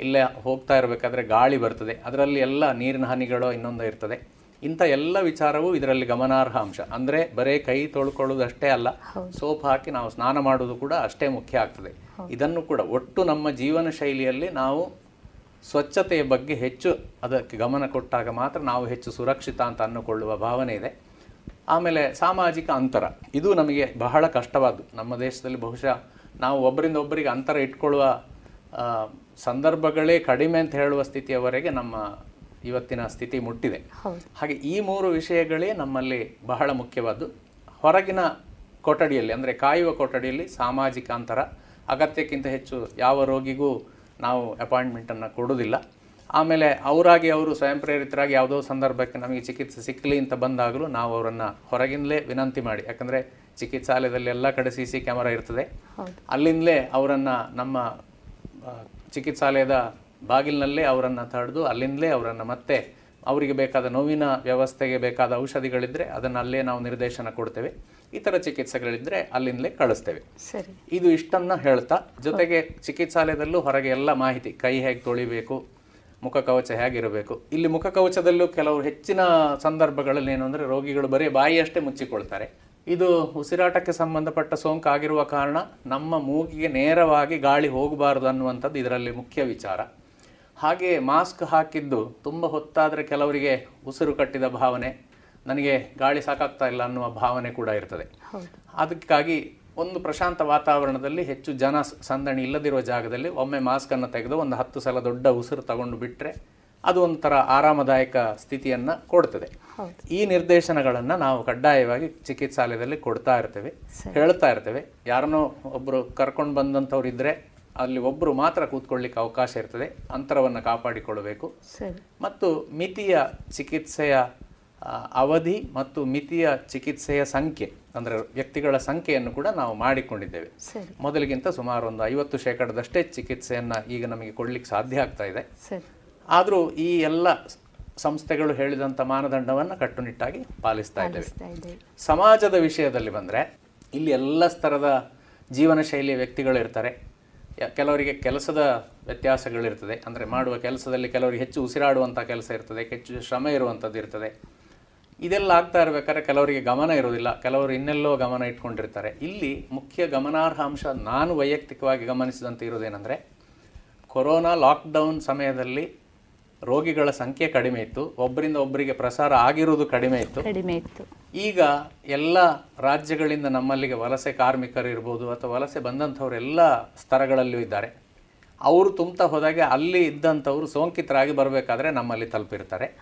ಇಲ್ಲೇ ಹೋಗ್ತಾ ಇರಬೇಕಾದ್ರೆ ಗಾಳಿ ಬರ್ತದೆ. ಅದರಲ್ಲಿ ಎಲ್ಲ ನೀರಿನ ಹನಿಗಳು ಇನ್ನೊಂದು ಇರ್ತದೆ. ಇಂಥ ಎಲ್ಲ ವಿಚಾರವೂ ಇದರಲ್ಲಿ ಗಮನಾರ್ಹ ಅಂಶ. ಅಂದರೆ ಬರೇ ಕೈ ತೊಳ್ಕೊಳ್ಳೋದಷ್ಟೇ ಅಲ್ಲ ಸೋಪ್ ಹಾಕಿ ನಾವು ಸ್ನಾನ ಮಾಡೋದು ಕೂಡ ಅಷ್ಟೇ ಮುಖ್ಯ ಆಗ್ತದೆ. ಇದನ್ನು ಕೂಡ ಒಟ್ಟು ನಮ್ಮ ಜೀವನ ಶೈಲಿಯಲ್ಲಿ ನಾವು ಸ್ವಚ್ಛತೆಯ ಬಗ್ಗೆ ಹೆಚ್ಚು ಅದಕ್ಕೆ ಗಮನ ಕೊಟ್ಟಾಗ ಮಾತ್ರ ನಾವು ಹೆಚ್ಚು ಸುರಕ್ಷಿತ ಅಂತ ಅನ್ನುಕೊಳ್ಳುವ ಭಾವನೆ ಇದೆ. ಆಮೇಲೆ ಸಾಮಾಜಿಕ ಅಂತರ. ಇದು ನಮಗೆ ಬಹಳ ಕಷ್ಟವಾದ್ದು. ನಮ್ಮ ದೇಶದಲ್ಲಿ ಬಹುಶಃ ನಾವು ಒಬ್ಬರಿಂದ ಒಬ್ಬರಿಗೆ ಅಂತರ ಇಟ್ಕೊಳ್ಳುವ ಸಂದರ್ಭಗಳೇ ಕಡಿಮೆ ಅಂತ ಹೇಳುವ ಸ್ಥಿತಿಯವರೆಗೆ ನಮ್ಮ ಇವತ್ತಿನ ಸ್ಥಿತಿ ಮುಟ್ಟಿದೆ. ಹಾಗೆ ಈ ಮೂರು ವಿಷಯಗಳೇ ನಮ್ಮಲ್ಲಿ ಬಹಳ ಮುಖ್ಯವಾದ್ದು. ಹೊರಗಿನ ಕೊಠಡಿಯಲ್ಲಿ ಅಂದರೆ ಕಾಯುವ ಕೊಠಡಿಯಲ್ಲಿ ಸಾಮಾಜಿಕ ಅಂತರ ಅಗತ್ಯಕ್ಕಿಂತ ಹೆಚ್ಚು ಯಾವ ರೋಗಿಗೂ ನಾವು ಅಪಾಯಿಂಟ್ಮೆಂಟನ್ನು ಕೊಡೋದಿಲ್ಲ ಆಮೇಲೆ ಅವರಾಗಿ ಅವರು ಸ್ವಯಂ ಪ್ರೇರಿತರಾಗಿ ಯಾವುದೋ ಸಂದರ್ಭಕ್ಕೆ ನಮಗೆ ಚಿಕಿತ್ಸೆ ಸಿಕ್ಕಲಿ ಅಂತ ಬಂದಾಗಲೂ ನಾವು ಅವರನ್ನು ಹೊರಗಿಂದಲೇ ವಿನಂತಿ ಮಾಡಿ. ಯಾಕಂದರೆ ಚಿಕಿತ್ಸಾಲಯದಲ್ಲಿ ಎಲ್ಲ ಕಡೆ ಸಿ ಸಿ ಕ್ಯಾಮರಾ ಇರ್ತದೆ. ಅಲ್ಲಿಂದಲೇ ಅವರನ್ನು ನಮ್ಮ ಚಿಕಿತ್ಸಾಲಯದ ಬಾಗಿಲಿನಲ್ಲೇ ಅವರನ್ನು ತಡೆದು ಅಲ್ಲಿಂದಲೇ ಅವರನ್ನು ಮತ್ತೆ ಅವರಿಗೆ ಬೇಕಾದ ನೋವಿನ ವ್ಯವಸ್ಥೆಗೆ ಬೇಕಾದ ಔಷಧಿಗಳಿದ್ದರೆ ಅದನ್ನು ಅಲ್ಲೇ ನಾವು ನಿರ್ದೇಶನ ಕೊಡ್ತೇವೆ. ಇತರ ಚಿಕಿತ್ಸೆಗಳಿದ್ದರೆ ಅಲ್ಲಿಂದಲೇ ಕಳಿಸ್ತೇವೆ. ಸರಿ. ಇದು ಇಷ್ಟನ್ನು ಹೇಳ್ತಾ ಜೊತೆಗೆ ಚಿಕಿತ್ಸಾಲಯದಲ್ಲೂ ಹೊರಗೆ ಎಲ್ಲ ಮಾಹಿತಿ ಕೈ ಹೇಗೆ ತೊಳಿಬೇಕು ಮುಖ ಕವಚ ಹೇಗಿರಬೇಕು. ಇಲ್ಲಿ ಮುಖ ಕವಚದಲ್ಲೂ ಕೆಲವು ಹೆಚ್ಚಿನ ಸಂದರ್ಭಗಳಲ್ಲಿ ಏನು ಅಂದರೆ ರೋಗಿಗಳು ಬರೀ ಬಾಯಿಯಷ್ಟೇ ಮುಚ್ಚಿಕೊಳ್ತಾರೆ. ಇದು ಉಸಿರಾಟಕ್ಕೆ ಸಂಬಂಧಪಟ್ಟ ಸೋಂಕು ಆಗಿರುವ ಕಾರಣ ನಮ್ಮ ಮೂಗಿಗೆ ನೇರವಾಗಿ ಗಾಳಿ ಹೋಗಬಾರ್ದು ಅನ್ನುವಂಥದ್ದು ಇದರಲ್ಲಿ ಮುಖ್ಯ ವಿಚಾರ. ಹಾಗೆ ಮಾಸ್ಕ್ ಹಾಕಿದ್ದು ತುಂಬ ಹೊತ್ತಾದರೆ ಕೆಲವರಿಗೆ ಉಸಿರು ಕಟ್ಟಿದ ಭಾವನೆ ನನಗೆ ಗಾಳಿ ಸಾಕಾಗ್ತಾ ಇಲ್ಲ ಅನ್ನುವ ಭಾವನೆ ಕೂಡ ಇರ್ತದೆ. ಅದಕ್ಕಾಗಿ ಒಂದು ಪ್ರಶಾಂತ ವಾತಾವರಣದಲ್ಲಿ ಹೆಚ್ಚು ಜನ ಸಂದಣಿ ಇಲ್ಲದಿರುವ ಜಾಗದಲ್ಲಿ ಒಮ್ಮೆ ಮಾಸ್ಕನ್ನು ತೆಗೆದು ಒಂದು ಹತ್ತು ಸಲ ದೊಡ್ಡ ಉಸಿರು ತಗೊಂಡು ಬಿಟ್ಟರೆ ಅದು ಒಂಥರ ಆರಾಮದಾಯಕ ಸ್ಥಿತಿಯನ್ನು ಕೊಡ್ತದೆ. ಈ ನಿರ್ದೇಶನಗಳನ್ನು ನಾವು ಕಡ್ಡಾಯವಾಗಿ ಚಿಕಿತ್ಸಾಲಯದಲ್ಲಿ ಕೊಡ್ತಾ ಇರ್ತೇವೆ ಹೇಳ್ತಾ ಇರ್ತೇವೆ. ಯಾರನ್ನೋ ಒಬ್ಬರು ಕರ್ಕೊಂಡು ಬಂದಂಥವ್ರು ಇದ್ದರೆ ಅಲ್ಲಿ ಒಬ್ಬರು ಮಾತ್ರ ಕೂತ್ಕೊಳ್ಳಿಕ್ಕೆ ಅವಕಾಶ ಇರ್ತದೆ. ಅಂತರವನ್ನು ಕಾಪಾಡಿಕೊಳ್ಳಬೇಕು. ಮತ್ತು ಮಿತಿಯ ಚಿಕಿತ್ಸೆಯ ಅವಧಿ ಮತ್ತು ಮಿತಿಯ ಚಿಕಿತ್ಸೆಯ ಸಂಖ್ಯೆ ಅಂದರೆ ವ್ಯಕ್ತಿಗಳ ಸಂಖ್ಯೆಯನ್ನು ಕೂಡ ನಾವು ಮಾಡಿಕೊಂಡಿದ್ದೇವೆ. ಮೊದಲಿಗಿಂತ ಸುಮಾರು ಒಂದು ಐವತ್ತು ಶೇಕಡದಷ್ಟೇ ಚಿಕಿತ್ಸೆಯನ್ನು ಈಗ ನಮಗೆ ಕೊಡಲಿಕ್ಕೆ ಸಾಧ್ಯ ಆಗ್ತಾ ಇದೆ. ಆದರೂ ಈ ಎಲ್ಲ ಸಂಸ್ಥೆಗಳು ಹೇಳಿದಂಥ ಮಾನದಂಡವನ್ನು ಕಟ್ಟುನಿಟ್ಟಾಗಿ ಪಾಲಿಸ್ತಾ ಇದ್ದೇವೆ. ಸಮಾಜದ ವಿಷಯದಲ್ಲಿ ಬಂದರೆ ಇಲ್ಲಿ ಎಲ್ಲ ಸ್ತರದ ಜೀವನ ಶೈಲಿಯ ವ್ಯಕ್ತಿಗಳು ಇರ್ತಾರೆ. ಯ- ಕೆಲವರಿಗೆ ಕೆಲಸದ ವ್ಯತ್ಯಾಸಗಳಿರ್ತದೆ. ಅಂದರೆ ಮಾಡುವ ಕೆಲಸದಲ್ಲಿ ಕೆಲವರಿಗೆ ಹೆಚ್ಚು ಉಸಿರಾಡುವಂಥ ಕೆಲಸ ಇರ್ತದೆ, ಹೆಚ್ಚು ಶ್ರಮ ಇರುವಂಥದ್ದು ಇರ್ತದೆ. ಇದೆಲ್ಲ ಆಗ್ತಾ ಇರಬೇಕಾದ್ರೆ ಕೆಲವರಿಗೆ ಗಮನ ಇರೋದಿಲ್ಲ ಕೆಲವರು ಇನ್ನೆಲ್ಲೋ ಗಮನ ಇಟ್ಕೊಂಡಿರ್ತಾರೆ. ಇಲ್ಲಿ ಮುಖ್ಯ ಗಮನಾರ್ಹ ಅಂಶ ನಾನು ವೈಯಕ್ತಿಕವಾಗಿ ಗಮನಿಸಿದಂತೆ ಇರೋದೇನೆಂದರೆ ಕೊರೋನಾ ಲಾಕ್ಡೌನ್ ಸಮಯದಲ್ಲಿ ರೋಗಿಗಳ ಸಂಖ್ಯೆ ಕಡಿಮೆ ಇತ್ತು. ಒಬ್ಬರಿಂದ ಒಬ್ಬರಿಗೆ ಪ್ರಸಾರ ಆಗಿರುವುದು ಕಡಿಮೆ ಇತ್ತು. ಕಡಿಮೆ ಇತ್ತು. ಈಗ ಎಲ್ಲ ರಾಜ್ಯಗಳಿಂದ ನಮ್ಮಲ್ಲಿಗೆ ವಲಸೆ ಕಾರ್ಮಿಕರು ಇರ್ಬೋದು ಅಥವಾ ವಲಸೆ ಬಂದಂಥವ್ರು ಎಲ್ಲ ಸ್ತರಗಳಲ್ಲಿಯೂ ಇದ್ದಾರೆ. ಅವರು ತುಂಬ್ತಾ ಹೋದಾಗೆ ಅಲ್ಲಿ ಇದ್ದಂಥವ್ರು ಸೋಂಕಿತರಾಗಿ ಬರಬೇಕಾದ್ರೆ ನಮ್ಮಲ್ಲಿ ತಲುಪಿರ್ತಾರೆ.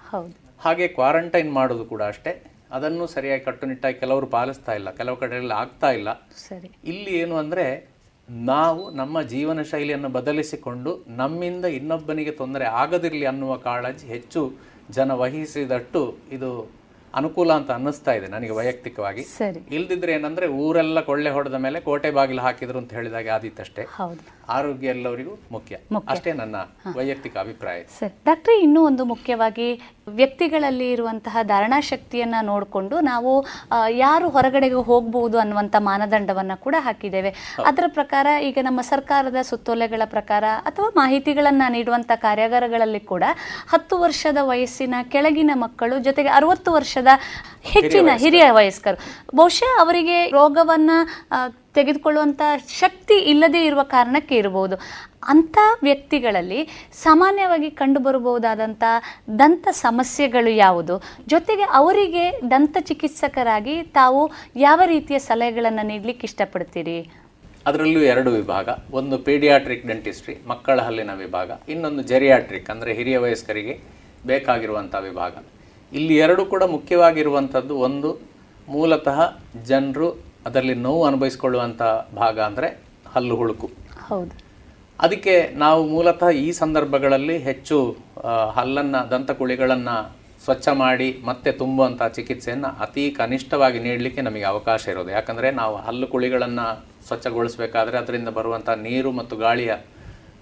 ಹಾಗೆ ಕ್ವಾರಂಟೈನ್ ಮಾಡೋದು ಕೂಡ ಅಷ್ಟೇ. ಅದನ್ನು ಸರಿಯಾಗಿ ಕಟ್ಟುನಿಟ್ಟಾಗಿ ಕೆಲವರು ಪಾಲಿಸ್ತಾ ಇಲ್ಲ. ಕೆಲವು ಕಡೆಯಲ್ಲಿ ಆಗ್ತಾ ಇಲ್ಲ. ಸರಿ. ಇಲ್ಲಿ ಏನು ಅಂದರೆ ನಾವು ನಮ್ಮ ಜೀವನ ಶೈಲಿಯನ್ನು ಬದಲಿಸಿಕೊಂಡು ನಮ್ಮಿಂದ ಇನ್ನೊಬ್ಬನಿಗೆ ತೊಂದರೆ ಆಗದಿರಲಿ ಅನ್ನುವ ಕಾಳಜಿ ಹೆಚ್ಚು ಜನ ವಹಿಸಿದಟ್ಟು ಇದು ಅನುಕೂಲ ಅಂತ ಅನ್ನಿಸ್ತಾ ಇದೆ ನನಗೆ ವೈಯಕ್ತಿಕವಾಗಿ. ಸರಿ. ಇಲ್ದಿದ್ರೆ ಏನಂದ್ರೆ ಊರೆಲ್ಲ ಕೊಳ್ಳೆ ಹೊಡೆದ ಮೇಲೆ ಕೋಟೆ ಬಾಗಿಲು ಹಾಕಿದ್ರು ಅಂತ ಹೇಳಿದಾಗ ಆದಿತ್ತಷ್ಟೇ ಹೌದು. ಆರೋಗ್ಯ ಎಲ್ಲವರಿಗೂ ಮುಖ್ಯ. ಅಷ್ಟೇ ನನ್ನ ವೈಯಕ್ತಿಕ ಅಭಿಪ್ರಾಯ. ಸರ್ ಡಾಕ್ಟ್ರೆ ಇನ್ನೂ ಒಂದು ಮುಖ್ಯವಾಗಿ ವ್ಯಕ್ತಿಗಳಲ್ಲಿ ಇರುವಂತಹ ಧಾರಣಾ ಶಕ್ತಿಯನ್ನ ನೋಡಿಕೊಂಡು ನಾವು ಯಾರು ಹೊರಗಡೆಗೆ ಹೋಗಬಹುದು ಅನ್ನುವಂಥ ಮಾನದಂಡವನ್ನ ಕೂಡ ಹಾಕಿದ್ದೇವೆ. ಅದರ ಪ್ರಕಾರ ಈಗ ನಮ್ಮ ಸರ್ಕಾರದ ಸುತ್ತೋಲೆಗಳ ಪ್ರಕಾರ ಅಥವಾ ಮಾಹಿತಿಗಳನ್ನ ನೀಡುವಂಥ ಕಾರ್ಯಾಗಾರಗಳಲ್ಲಿ ಕೂಡ ಹತ್ತು ವರ್ಷದ ವಯಸ್ಸಿನ ಕೆಳಗಿನ ಮಕ್ಕಳು ಜೊತೆಗೆ ಅರವತ್ತು ವರ್ಷದ ಹೆಚ್ಚಿನ ಹಿರಿಯ ವಯಸ್ಕರು. ಬಹುಶಃ ಅವರಿಗೆ ರೋಗವನ್ನ ತೆಗೆದುಕೊಳ್ಳುವಂಥ ಶಕ್ತಿ ಇಲ್ಲದೇ ಇರುವ ಕಾರಣಕ್ಕೆ ಇರಬಹುದು. ಅಂಥ ವ್ಯಕ್ತಿಗಳಲ್ಲಿ ಸಾಮಾನ್ಯವಾಗಿ ಕಂಡುಬರಬಹುದಾದಂಥ ದಂತ ಸಮಸ್ಯೆಗಳು ಯಾವುದು? ಜೊತೆಗೆ ಅವರಿಗೆ ದಂತ ಚಿಕಿತ್ಸಕರಾಗಿ ತಾವು ಯಾವ ರೀತಿಯ ಸಲಹೆಗಳನ್ನು ನೀಡಲಿಕ್ಕೆ ಇಷ್ಟಪಡ್ತೀರಿ? ಅದರಲ್ಲೂ ಎರಡು ವಿಭಾಗ. ಒಂದು ಪೀಡಿಯಾಟ್ರಿಕ್ ಡೆಂಟಿಸ್ಟ್ರಿ, ಮಕ್ಕಳ ಹಲ್ಲಿನ ವಿಭಾಗ. ಇನ್ನೊಂದು ಜೆರಿಯಾಟ್ರಿಕ್, ಅಂದರೆ ಹಿರಿಯ ವಯಸ್ಕರಿಗೆ ಬೇಕಾಗಿರುವಂಥ ವಿಭಾಗ. ಇಲ್ಲಿ ಎರಡು ಕೂಡ ಮುಖ್ಯವಾಗಿರುವಂಥದ್ದು. ಒಂದು, ಮೂಲತಃ ಜನರು ಅದರಲ್ಲಿ ನೋವು ಅನುಭವಿಸಿಕೊಳ್ಳುವಂಥ ಭಾಗ ಅಂದರೆ ಹಲ್ಲು ಹುಳುಕು. ಹೌದು. ಅದಕ್ಕೆ ನಾವು ಮೂಲತಃ ಈ ಸಂದರ್ಭಗಳಲ್ಲಿ ಹೆಚ್ಚು ಹಲ್ಲನ್ನು ದಂತಕುಳಿಗಳನ್ನು ಸ್ವಚ್ಛ ಮಾಡಿ ಮತ್ತೆ ತುಂಬುವಂಥ ಚಿಕಿತ್ಸೆಯನ್ನು ಅತಿ ಕನಿಷ್ಠವಾಗಿ ನೀಡಲಿಕ್ಕೆ ನಮಗೆ ಅವಕಾಶ ಇರೋದು. ಯಾಕಂದರೆ ನಾವು ಹಲ್ಲು ಕುಳಿಗಳನ್ನು ಸ್ವಚ್ಛಗೊಳಿಸಬೇಕಾದ್ರೆ ಅದರಿಂದ ಬರುವಂಥ ನೀರು ಮತ್ತು ಗಾಳಿಯ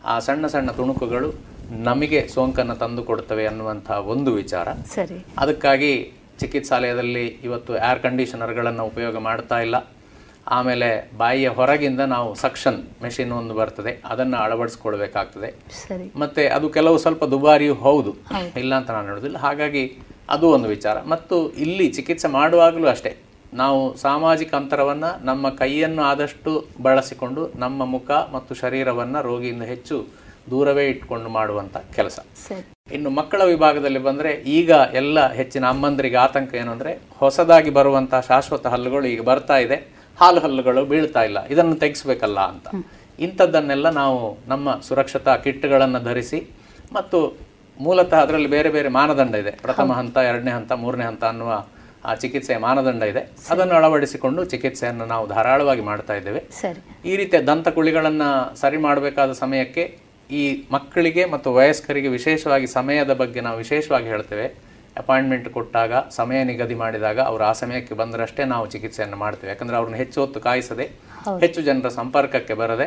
ಆ ಸಣ್ಣ ಸಣ್ಣ ತುಣುಕುಗಳು ನಮಗೆ ಸೋಂಕನ್ನು ತಂದು ಕೊಡ್ತವೆ ಅನ್ನುವಂಥ ಒಂದು ವಿಚಾರ. ಸರಿ. ಅದಕ್ಕಾಗಿ ಚಿಕಿತ್ಸಾಲಯದಲ್ಲಿ ಇವತ್ತು ಏರ್ ಕಂಡೀಷನರ್ಗಳನ್ನು ಉಪಯೋಗ ಮಾಡ್ತಾ ಇಲ್ಲ. ಆಮೇಲೆ ಬಾಯಿಯ ಹೊರಗಿಂದ ನಾವು ಸಕ್ಷನ್ ಮೆಷಿನ್ ಒಂದು ಬರ್ತದೆ. ಅದನ್ನು ಅಳವಡಿಸ್ಕೊಳ್ಬೇಕಾಗ್ತದೆ. ಮತ್ತೆ ಅದು ಕೆಲವು ಸ್ವಲ್ಪ ದುಬಾರಿಯೂ ಹೌದು. ಇಲ್ಲ ಅಂತ ನಾನು ಹೇಳೋದಿಲ್ಲ. ಹಾಗಾಗಿ ಅದು ಒಂದು ವಿಚಾರ. ಮತ್ತು ಇಲ್ಲಿ ಚಿಕಿತ್ಸೆ ಮಾಡುವಾಗಲೂ ಅಷ್ಟೇ. ನಾವು ಸಾಮಾಜಿಕ ಅಂತರವನ್ನು ನಮ್ಮ ಕೈಯನ್ನು ಆದಷ್ಟು ಬಳಸಿಕೊಂಡು ನಮ್ಮ ಮುಖ ಮತ್ತು ಶರೀರವನ್ನು ರೋಗಿಯಿಂದ ಹೆಚ್ಚು ದೂರವೇ ಇಟ್ಕೊಂಡು ಮಾಡುವಂಥ ಕೆಲಸ. ಇನ್ನು ಮಕ್ಕಳ ವಿಭಾಗದಲ್ಲಿ ಬಂದರೆ ಈಗ ಎಲ್ಲ ಹೆಚ್ಚಿನ ಅಮ್ಮಂದರಿಗೆ ಆತಂಕ ಏನು ಅಂದರೆ ಹೊಸದಾಗಿ ಬರುವಂಥ ಶಾಶ್ವತ ಹಲ್ಲುಗಳು ಈಗ ಬರ್ತಾ ಇದೆ. ಹಾಲು ಹಲ್ಲುಗಳು ಬೀಳ್ತಾ ಇಲ್ಲ. ಇದನ್ನು ತೆಗೆಸ್ಬೇಕಲ್ಲ ಅಂತ. ಇಂಥದ್ದನ್ನೆಲ್ಲ ನಾವು ನಮ್ಮ ಸುರಕ್ಷತಾ ಕಿಟ್ಗಳನ್ನು ಧರಿಸಿ ಮತ್ತು ಮೂಲತಃ ಅದರಲ್ಲಿ ಬೇರೆ ಬೇರೆ ಮಾನದಂಡ ಇದೆ. ಪ್ರಥಮ ಹಂತ ಎರಡನೇ ಹಂತ ಮೂರನೇ ಹಂತ ಅನ್ನುವ ಆ ಚಿಕಿತ್ಸೆಯ ಮಾನದಂಡ ಇದೆ. ಅದನ್ನು ಅಳವಡಿಸಿಕೊಂಡು ಚಿಕಿತ್ಸೆಯನ್ನು ನಾವು ಧಾರಾಳವಾಗಿ ಮಾಡ್ತಾ ಇದ್ದೇವೆ. ಈ ರೀತಿಯ ದಂತಕುಳಿಗಳನ್ನು ಸರಿ ಮಾಡಬೇಕಾದ ಸಮಯಕ್ಕೆ ಈ ಮಕ್ಕಳಿಗೆ ಮತ್ತು ವಯಸ್ಕರಿಗೆ ವಿಶೇಷವಾಗಿ ಸಮಯದ ಬಗ್ಗೆ ನಾವು ವಿಶೇಷವಾಗಿ ಹೇಳ್ತೇವೆ. ಅಪಾಯಿಂಟ್ಮೆಂಟ್ ಕೊಟ್ಟಾಗ ಸಮಯ ನಿಗದಿ ಮಾಡಿದಾಗ ಅವರು ಆ ಸಮಯಕ್ಕೆ ಬಂದರಷ್ಟೇ ನಾವು ಚಿಕಿತ್ಸೆಯನ್ನು ಮಾಡ್ತೇವೆ. ಯಾಕಂದ್ರೆ ಅವ್ರನ್ನ ಹೆಚ್ಚು ಹೊತ್ತು ಕಾಯಿಸದೆ ಹೆಚ್ಚು ಜನರ ಸಂಪರ್ಕಕ್ಕೆ ಬರದೆ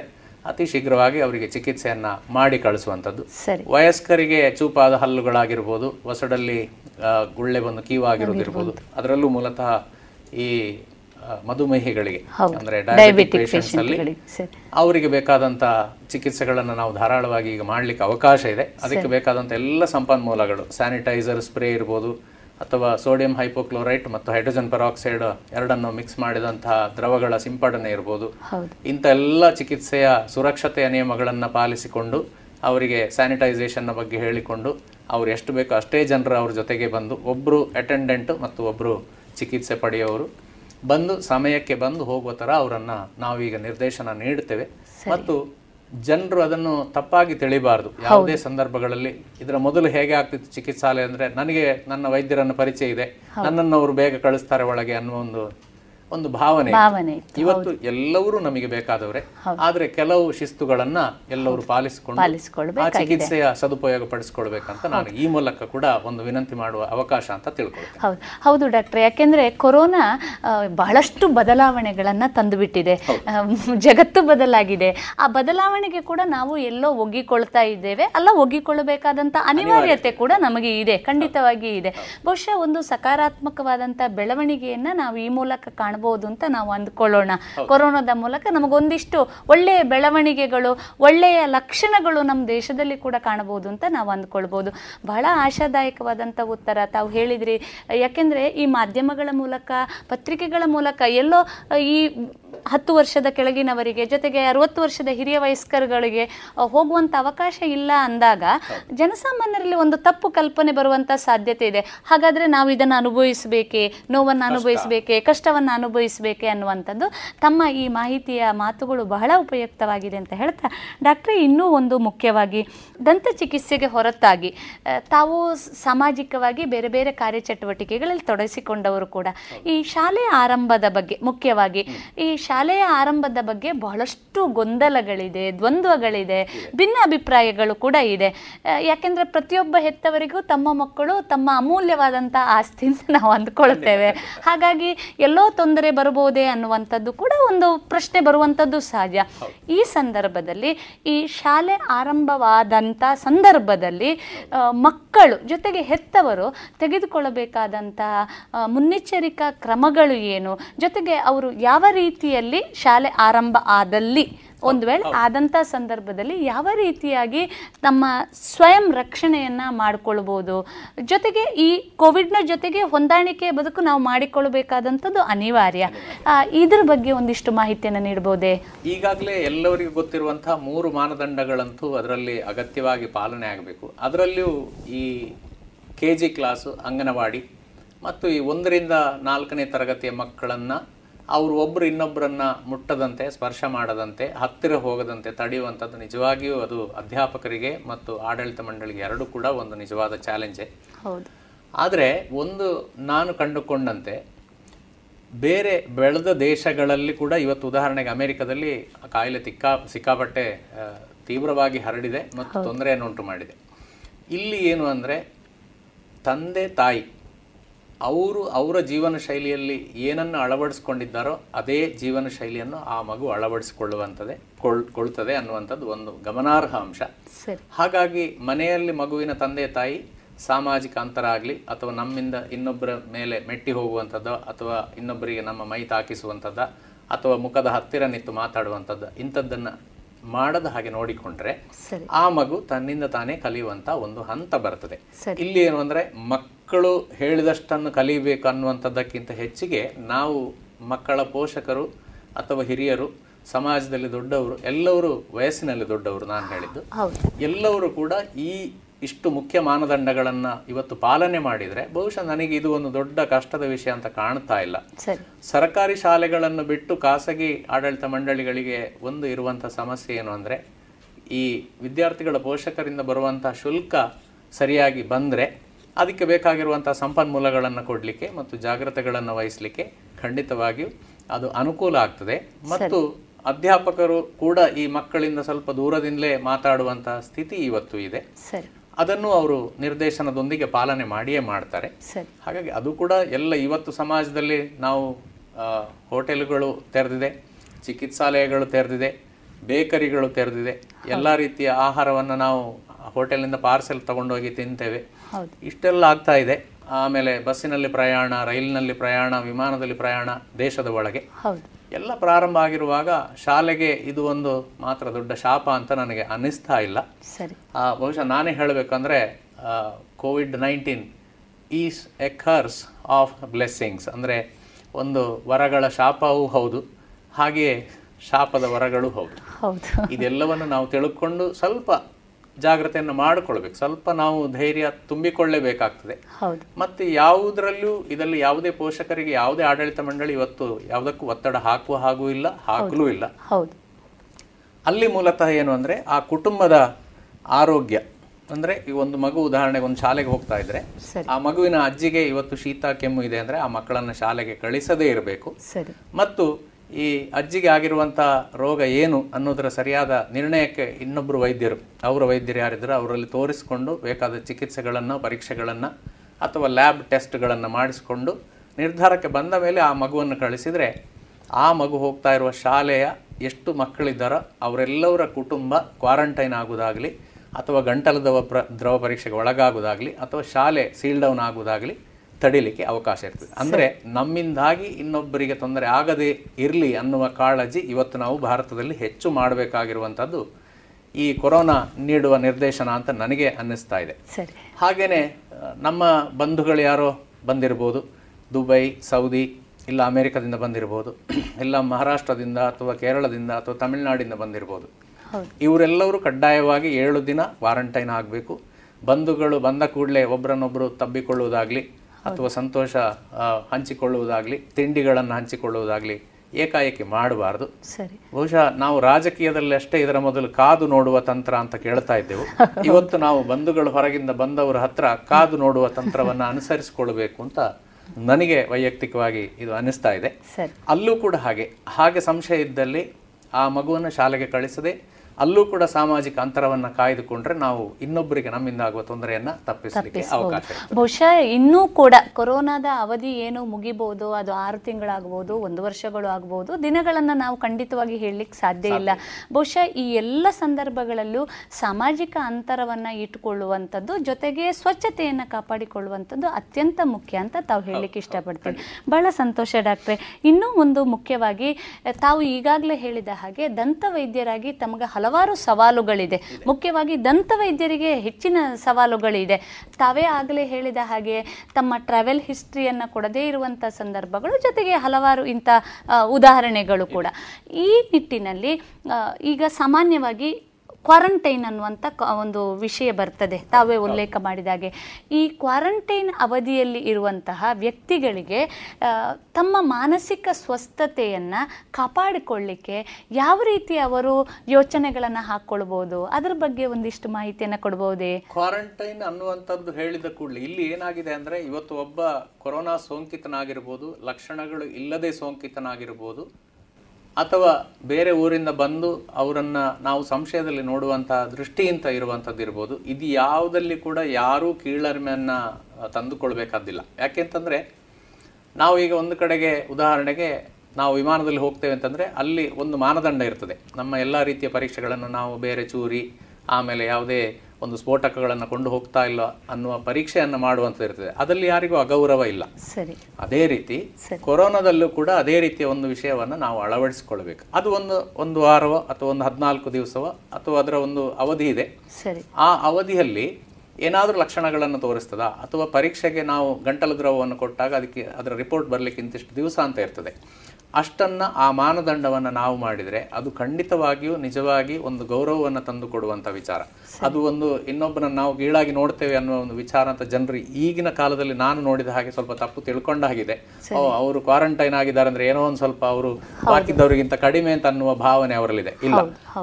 ಅತಿ ಶೀಘ್ರವಾಗಿ ಅವರಿಗೆ ಚಿಕಿತ್ಸೆಯನ್ನ ಮಾಡಿ ಕಳಿಸುವಂಥದ್ದು. ವಯಸ್ಕರಿಗೆ ಚೂಪಾದ ಹಲ್ಲುಗಳಾಗಿರ್ಬೋದು ಹೊಸಡಲ್ಲಿ ಗುಳ್ಳೆ ಬಂದು ಕೀವಾಗಿರೋದಿರ್ಬೋದು. ಅದರಲ್ಲೂ ಮೂಲತಃ ಈ ಮಧುಮೇಹಿಗಳಿಗೆ. ಅಂದ್ರೆ ಡಯಾಬಿಟಿಕ್ ಅಲ್ಲಿ ಅವರಿಗೆ ಬೇಕಾದಂತ ಚಿಕಿತ್ಸೆಗಳನ್ನು ನಾವು ಧಾರಾಳವಾಗಿ ಈಗ ಮಾಡಲಿಕ್ಕೆ ಅವಕಾಶ ಇದೆ. ಅದಕ್ಕೆ ಬೇಕಾದಂತಹ ಬೇಕಾದಂತ ಎಲ್ಲ ಸಂಪನ್ಮೂಲಗಳು ಸ್ಯಾನಿಟೈಸರ್ ಸ್ಪ್ರೇ ಇರ್ಬೋದು ಅಥವಾ ಸೋಡಿಯಂ ಹೈಪೋಕ್ಲೋರೈಟ್ ಮತ್ತು ಹೈಡ್ರೋಜನ್ ಪೆರಾಕ್ಸೈಡ್ ಎರಡನ್ನು ಮಿಕ್ಸ್ ಮಾಡಿದಂತಹ ದ್ರವಗಳ ಸಿಂಪಡಣೆ ಇರ್ಬೋದು. ಇಂಥ ಎಲ್ಲ ಚಿಕಿತ್ಸೆಯ ಸುರಕ್ಷತೆಯ ನಿಯಮಗಳನ್ನು ಪಾಲಿಸಿಕೊಂಡು ಅವರಿಗೆ ಸ್ಯಾನಿಟೈಸೇಷನ್ನ ಬಗ್ಗೆ ಹೇಳಿಕೊಂಡು ಅವ್ರು ಎಷ್ಟು ಬೇಕೋ ಅಷ್ಟೇ ಜನರು ಅವ್ರ ಜೊತೆಗೆ ಬಂದು ಒಬ್ಬರು ಅಟೆಂಡೆಂಟ್ ಮತ್ತು ಒಬ್ಬರು ಚಿಕಿತ್ಸೆ ಪಡೆಯೋರು ಬಂದು ಸಮಯಕ್ಕೆ ಬಂದು ಹೋಗುವ ಥರ ಅವರನ್ನು ನಾವೀಗ ನಿರ್ದೇಶನ ನೀಡುತ್ತೇವೆ. ಮತ್ತು ಜನರು ಅದನ್ನು ತಪ್ಪಾಗಿ ತಿಳಿಬಾರದು. ಯಾವುದೇ ಸಂದರ್ಭಗಳಲ್ಲಿ ಇದರ ಮೊದಲು ಹೇಗೆ ಆಗ್ತಿತ್ತು ಚಿಕಿತ್ಸಾಲಯ ಅಂದರೆ ನನಗೆ ನನ್ನ ವೈದ್ಯರನ್ನು ಪರಿಚಯ ಇದೆ. ನನ್ನನ್ನು ಅವರು ಬೇಗ ಕಳಿಸ್ತಾರೆ ಒಳಗೆ ಅನ್ನುವ ಒಂದು ಒಂದು ಭಾವನೆ ಭಾವನೆ ಇತ್ತು, ಇವತ್ತು ಎಲ್ಲರೂ ನಮಗೆ ಬೇಕಾದವರೇ. ಆದ್ರೆ ಕೆಲವು ಶಿಸ್ತುಗಳನ್ನ ಎಲ್ಲರೂ ಪಾಲಿಸಿಕೊಂಡು ಆ ಪಾಲಿಸಿಕೊಳ್ಬೇಕಾಗಿದೆ. ಚಿಕಿತ್ಸೆಯ ಸದುಪಯೋಗ ಪಡಿಸ್ಕೊಳ್ಬೇಕಂತ ನಾನು ಈ ಮೂಲಕ ಕೂಡ ಒಂದು ವಿನಂತಿ ಮಾಡುವ ಅವಕಾಶ ಅಂತ ತಿಳ್ಕೊಳ್ತೇನೆ. ಹೌದು. ಹೌದು ಡಾಕ್ಟ್ರೆ. ಯಾಕೆಂದ್ರೆ ಕೊರೋನಾ ಆ, ಬಹಳಷ್ಟು ಬದಲಾವಣೆಗಳನ್ನ ತಂದುಬಿಟ್ಟಿದೆ. ಆ, ಜಗತ್ತು ಬದಲಾಗಿದೆ. ಆ ಬದಲಾವಣೆಗೆ ಕೂಡ ನಾವು ಎಲ್ಲೋ ಒಗ್ಗಿಕೊಳ್ತಾ ಇದ್ದೇವೆ. ಅಲ್ಲ ಒಗ್ಗಿಕೊಳ್ಳಬೇಕಾದಂತ ಅನಿವಾರ್ಯತೆ ಕೂಡ ನಮಗೆ ಇದೆ ಖಂಡಿತವಾಗಿ ಇದೆ. ಬಹುಶಃ ಒಂದು ಸಕಾರಾತ್ಮಕವಾದಂತ ಬೆಳವಣಿಗೆಯನ್ನ ನಾವು ಈ ಮೂಲಕ ಕಾಣಬಹುದು. ಅಂತ ನಾವು ಅಂದ್ಕೊಳ್ಳೋಣ. ಕೊರೋನಾದ ಮೂಲಕ ನಮಗೊಂದಿಷ್ಟು ಒಳ್ಳೆಯ ಬೆಳವಣಿಗೆಗಳು ಒಳ್ಳೆಯ ಲಕ್ಷಣಗಳು ನಮ್ಮ ದೇಶದಲ್ಲಿ ಕೂಡ ಕಾಣಬಹುದು ಅಂತ ನಾವು ಅಂದ್ಕೊಳ್ಬಹುದು ಬಹಳ ಆಶಾದಾಯಕವಾದಂಥ ಉತ್ತರ ತಾವು ಹೇಳಿದ್ರಿ. ಯಾಕೆಂದ್ರೆ ಈ ಮಾಧ್ಯಮಗಳ ಮೂಲಕ ಪತ್ರಿಕೆಗಳ ಮೂಲಕ ಎಲ್ಲೋ ಈ ಹತ್ತು ವರ್ಷದ ಕೆಳಗಿನವರಿಗೆ ಜೊತೆಗೆ ಅರವತ್ತು ವರ್ಷದ ಹಿರಿಯ ವಯಸ್ಕರುಗಳಿಗೆ ಹೋಗುವಂತ ಅವಕಾಶ ಇಲ್ಲ ಅಂದಾಗ ಜನಸಾಮಾನ್ಯರಲ್ಲಿ ಒಂದು ತಪ್ಪು ಕಲ್ಪನೆ ಬರುವಂತ ಸಾಧ್ಯತೆ ಇದೆ. ಹಾಗಾದ್ರೆ ನಾವು ಇದನ್ನು ಅನುಭವಿಸಬೇಕೆ? ನೋವನ್ನು ಅನುಭವಿಸಬೇಕೆ? ಕಷ್ಟವನ್ನು ಅನುಭವಿಸಬೇಕೆ ಅನ್ನುವಂಥದ್ದು ತಮ್ಮ ಈ ಮಾಹಿತಿಯ ಮಾತುಗಳು ಬಹಳ ಉಪಯುಕ್ತವಾಗಿದೆ ಅಂತ ಹೇಳ್ತಾ ಡಾಕ್ಟ್ರೆ ಇನ್ನೂ ಒಂದು ಮುಖ್ಯವಾಗಿ ದಂತ ಚಿಕಿತ್ಸೆಗೆ ಹೊರತಾಗಿ ತಾವು ಸಾಮಾಜಿಕವಾಗಿ ಬೇರೆ ಬೇರೆ ಕಾರ್ಯಚಟುವಟಿಕೆಗಳಲ್ಲಿ ತೊಡಗಿಸಿಕೊಂಡವರು ಕೂಡ ಈ ಶಾಲೆಯ ಆರಂಭದ ಬಗ್ಗೆ ಮುಖ್ಯವಾಗಿ ಈ ಶಾಲೆಯ ಆರಂಭದ ಬಗ್ಗೆ ಬಹಳಷ್ಟು ಗೊಂದಲಗಳಿದೆ ದ್ವಂದ್ವಗಳಿದೆ ಭಿನ್ನ ಅಭಿಪ್ರಾಯಗಳು ಕೂಡ ಇದೆ. ಯಾಕೆಂದ್ರೆ ಪ್ರತಿಯೊಬ್ಬ ಹೆತ್ತವರಿಗೂ ತಮ್ಮ ಮಕ್ಕಳು ತಮ್ಮ ಅಮೂಲ್ಯವಾದಂಥ ಆಸ್ತಿ ಅಂತ ನಾವು ಅಂದ್ಕೊಳ್ತೇವೆ. ಹಾಗಾಗಿ ಎಲ್ಲೋ ತೊಂದರೆ ಬರಬಹುದೇ ಅನ್ನುವಂಥದ್ದು ಕೂಡ ಒಂದು ಪ್ರಶ್ನೆ ಬರುವಂಥದ್ದು ಸಹಜ. ಈ ಸಂದರ್ಭದಲ್ಲಿ, ಈ ಶಾಲೆ ಆರಂಭವಾದಂಥ ಸಂದರ್ಭದಲ್ಲಿ ಮಕ್ಕಳು ಜೊತೆಗೆ ಹೆತ್ತವರು ತೆಗೆದುಕೊಳ್ಳಬೇಕಾದಂತಹ ಮುನ್ನೆಚ್ಚರಿಕಾ ಕ್ರಮಗಳು ಏನು? ಜೊತೆಗೆ ಅವರು ಯಾವ ರೀತಿಯಲ್ಲಿ ಶಾಲೆ ಆರಂಭ ಆದಲ್ಲಿ ಒಂದು ವೇಳೆ ಆದಂಥ ಸಂದರ್ಭದಲ್ಲಿ ಯಾವ ರೀತಿಯಾಗಿ ತಮ್ಮ ಸ್ವಯಂ ರಕ್ಷಣೆಯನ್ನ ಮಾಡಿಕೊಳ್ಬೋದು? ಜೊತೆಗೆ ಈ ಕೋವಿಡ್ನ ಜೊತೆಗೆ ಹೊಂದಾಣಿಕೆ ಬದುಕು ನಾವು ಮಾಡಿಕೊಳ್ಬೇಕಾದಂಥದ್ದು ಅನಿವಾರ್ಯ. ಇದ್ರ ಬಗ್ಗೆ ಒಂದಿಷ್ಟು ಮಾಹಿತಿಯನ್ನು ನೀಡಬಹುದೇ ಈಗಾಗಲೇ ಎಲ್ಲರಿಗೂ ಗೊತ್ತಿರುವಂತಹ ಮೂರು ಮಾನದಂಡಗಳಂತೂ ಅದರಲ್ಲಿ ಅಗತ್ಯವಾಗಿ ಪಾಲನೆ ಆಗಬೇಕು. ಅದರಲ್ಲಿಯೂ ಈ ಕೆ ಜಿ ಕ್ಲಾಸು ಅಂಗನವಾಡಿ ಮತ್ತು ಈ ಒಂದರಿಂದ ನಾಲ್ಕನೇ ತರಗತಿಯ ಮಕ್ಕಳನ್ನು ಅವರು ಒಬ್ಬರು ಇನ್ನೊಬ್ಬರನ್ನ ಮುಟ್ಟದಂತೆ ಸ್ಪರ್ಶ ಮಾಡದಂತೆ ಹತ್ತಿರ ಹೋಗದಂತೆ ತಡೆಯುವಂಥದ್ದು ನಿಜವಾಗಿಯೂ ಅದು ಅಧ್ಯಾಪಕರಿಗೆ ಮತ್ತು ಆಡಳಿತ ಮಂಡಳಿಗೆ ಎರಡೂ ಕೂಡ ಒಂದು ನಿಜವಾದ ಚಾಲೆಂಜೇ. ಹೌದು. ಆದರೆ ಒಂದು ನಾನು ಕಂಡುಕೊಂಡಂತೆ ಬೇರೆ ಬೆಳೆದ ದೇಶಗಳಲ್ಲಿ ಕೂಡ ಇವತ್ತು ಉದಾಹರಣೆಗೆ ಅಮೆರಿಕದಲ್ಲಿ ಆ ಕಾಯಿಲೆ ತಿಕ್ಕಾ ಸಿಕ್ಕಾಪಟ್ಟೆ ತೀವ್ರವಾಗಿ ಹರಡಿದೆ ಮತ್ತು ತೊಂದರೆಯನ್ನು ಉಂಟು ಮಾಡಿದೆ. ಇಲ್ಲಿ ಏನು ಅಂದರೆ ತಂದೆ ತಾಯಿ ಅವರು ಅವರ ಜೀವನ ಶೈಲಿಯಲ್ಲಿ ಏನನ್ನು ಅಳವಡಿಸ್ಕೊಂಡಿದ್ದಾರೋ ಅದೇ ಜೀವನ ಶೈಲಿಯನ್ನು ಆ ಮಗು ಅಳವಡಿಸಿಕೊಳ್ಳುವಂಥದ್ದೇ ಕೊಳ್ ಕೊಳ್ತದೆ ಅನ್ನುವಂಥದ್ದು ಒಂದು ಗಮನಾರ್ಹ ಅಂಶ. ಹಾಗಾಗಿ ಮನೆಯಲ್ಲಿ ಮಗುವಿನ ತಂದೆ ತಾಯಿ ಸಾಮಾಜಿಕ ಅಂತರ ಆಗಲಿ ಅಥವಾ ನಮ್ಮಿಂದ ಇನ್ನೊಬ್ಬರ ಮೇಲೆ ಮೆಟ್ಟಿ ಹೋಗುವಂಥದ್ದು ಅಥವಾ ಇನ್ನೊಬ್ಬರಿಗೆ ನಮ್ಮ ಮೈ ತಾಕಿಸುವಂಥದ್ದು ಅಥವಾ ಮುಖದ ಹತ್ತಿರ ನಿಂತು ಮಾತಾಡುವಂಥದ್ದು ಇಂಥದ್ದನ್ನು ಮಾಡದ ಹಾಗೆ ನೋಡಿಕೊಂಡ್ರೆ ಆ ಮಗು ತನ್ನಿಂದ ತಾನೇ ಕಲಿಯುವಂತ ಒಂದು ಹಂತ ಬರ್ತದೆ. ಇಲ್ಲಿ ಏನು ಅಂದ್ರೆ ಮಕ್ಕಳು ಹೇಳಿದಷ್ಟನ್ನು ಕಲಿಬೇಕು ಅನ್ನುವಂಥದ್ದಕ್ಕಿಂತ ಹೆಚ್ಚಿಗೆ ನಾವು ಮಕ್ಕಳ ಪೋಷಕರು ಅಥವಾ ಹಿರಿಯರು ಸಮಾಜದಲ್ಲಿ ದೊಡ್ಡವರು ಎಲ್ಲರೂ ವಯಸ್ಸಿನಲ್ಲಿ ದೊಡ್ಡವರು ನಾನು ಹೇಳಿದ್ದು. ಎಲ್ಲವರು ಕೂಡ ಈ ಇಷ್ಟು ಮುಖ್ಯ ಮಾನದಂಡಗಳನ್ನು ಇವತ್ತು ಪಾಲನೆ ಮಾಡಿದರೆ ಬಹುಶಃ ನನಗೆ ಇದು ಒಂದು ದೊಡ್ಡ ಕಷ್ಟದ ವಿಷಯ ಅಂತ ಕಾಣ್ತಾ ಇಲ್ಲ. ಸರಿ. ಸರ್ಕಾರಿ ಶಾಲೆಗಳನ್ನು ಬಿಟ್ಟು ಖಾಸಗಿ ಆಡಳಿತ ಮಂಡಳಿಗಳಿಗೆ ಒಂದು ಇರುವಂಥ ಸಮಸ್ಯೆ ಏನು ಅಂದರೆ ಈ ವಿದ್ಯಾರ್ಥಿಗಳ ಪೋಷಕರಿಂದ ಬರುವಂಥ ಶುಲ್ಕ ಸರಿಯಾಗಿ ಬಂದರೆ ಅದಕ್ಕೆ ಬೇಕಾಗಿರುವಂಥ ಸಂಪನ್ಮೂಲಗಳನ್ನು ಕೊಡಲಿಕ್ಕೆ ಮತ್ತು ಜಾಗ್ರತೆಗಳನ್ನು ವಹಿಸಲಿಕ್ಕೆ ಖಂಡಿತವಾಗಿಯೂ ಅದು ಅನುಕೂಲ ಆಗ್ತದೆ. ಮತ್ತು ಅಧ್ಯಾಪಕರು ಕೂಡ ಈ ಮಕ್ಕಳಿಂದ ಸ್ವಲ್ಪ ದೂರದಿಂದಲೇ ಮಾತಾಡುವಂತಹ ಸ್ಥಿತಿ ಇವತ್ತು ಇದೆ. ಅದನ್ನು ಅವರು ನಿರ್ದೇಶನದೊಂದಿಗೆ ಪಾಲನೆ ಮಾಡಿಯೇ ಮಾಡ್ತಾರೆ. ಹಾಗಾಗಿ ಅದು ಕೂಡ ಎಲ್ಲ ಇವತ್ತು ಸಮಾಜದಲ್ಲಿ ನಾವು ಹೋಟೆಲ್ಗಳು ತೆರೆದಿದೆ ಚಿಕಿತ್ಸಾಲಯಗಳು ತೆರೆದಿದೆ ಬೇಕರಿಗಳು ತೆರೆದಿದೆ. ಎಲ್ಲ ರೀತಿಯ ಆಹಾರವನ್ನು ನಾವು ಹೋಟೆಲ್ನಿಂದ ಪಾರ್ಸೆಲ್ ತಗೊಂಡೋಗಿ ತಿಂತೇವೆ. ಇಷ್ಟೆಲ್ಲ ಆಗ್ತಾ ಇದೆ. ಆಮೇಲೆ ಬಸ್ಸಿನಲ್ಲಿ ಪ್ರಯಾಣ ರೈಲಿನಲ್ಲಿ ಪ್ರಯಾಣ ವಿಮಾನದಲ್ಲಿ ಪ್ರಯಾಣ ದೇಶದ ಒಳಗೆ. ಎಲ್ಲ ಪ್ರಾರಂಭ ಆಗಿರುವಾಗ ಶಾಲೆಗೆ ಇದು ಒಂದು ಮಾತ್ರ ದೊಡ್ಡ ಶಾಪ ಅಂತ ನನಗೆ ಅನ್ನಿಸ್ತಾ ಇಲ್ಲ. ಸರಿ. ಆ, ಬಹುಶಃ ನಾನೇ ಹೇಳಬೇಕಂದ್ರೆ COVID nineteen is a curse of blessings ಅಂದರೆ ಒಂದು ವರಗಳ ಶಾಪವೂ ಹೌದು. ಹಾಗೆಯೇ ಶಾಪದ ವರಗಳು ಹೌದು. ಇದೆಲ್ಲವನ್ನು ನಾವು ತಿಳ್ಕೊಂಡು ಸ್ವಲ್ಪ ಜಾಗ್ರತೆಯನ್ನು ಮಾಡಿಕೊಳ್ಬೇಕು. ಸ್ವಲ್ಪ ನಾವು ಧೈರ್ಯ ತುಂಬಿಕೊಳ್ಳೇಬೇಕಾಗ್ತದೆ. ಮತ್ತೆ ಯಾವುದರಲ್ಲೂ ಇದರಲ್ಲಿ ಯಾವುದೇ ಪೋಷಕರಿಗೆ ಯಾವುದೇ ಆಡಳಿತ ಮಂಡಳಿ ಇವತ್ತು ಯಾವುದಕ್ಕೂ ಒತ್ತಡ ಹಾಕುವ ಹಾಗೂ ಇಲ್ಲ ಹಾಕಲೂ ಇಲ್ಲ. ಅಲ್ಲಿ ಮೂಲತಃ ಏನು ಅಂದ್ರೆ ಆ ಕುಟುಂಬದ ಆರೋಗ್ಯ ಅಂದ್ರೆ ಈ ಒಂದು ಮಗು ಉದಾಹರಣೆಗೆ ಒಂದು ಶಾಲೆಗೆ ಹೋಗ್ತಾ ಇದ್ರೆ ಆ ಮಗುವಿನ ಅಜ್ಜಿಗೆ ಇವತ್ತು ಶೀತ ಕೆಮ್ಮು ಇದೆ ಅಂದ್ರೆ ಆ ಮಕ್ಕಳನ್ನ ಶಾಲೆಗೆ ಕಳಿಸದೇ ಇರಬೇಕು. ಮತ್ತು ಈ ಅಜ್ಜಿಗೆ ಆಗಿರುವಂಥ ರೋಗ ಏನು ಅನ್ನೋದರ ಸರಿಯಾದ ನಿರ್ಣಯಕ್ಕೆ ಇನ್ನೊಬ್ಬರು ವೈದ್ಯರು. ಅವರ ವೈದ್ಯರು ಯಾರಿದ್ರು ಅವರಲ್ಲಿ ತೋರಿಸಿಕೊಂಡು ಬೇಕಾದ ಚಿಕಿತ್ಸೆಗಳನ್ನು, ಪರೀಕ್ಷೆಗಳನ್ನು ಅಥವಾ ಲ್ಯಾಬ್ ಟೆಸ್ಟ್ಗಳನ್ನು ಮಾಡಿಸಿಕೊಂಡು ನಿರ್ಧಾರಕ್ಕೆ ಬಂದ ಮೇಲೆ ಆ ಮಗುವನ್ನು ಕಳಿಸಿದರೆ ಆ ಮಗು ಹೋಗ್ತಾ ಇರುವ ಶಾಲೆಯ ಎಷ್ಟು ಮಕ್ಕಳಿದ್ದಾರೋ ಅವರೆಲ್ಲವರ ಕುಟುಂಬ ಕ್ವಾರಂಟೈನ್ ಆಗೋದಾಗಲಿ ಅಥವಾ ಗಂಟಲದ ಪ್ರ, ದ್ರವ ಪರೀಕ್ಷೆಗೆ ಒಳಗಾಗುವುದಾಗಲಿ ಅಥವಾ ಶಾಲೆ ಸೀಲ್ ಡೌನ್ ಆಗುವುದಾಗಲಿ ತಡಿಲಿಕ್ಕೆ ಅವಕಾಶ ಇರ್ತದೆ. ಅಂದ್ರೆ ನಮ್ಮಿಂದಾಗಿ ಇನ್ನೊಬ್ಬರಿಗೆ ತೊಂದರೆ ಆಗದೆ ಇರಲಿ ಅನ್ನುವ ಕಾಳಜಿ ಇವತ್ತು ನಾವು ಭಾರತದಲ್ಲಿ ಹೆಚ್ಚು ಮಾಡಬೇಕಾಗಿರುವಂಥದ್ದು ಈ ಕೊರೋನಾ ನೀಡುವ ನಿರ್ದೇಶನ ಅಂತ ನನಗೆ ಅನ್ನಿಸ್ತಾ ಇದೆ. ಹಾಗೇನೆ ನಮ್ಮ ಬಂಧುಗಳು ಯಾರೋ ಬಂದಿರ್ಬೋದು ದುಬೈ ಸೌದಿ ಇಲ್ಲ ಅಮೆರಿಕದಿಂದ ಬಂದಿರ್ಬೋದು ಇಲ್ಲ ಮಹಾರಾಷ್ಟ್ರದಿಂದ ಅಥವಾ ಕೇರಳದಿಂದ ಅಥವಾ ತಮಿಳುನಾಡಿಂದ ಬಂದಿರ್ಬೋದು. ಇವರೆಲ್ಲರೂ ಕಡ್ಡಾಯವಾಗಿ ಏಳು ದಿನ ಕ್ವಾರಂಟೈನ್ ಆಗಬೇಕು. ಬಂಧುಗಳು ಬಂದ ಕೂಡಲೇ ಒಬ್ಬರನ್ನೊಬ್ಬರು ತಬ್ಬಿಕೊಳ್ಳುವುದಾಗ್ಲಿ ಅಥವಾ ಸಂತೋಷ ಹಂಚಿಕೊಳ್ಳುವುದಾಗ್ಲಿ ತಿಂಡಿಗಳನ್ನು ಹಂಚಿಕೊಳ್ಳುವುದಾಗ್ಲಿ ಏಕಾಏಕಿ ಮಾಡಬಾರದು. ಸರಿ. ಬಹುಶಃ ನಾವು ರಾಜಕೀಯದಲ್ಲಿ ಅಷ್ಟೇ ಇದರ ಮೊದಲು ಕಾದು ನೋಡುವ ತಂತ್ರ ಅಂತ ಕೇಳ್ತಾ ಇದ್ದೆವು. ಇವತ್ತು ನಾವು ಬಂಧುಗಳು ಹೊರಗಿಂದ ಬಂದವರ ಹತ್ರ ಕಾದು ನೋಡುವ ತಂತ್ರವನ್ನ ಅನುಸರಿಸಿಕೊಳ್ಳಬೇಕು ಅಂತ ನನಗೆ ವೈಯಕ್ತಿಕವಾಗಿ ಇದು ಅನ್ನಿಸ್ತಾ ಇದೆ. ಅಲ್ಲೂ ಕೂಡ ಹಾಗೆ. ಹಾಗೆ ಸಂಶಯ ಇದ್ದಲ್ಲಿ ಆ ಮಗುವನ್ನು ಶಾಲೆಗೆ ಕಳಿಸದೆ ಅಲ್ಲೂ ಕೂಡ ಸಾಮಾಜಿಕ ಅಂತರವನ್ನ ಕಾಯ್ದುಕೊಂಡ್ರೆ ನಾವು ಇನ್ನೊಬ್ಬರಿಗೆ ನಮ್ಮಿಂದ ಆಗುವ ತೊಂದರೆಯನ್ನ ತಪ್ಪಿಸಲಿಕ್ಕೆ ಅವಕಾಶ. ಬಹುಶಃ ಇನ್ನೂ ಕೂಡ ಕೊರೋನಾದ ಅವಧಿ ಏನು ಮುಗಿಬಹುದು ಅದು ಆರು ತಿಂಗಳಾಗಬಹುದು ಒಂದು ವರ್ಷಗಳು ಆಗಬಹುದು ದಿನಗಳನ್ನ ನಾವು ಖಂಡಿತವಾಗಿ ಹೇಳಲಿಕ್ಕೆ ಸಾಧ್ಯ ಇಲ್ಲ. ಬಹುಶಃ ಈ ಎಲ್ಲ ಸಂದರ್ಭಗಳಲ್ಲೂ ಸಾಮಾಜಿಕ ಅಂತರವನ್ನ ಇಟ್ಟುಕೊಳ್ಳುವಂಥದ್ದು ಜೊತೆಗೆ ಸ್ವಚ್ಛತೆಯನ್ನು ಕಾಪಾಡಿಕೊಳ್ಳುವಂಥದ್ದು ಅತ್ಯಂತ ಮುಖ್ಯ ಅಂತ ತಾವು ಹೇಳಲಿಕ್ಕೆ ಇಷ್ಟಪಡ್ತೀನಿ. ಬಹಳ ಸಂತೋಷ ಡಾಕ್ಟ್ರೆ. ಇನ್ನೂ ಒಂದು ಮುಖ್ಯವಾಗಿ ತಾವು ಈಗಾಗಲೇ ಹೇಳಿದ ಹಾಗೆ ದಂತ ವೈದ್ಯರಾಗಿ ತಮಗೆ ಹಲವಾರು ಸವಾಲುಗಳಿದೆ. ಮುಖ್ಯವಾಗಿ ದಂತ ವೈದ್ಯರಿಗೆ ಹೆಚ್ಚಿನ ಸವಾಲುಗಳಿದೆ. ತಾವೇ ಆಗಲೇ ಹೇಳಿದ ಹಾಗೆ ತಮ್ಮ ಟ್ರಾವೆಲ್ ಹಿಸ್ಟ್ರಿಯನ್ನು ಕೊಡದೇ ಇರುವಂಥ ಸಂದರ್ಭಗಳು ಜೊತೆಗೆ ಹಲವಾರು ಇಂಥ ಉದಾಹರಣೆಗಳು ಕೂಡ. ಈ ನಿಟ್ಟಿನಲ್ಲಿ ಈಗ ಸಾಮಾನ್ಯವಾಗಿ ಕ್ವಾರಂಟೈನ್ ಅನ್ನುವಂಥ ಒಂದು ವಿಷಯ ಬರ್ತದೆ. ತಾವೇ ಉಲ್ಲೇಖ ಮಾಡಿದಾಗೆ ಈ ಕ್ವಾರಂಟೈನ್ ಅವಧಿಯಲ್ಲಿ ಇರುವಂತಹ ವ್ಯಕ್ತಿಗಳಿಗೆ ತಮ್ಮ ಮಾನಸಿಕ ಸ್ವಸ್ಥತೆಯನ್ನು ಕಾಪಾಡಿಕೊಳ್ಳಿಕ್ಕೆ ಯಾವ ರೀತಿ ಅವರು ಯೋಚನೆಗಳನ್ನು ಹಾಕ್ಕೊಳ್ಬೋದು ಅದರ ಬಗ್ಗೆ ಒಂದಿಷ್ಟು ಮಾಹಿತಿಯನ್ನು ಕೊಡ್ಬೋದೇ? ಕ್ವಾರಂಟೈನ್ ಅನ್ನುವಂಥದ್ದು ಹೇಳಿದ ಕೂಡಲೇ ಇಲ್ಲಿ ಏನಾಗಿದೆ ಅಂದರೆ ಇವತ್ತು ಒಬ್ಬ ಕೊರೋನಾ ಸೋಂಕಿತನಾಗಿರ್ಬೋದು ಲಕ್ಷಣಗಳು ಇಲ್ಲದೆ ಸೋಂಕಿತನಾಗಿರ್ಬೋದು ಅಥವಾ ಬೇರೆ ಊರಿಂದ ಬಂದು ಅವರನ್ನ ನಾವು ಸಂಶಯದಲ್ಲಿ ನೋಡುವಂತಹ ದೃಷ್ಟಿಯಿಂದ ಇರುವಂಥದ್ದು ಇರ್ಬೋದು. ಇದು ಯಾವುದಲ್ಲಿ ಕೂಡ ಯಾರೂ ಕೀಳರಿಮೆಯನ್ನ ತಂದುಕೊಳ್ಬೇಕಾದಿಲ್ಲ. ಯಾಕೆಂತಂದ್ರೆ ನಾವು ಈಗ ಒಂದು ಕಡೆಗೆ ಉದಾಹರಣೆಗೆ ನಾವು ವಿಮಾನದಲ್ಲಿ ಹೋಗ್ತೇವೆ ಅಂತಂದ್ರೆ ಅಲ್ಲಿ ಒಂದು ಮಾನದಂಡ ಇರ್ತದೆ. ನಮ್ಮ ಎಲ್ಲ ರೀತಿಯ ಪರೀಕ್ಷೆಗಳನ್ನು ನಾವು ಬೇರೆ ಚೂರಿ ಆಮೇಲೆ ಯಾವುದೇ ಒಂದು ಸ್ಫೋಟಕಗಳನ್ನು ಕೊಂಡು ಹೋಗ್ತಾ ಇಲ್ಲ ಅನ್ನುವ ಪರೀಕ್ಷೆಯನ್ನು ಮಾಡುವಂತ ಇರ್ತದೆ. ಅದರಲ್ಲಿ ಯಾರಿಗೂ ಅಗೌರವ ಇಲ್ಲ. ಸರಿ. ಅದೇ ರೀತಿ ಕೊರೋನಾದಲ್ಲೂ ಕೂಡ ಅದೇ ರೀತಿಯ ಒಂದು ವಿಷಯವನ್ನು ನಾವು ಅಳವಡಿಸಿಕೊಳ್ಬೇಕು ಅದು ಒಂದು ಒಂದು ವಾರವೋ ಅಥವಾ ಒಂದು ಹದಿನಾಲ್ಕು ದಿವಸವೋ ಅಥವಾ ಅದರ ಒಂದು ಅವಧಿ ಇದೆ. ಸರಿ. ಆ ಅವಧಿಯಲ್ಲಿ ಏನಾದರೂ ಲಕ್ಷಣಗಳನ್ನು ತೋರಿಸ್ತದ? ಅಥವಾ ಪರೀಕ್ಷೆಗೆ ನಾವು ಗಂಟಲು ದ್ರವವನ್ನು ಕೊಟ್ಟಾಗ ಅದಕ್ಕೆ ಅದರ ರಿಪೋರ್ಟ್ ಬರಲಿಕ್ಕೆ ಇಂತಿಷ್ಟು ದಿವಸ ಅಂತ ಇರ್ತದೆ. ಅಷ್ಟನ್ನ ಆ ಮಾನದಂಡವನ್ನು ನಾವು ಮಾಡಿದರೆ ಅದು ಖಂಡಿತವಾಗಿಯೂ ನಿಜವಾಗಿ ಒಂದು ಗೌರವವನ್ನು ತಂದು ಕೊಡುವಂಥ ವಿಚಾರ. ಅದು ಒಂದು ಇನ್ನೊಬ್ಬನ ನಾವು ಗೀಳಾಗಿ ನೋಡ್ತೇವೆ ಅನ್ನುವ ಒಂದು ವಿಚಾರ ಅಂತ ಜನರು ಈಗಿನ ಕಾಲದಲ್ಲಿ ನಾನು ನೋಡಿದ ಹಾಗೆ ಸ್ವಲ್ಪ ತಪ್ಪು ತಿಳ್ಕೊಂಡಾಗಿದೆ ಅವರು ಕ್ವಾರಂಟೈನ್ ಆಗಿದ್ದಾರೆ ಅಂದ್ರೆ ಏನೋ ಒಂದು ಸ್ವಲ್ಪ ಅವರು ಬಾಕಿದ್ದವರಿಗಿಂತ ಕಡಿಮೆ ಅಂತ ಅನ್ನುವ ಭಾವನೆ ಅವರಲ್ಲಿದೆ. ಇಲ್ಲ.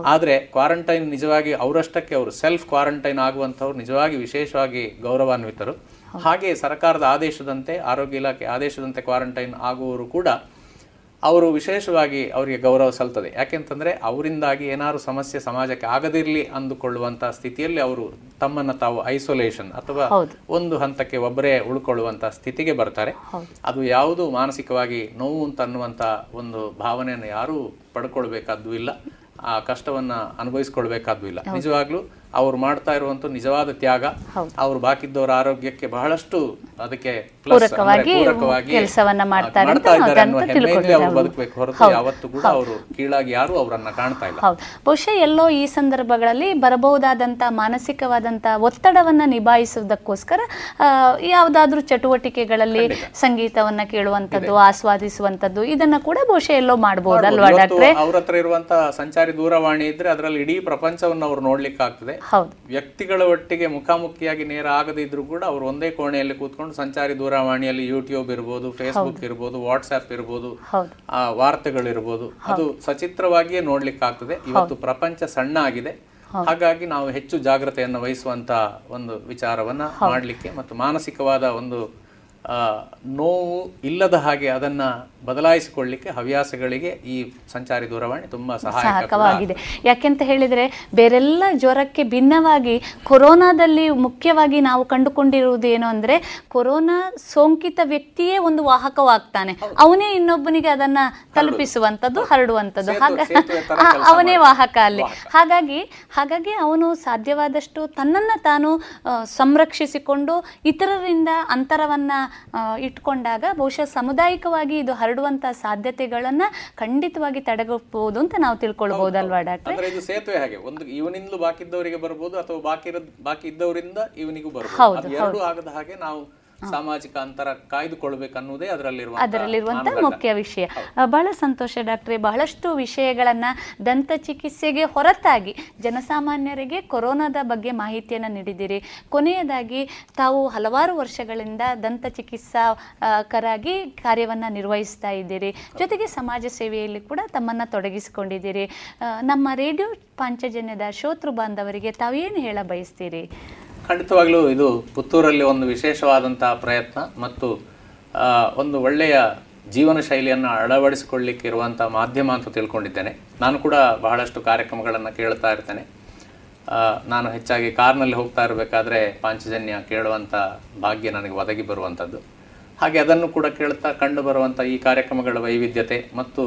ಆದರೆ ಕ್ವಾರಂಟೈನ್ ನಿಜವಾಗಿ ಅವರಷ್ಟಕ್ಕೆ ಅವರು ಸೆಲ್ಫ್ ಕ್ವಾರಂಟೈನ್ ಆಗುವಂಥವ್ರು ನಿಜವಾಗಿ ವಿಶೇಷವಾಗಿ ಗೌರವಾನ್ವಿತರು. ಹಾಗೆ ಸರ್ಕಾರದ ಆದೇಶದಂತೆ ಆರೋಗ್ಯ ಇಲಾಖೆ ಆದೇಶದಂತೆ ಕ್ವಾರಂಟೈನ್ ಆಗುವವರು ಕೂಡ ಅವರು ವಿಶೇಷವಾಗಿ ಅವರಿಗೆ ಗೌರವ ಸಲ್ತದೆ. ಯಾಕೆಂತಂದರೆ ಅವರಿಂದಾಗಿ ಏನಾದರೂ ಸಮಸ್ಯೆ ಸಮಾಜಕ್ಕೆ ಆಗದಿರಲಿ ಅಂದುಕೊಳ್ಳುವಂತ ಸ್ಥಿತಿಯಲ್ಲಿ ಅವರು ತಮ್ಮನ್ನ ತಾವು ಐಸೋಲೇಷನ್ ಅಥವಾ ಒಂದು ಹಂತಕ್ಕೆ ಒಬ್ಬರೇ ಉಳ್ಕೊಳ್ಳುವಂಥ ಸ್ಥಿತಿಗೆ ಬರ್ತಾರೆ. ಅದು ಯಾವುದು ಮಾನಸಿಕವಾಗಿ ನೋವು ಅಂತ ಅನ್ನುವಂಥ ಒಂದು ಭಾವನೆಯನ್ನು ಯಾರೂ ಪಡ್ಕೊಳ್ಬೇಕಾದ್ದು ಇಲ್ಲ. ಆ ಕಷ್ಟವನ್ನ ಅನುಭವಿಸ್ಕೊಳ್ಬೇಕಾದ್ದು ಇಲ್ಲ. ನಿಜವಾಗ್ಲೂ ಅವ್ರು ಮಾಡ್ತಾ ಇರುವಂಥ ನಿಜವಾದ ತ್ಯಾಗ. ಅವ್ರು ಬಾಕಿದ್ದವರ ಆರೋಗ್ಯಕ್ಕೆ ಬಹಳಷ್ಟು ಅದಕ್ಕೆ ಪೂರಕವಾಗಿ ಕೆಲಸವನ್ನ ಮಾಡ್ತಾರೆ ಅಂತ ತಿಳ್ಕೊಂಡಿದ್ದಾರೆ. ಹೌದು ಬಹುಶಃ ಎಲ್ಲೋ ಈ ಸಂದರ್ಭಗಳಲ್ಲಿ ಬರಬಹುದಾದಂತ ಮಾನಸಿಕವಾದಂತ ಒತ್ತಡವನ್ನ ನಿಭಾಯಿಸುವುದಕ್ಕೋಸ್ಕರ ಯಾವುದಾದ್ರೂ ಚಟುವಟಿಕೆಗಳಲ್ಲಿ ಸಂಗೀತವನ್ನ ಕೇಳುವಂತದ್ದು ಆಸ್ವಾದಿಸುವಂತದ್ದು ಇದನ್ನ ಕೂಡ ಬಹುಶಃ ಎಲ್ಲೋ ಮಾಡಬಹುದಲ್ವಾ ಡಾಕ್ಟ್ರೆ? ಅವ್ರ ಹತ್ರ ಇರುವಂತ ಸಂಚಾರಿ ದೂರವಾಣಿ ಇದ್ರೆ ಅದರಲ್ಲಿ ಇಡೀ ಪ್ರಪಂಚವನ್ನ ಅವ್ರು ನೋಡ್ಲಿಕ್ಕೆ ಆಗ್ತದೆ. ಹೌದು. ವ್ಯಕ್ತಿಗಳ ಒಟ್ಟಿಗೆ ಮುಖಾಮುಖಿಯಾಗಿ ನೇರ ಆಗದಿದ್ರು ಕೂಡ ಅವರು ಒಂದೇ ಕೋಣೆಯಲ್ಲಿ ಕೂತ್ಕೊಂಡು ಸಂಚಾರಿ ದೂರವಾಣಿಯಲ್ಲಿ ಯೂಟ್ಯೂಬ್ ಇರ್ಬೋದು ಫೇಸ್ಬುಕ್ ಇರ್ಬೋದು ವಾಟ್ಸ್ಆ್ಯಪ್ ಇರ್ಬೋದು ವಾರ್ತೆಗಳಿರ್ಬೋದು. ಅದು ಸಚಿತ್ರವಾಗಿಯೇ ನೋಡ್ಲಿಕ್ಕೆ ಆಗ್ತದೆ ಇವತ್ತು ಪ್ರಪಂಚ ಸಣ್ಣ ಆಗಿದೆ ಹಾಗಾಗಿ ನಾವು ಹೆಚ್ಚು ಜಾಗ್ರತೆಯನ್ನು ವಹಿಸುವಂತ ಒಂದು ವಿಚಾರವನ್ನ ಮಾಡ್ಲಿಕ್ಕೆ ಮತ್ತು ಮಾನಸಿಕವಾದ ಒಂದು ಆ, ನೋವು ಇಲ್ಲದ ಹಾಗೆ ಅದನ್ನ ಬದಲಾಯಿಸಿಕೊಳ್ಳಿಕ್ಕೆ ಹವ್ಯಾಸಗಳಿಗೆ ಈ ಸಂಚಾರಿ ದೂರವಾಣಿ ತುಂಬಾ ಸಹಾಯಕವಾಗಿದೆ. ಯಾಕೆಂತ ಹೇಳಿದ್ರೆ ಬೇರೆಲ್ಲ ಜ್ವರಕ್ಕೆ ಭಿನ್ನವಾಗಿ ಕೊರೋನಾದಲ್ಲಿ ಮುಖ್ಯವಾಗಿ ನಾವು ಕಂಡುಕೊಂಡಿರುವುದು ಏನು ಅಂದ್ರೆ ಕೊರೋನಾ ಸೋಂಕಿತ ವ್ಯಕ್ತಿಯೇ ಒಂದು ವಾಹಕವಾಗ್ತಾನೆ. ಅವನೇ ಇನ್ನೊಬ್ಬನಿಗೆ ಅದನ್ನ ತಲುಪಿಸುವಂತದ್ದು ಹರಡುವಂತದ್ದು ಹಾಗ ಅವನೇ. ವಾಹಕ ಅಲ್ಲಿ. ಹಾಗಾಗಿ ಹಾಗಾಗಿ ಅವನು ಸಾಧ್ಯವಾದಷ್ಟು ತನ್ನನ್ನ ತಾನು ಸಂರಕ್ಷಿಸಿಕೊಂಡು ಇತರರಿಂದ ಅಂತರವನ್ನ ಇಟ್ಕೊಂಡಾಗ ಬಹುಶಃ ಸಮುದಾಯಿಕವಾಗಿ ಇದು ಹರಡುವಂತ ಸಾಧ್ಯತೆಗಳನ್ನ ಖಂಡಿತವಾಗಿ ತಡೆಗಟ್ಟಬಹುದು ಅಂತ ನಾವು ತಿಳ್ಕೊಳ್ಬಹುದಲ್ವಾ ಡಾಕ್ಟರ್? ಇದು ಸೇತುವೆ ಹಾಗೆ. ಒಂದು ಇವನಿಂದಲೂ ಬಾಕಿ ಇದ್ದವರಿಗೆ ಬರಬಹುದು ಅಥವಾ ಬಾಕಿ ಬಾಕಿ ಇದ್ದವರಿಂದ ಇವನಿಗೂ ಬರಬಹುದು ಎರಡೂ ಆಗದ ಹಾಗೆ ನಾವು ಸಾಮಾಜಿಕ ಅಂತರ ಕಾಯ್ದುಕೊಳ್ಬೇಕನ್ನುವುದೇ ಅದರಲ್ಲಿರುವ ಅದರಲ್ಲಿರುವಂತಹ ಮುಖ್ಯ ವಿಷಯ. ಬಹಳ ಸಂತೋಷ ಡಾಕ್ಟ್ರೆ. ಬಹಳಷ್ಟು ವಿಷಯಗಳನ್ನ ದಂತ ಚಿಕಿತ್ಸೆಗೆ ಹೊರತಾಗಿ ಜನಸಾಮಾನ್ಯರಿಗೆ ಕೊರೋನಾದ ಬಗ್ಗೆ ಮಾಹಿತಿಯನ್ನು ನೀಡಿದ್ದೀರಿ ಕೊನೆಯದಾಗಿ ತಾವು ಹಲವಾರು ವರ್ಷಗಳಿಂದ ದಂತ ಚಿಕಿತ್ಸಾಕರಾಗಿ ಕಾರ್ಯವನ್ನ ನಿರ್ವಹಿಸ್ತಾ ಇದ್ದೀರಿ. ಜೊತೆಗೆ ಸಮಾಜ ಸೇವೆಯಲ್ಲಿ ಕೂಡ ತಮ್ಮನ್ನ ತೊಡಗಿಸಿಕೊಂಡಿದ್ದೀರಿ. ನಮ್ಮ ರೇಡಿಯೋ ಪಾಂಚಜನ್ಯದ ಶೋತೃ ಬಾಂಧವರಿಗೆ ತಾವು ಏನು ಹೇಳ ಬಯಸ್ತೀರಿ ಖಂಡಿತವಾಗ್ಲೂ ಇದು ಪುತ್ತೂರಲ್ಲಿ ಒಂದು ವಿಶೇಷವಾದಂತಹ ಪ್ರಯತ್ನ ಮತ್ತು ಒಂದು ಒಳ್ಳೆಯ ಜೀವನ ಶೈಲಿಯನ್ನು ಅಳವಡಿಸಿಕೊಳ್ಳಿಕ್ಕೆ ಇರುವಂಥ ಮಾಧ್ಯಮ ಅಂತ ತಿಳ್ಕೊಂಡಿದ್ದೇನೆ. ನಾನು ಕೂಡ ಬಹಳಷ್ಟು ಕಾರ್ಯಕ್ರಮಗಳನ್ನು ಕೇಳ್ತಾ ಇರ್ತೇನೆ. ನಾನು ಹೆಚ್ಚಾಗಿ ಕಾರ್ನಲ್ಲಿ ಹೋಗ್ತಾ ಇರಬೇಕಾದ್ರೆ ಪಾಂಚಜನ್ಯ ಕೇಳುವಂಥ ಭಾಗ್ಯ ನನಗೆ ಒದಗಿ ಬರುವಂಥದ್ದು. ಹಾಗೆ ಅದನ್ನು ಕೂಡ ಕೇಳ್ತಾ ಕಂಡು ಬರುವಂಥ ಈ ಕಾರ್ಯಕ್ರಮಗಳ ವೈವಿಧ್ಯತೆ ಮತ್ತು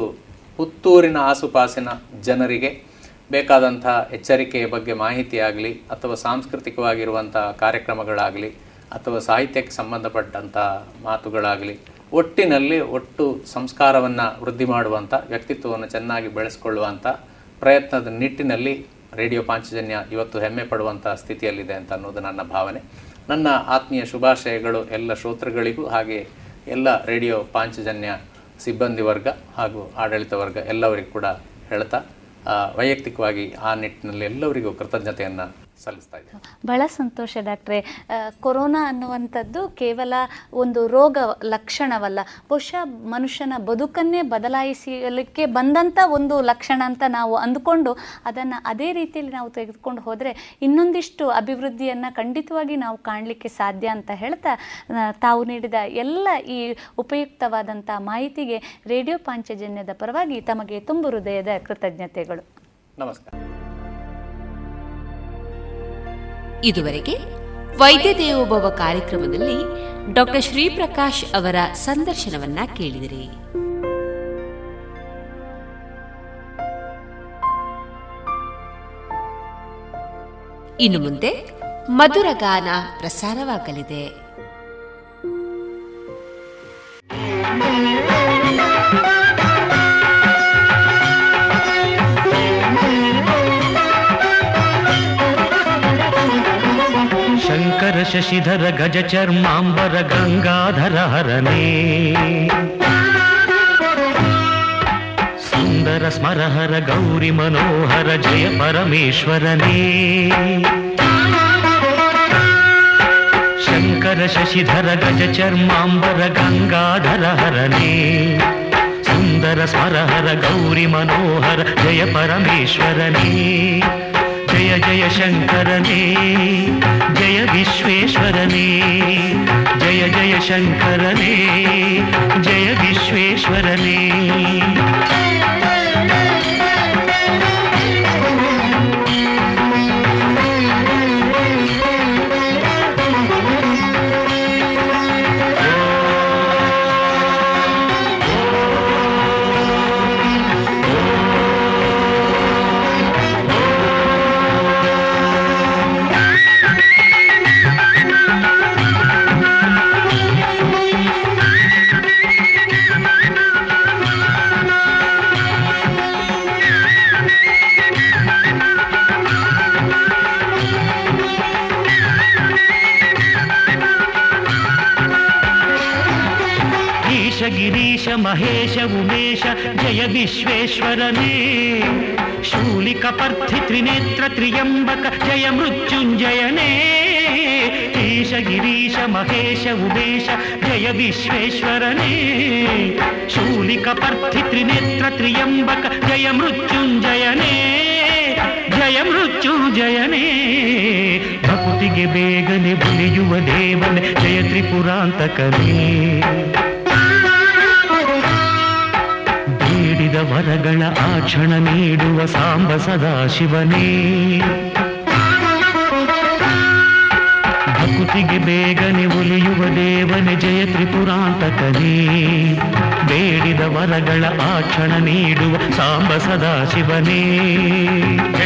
ಪುತ್ತೂರಿನ ಆಸುಪಾಸಿನ ಜನರಿಗೆ ಬೇಕಾದಂಥ ಎಚ್ಚರಿಕೆಯ ಬಗ್ಗೆ ಮಾಹಿತಿ ಆಗಲಿ ಅಥವಾ ಸಾಂಸ್ಕೃತಿಕವಾಗಿರುವಂಥ ಕಾರ್ಯಕ್ರಮಗಳಾಗಲಿ ಅಥವಾ ಸಾಹಿತ್ಯಕ್ಕೆ ಸಂಬಂಧಪಟ್ಟಂಥ ಮಾತುಗಳಾಗಲಿ, ಒಟ್ಟಿನಲ್ಲಿ ಒಟ್ಟು ಸಂಸ್ಕಾರವನ್ನು ವೃದ್ಧಿ ಮಾಡುವಂಥ, ವ್ಯಕ್ತಿತ್ವವನ್ನು ಚೆನ್ನಾಗಿ ಬೆಳೆಸ್ಕೊಳ್ಳುವಂಥ ಪ್ರಯತ್ನದ ನಿಟ್ಟಿನಲ್ಲಿ ರೇಡಿಯೋ ಪಾಂಚಜನ್ಯ ಇವತ್ತು ಹೆಮ್ಮೆ ಪಡುವಂಥ ಸ್ಥಿತಿಯಲ್ಲಿದೆ ಅಂತ ಅನ್ನೋದು ನನ್ನ ಭಾವನೆ. ನನ್ನ ಆತ್ಮೀಯ ಶುಭಾಶಯಗಳು ಎಲ್ಲ ಶ್ರೋತೃಗಳಿಗೂ ಹಾಗೆ ಎಲ್ಲ ರೇಡಿಯೋ ಪಾಂಚಜನ್ಯ ಸಿಬ್ಬಂದಿ ವರ್ಗ ಹಾಗೂ ಆಡಳಿತ ವರ್ಗ ಎಲ್ಲವರಿಗೂ ಕೂಡ ಹೇಳ್ತಾ ವೈಯಕ್ತಿಕವಾಗಿ ಆ ನಿಟ್ಟಿನಲ್ಲಿ ಎಲ್ಲರಿಗೂ ಕೃತಜ್ಞತೆಯನ್ನು ಸಲ್ಲಿಸ್ತಾ ಇದೆ. ಬಹಳ ಸಂತೋಷ ಡಾಕ್ಟ್ರೆ. ಕೊರೋನಾ ಅನ್ನುವಂಥದ್ದು ಕೇವಲ ಒಂದು ರೋಗ ಲಕ್ಷಣವಲ್ಲ. ಬಹುಶಃ ಮನುಷ್ಯನ ಬದುಕನ್ನೇ ಬದಲಾಯಿಸಲಿಕ್ಕೆ ಬಂದಂಥ ಒಂದು ಲಕ್ಷಣ ಅಂತ ನಾವು ಅಂದುಕೊಂಡು ಅದನ್ನು ಅದೇ ರೀತಿಯಲ್ಲಿ ನಾವು ತೆಗೆದುಕೊಂಡು ಹೋದರೆ ಇನ್ನೊಂದಿಷ್ಟು ಅಭಿವೃದ್ಧಿಯನ್ನು ಖಂಡಿತವಾಗಿ ನಾವು ಕಾಣಲಿಕ್ಕೆ ಸಾಧ್ಯ ಅಂತ ಹೇಳ್ತಾ ತಾವು ನೀಡಿದ ಎಲ್ಲ ಈ ಉಪಯುಕ್ತವಾದಂಥ ಮಾಹಿತಿಗೆ ರೇಡಿಯೋ ಪಾಂಚಜನ್ಯದ ಪರವಾಗಿ ತಮಗೆ ತುಂಬು ಹೃದಯದ ಕೃತಜ್ಞತೆಗಳು. ನಮಸ್ಕಾರ. ಇದುವರೆಗೆ ವೈದ್ಯ ದೇವೋಭವ ಕಾರ್ಯಕ್ರಮದಲ್ಲಿ ಡಾಕ್ಟರ್ ಶ್ರೀಪ್ರಕಾಶ್ ಅವರ ಸಂದರ್ಶನವನ್ನ ಕೇಳಿದಿರಿ. ಇನ್ನು ಮುಂದೆ ಮಧುರ ಗಾನ ಪ್ರಸಾರವಾಗಲಿದೆ. ಶಂಕರ ಶಶಿಧರ ಗಜ ಚರ್ಮಾಂಬರ ಗಂಗಾಧರ ಹರನೇ ಸುಂದರ ಸ್ಮರಹರ ಗೌರಿ ಮನೋಹರ ಜಯ ಪರಮೇಶ್ವರನೇ ಶಂಕರ ಶಶಿಧರ ಗಜ ಚರ್ಮಾಂಬರ ಗಂಗಾಧರ ಹರನೇ ಸುಂದರ ಸ್ಮರಹರ ಗೌರಿ ಮನೋಹರ ಜಯ ಪರಮೇಶ್ವರನೇ ಜಯ ಜಯ ಶಂಕರನೇ ಜಯ ವಿಶ್ವೇಶ್ವರನೇ ಜಯ ಜಯ ಶಂಕರನೇ ಜಯ ವಿಶ್ವೇಶ್ವರನೇ ಮಹೇಶ ಉಮೇಶ ಜಯ ವಿಶ್ವೇಶ್ವರನೇ ಶೂಲಿಕಪರ್ಥಿ ತ್ರಿನೇತ್ರ ತ್ರಿಯಂಬಕ ಜಯ ಮೃತ್ಯುಂಜಯನೇ ಈಶ ಗಿರೀಶ ಮಹೇಶ ಉಮೇಶ ಜಯ ವಿಶ್ವೇಶ್ವರನೇ ಶೂಲಿಕಪರ್ಥಿ ತ್ರಿನೇತ್ರ ತ್ರಿಯಂಬಕ ಜಯ ಮೃತ್ಯುಂಜಯನೇ ಜಯ ಮೃತ್ಯುಂಜಯನೇ ಭಕುತಿಗೆ ಬೇಗನೆ ಬುಲಿಯುವ ದೇವನೇ ಜಯ ತ್ರಿಪುರಾಂತಕನೇ ವರಗಳ ಆಕ್ಷಣ ನೀಡುವ ಸಾಂಬ ಸದಾಶಿವನೇ ಭಕ್ತಿಗೆ ಬೇಗನೆ ಒಲಿಯುವ ದೇವನೇ, ಜಯ ತ್ರಿಪುರಾಂತಕನೇ. ಬೇಡಿದ ವರಗಳ ಆಕ್ಷಣ ನೀಡುವ ಸಾಂಬ ಸದಾಶಿವನೇ ಜಯ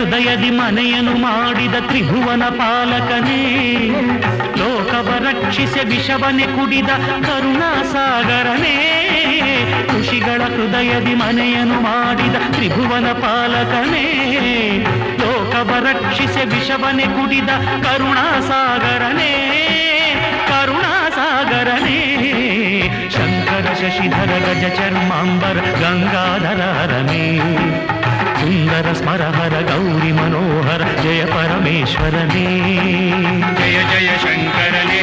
ಹೃದಯದಿ ಮನೆಯನು ಮಾಡಿದ ತ್ರಿಭುವನ ಪಾಲಕನೇ. ಲೋಕವ ರಕ್ಷಿಸಿ ವಿಷವನೆ ಕುಡಿದ ಕರುಣಾಸಾಗರನೇ. ಋಷಿಗಳ ಹೃದಯದಿ ಮನೆಯನು ಮಾಡಿದ ತ್ರಿಭುವನ ಪಾಲಕನೇ. ಲೋಕವ ರಕ್ಷಿಸಿ ವಿಷವನೆ ಕುಡಿದ ಕರುಣಾಸಾಗರನೇ. ಕರುಣಾಸಾಗರನೇ. ಶಂಕರ ಶಶಿಧರ ಗಜ ಚರ್ಮಾಂಬರ ಗಂಗಾಧರ ಹರನೇ ಸುಂದರ ಸ್ಮರಹರ ಗೌರಿ ಮನೋಹರ ಜಯ ಪರಮೇಶ್ವರನೇ ಜಯ ಜಯ ಶಂಕರನೇ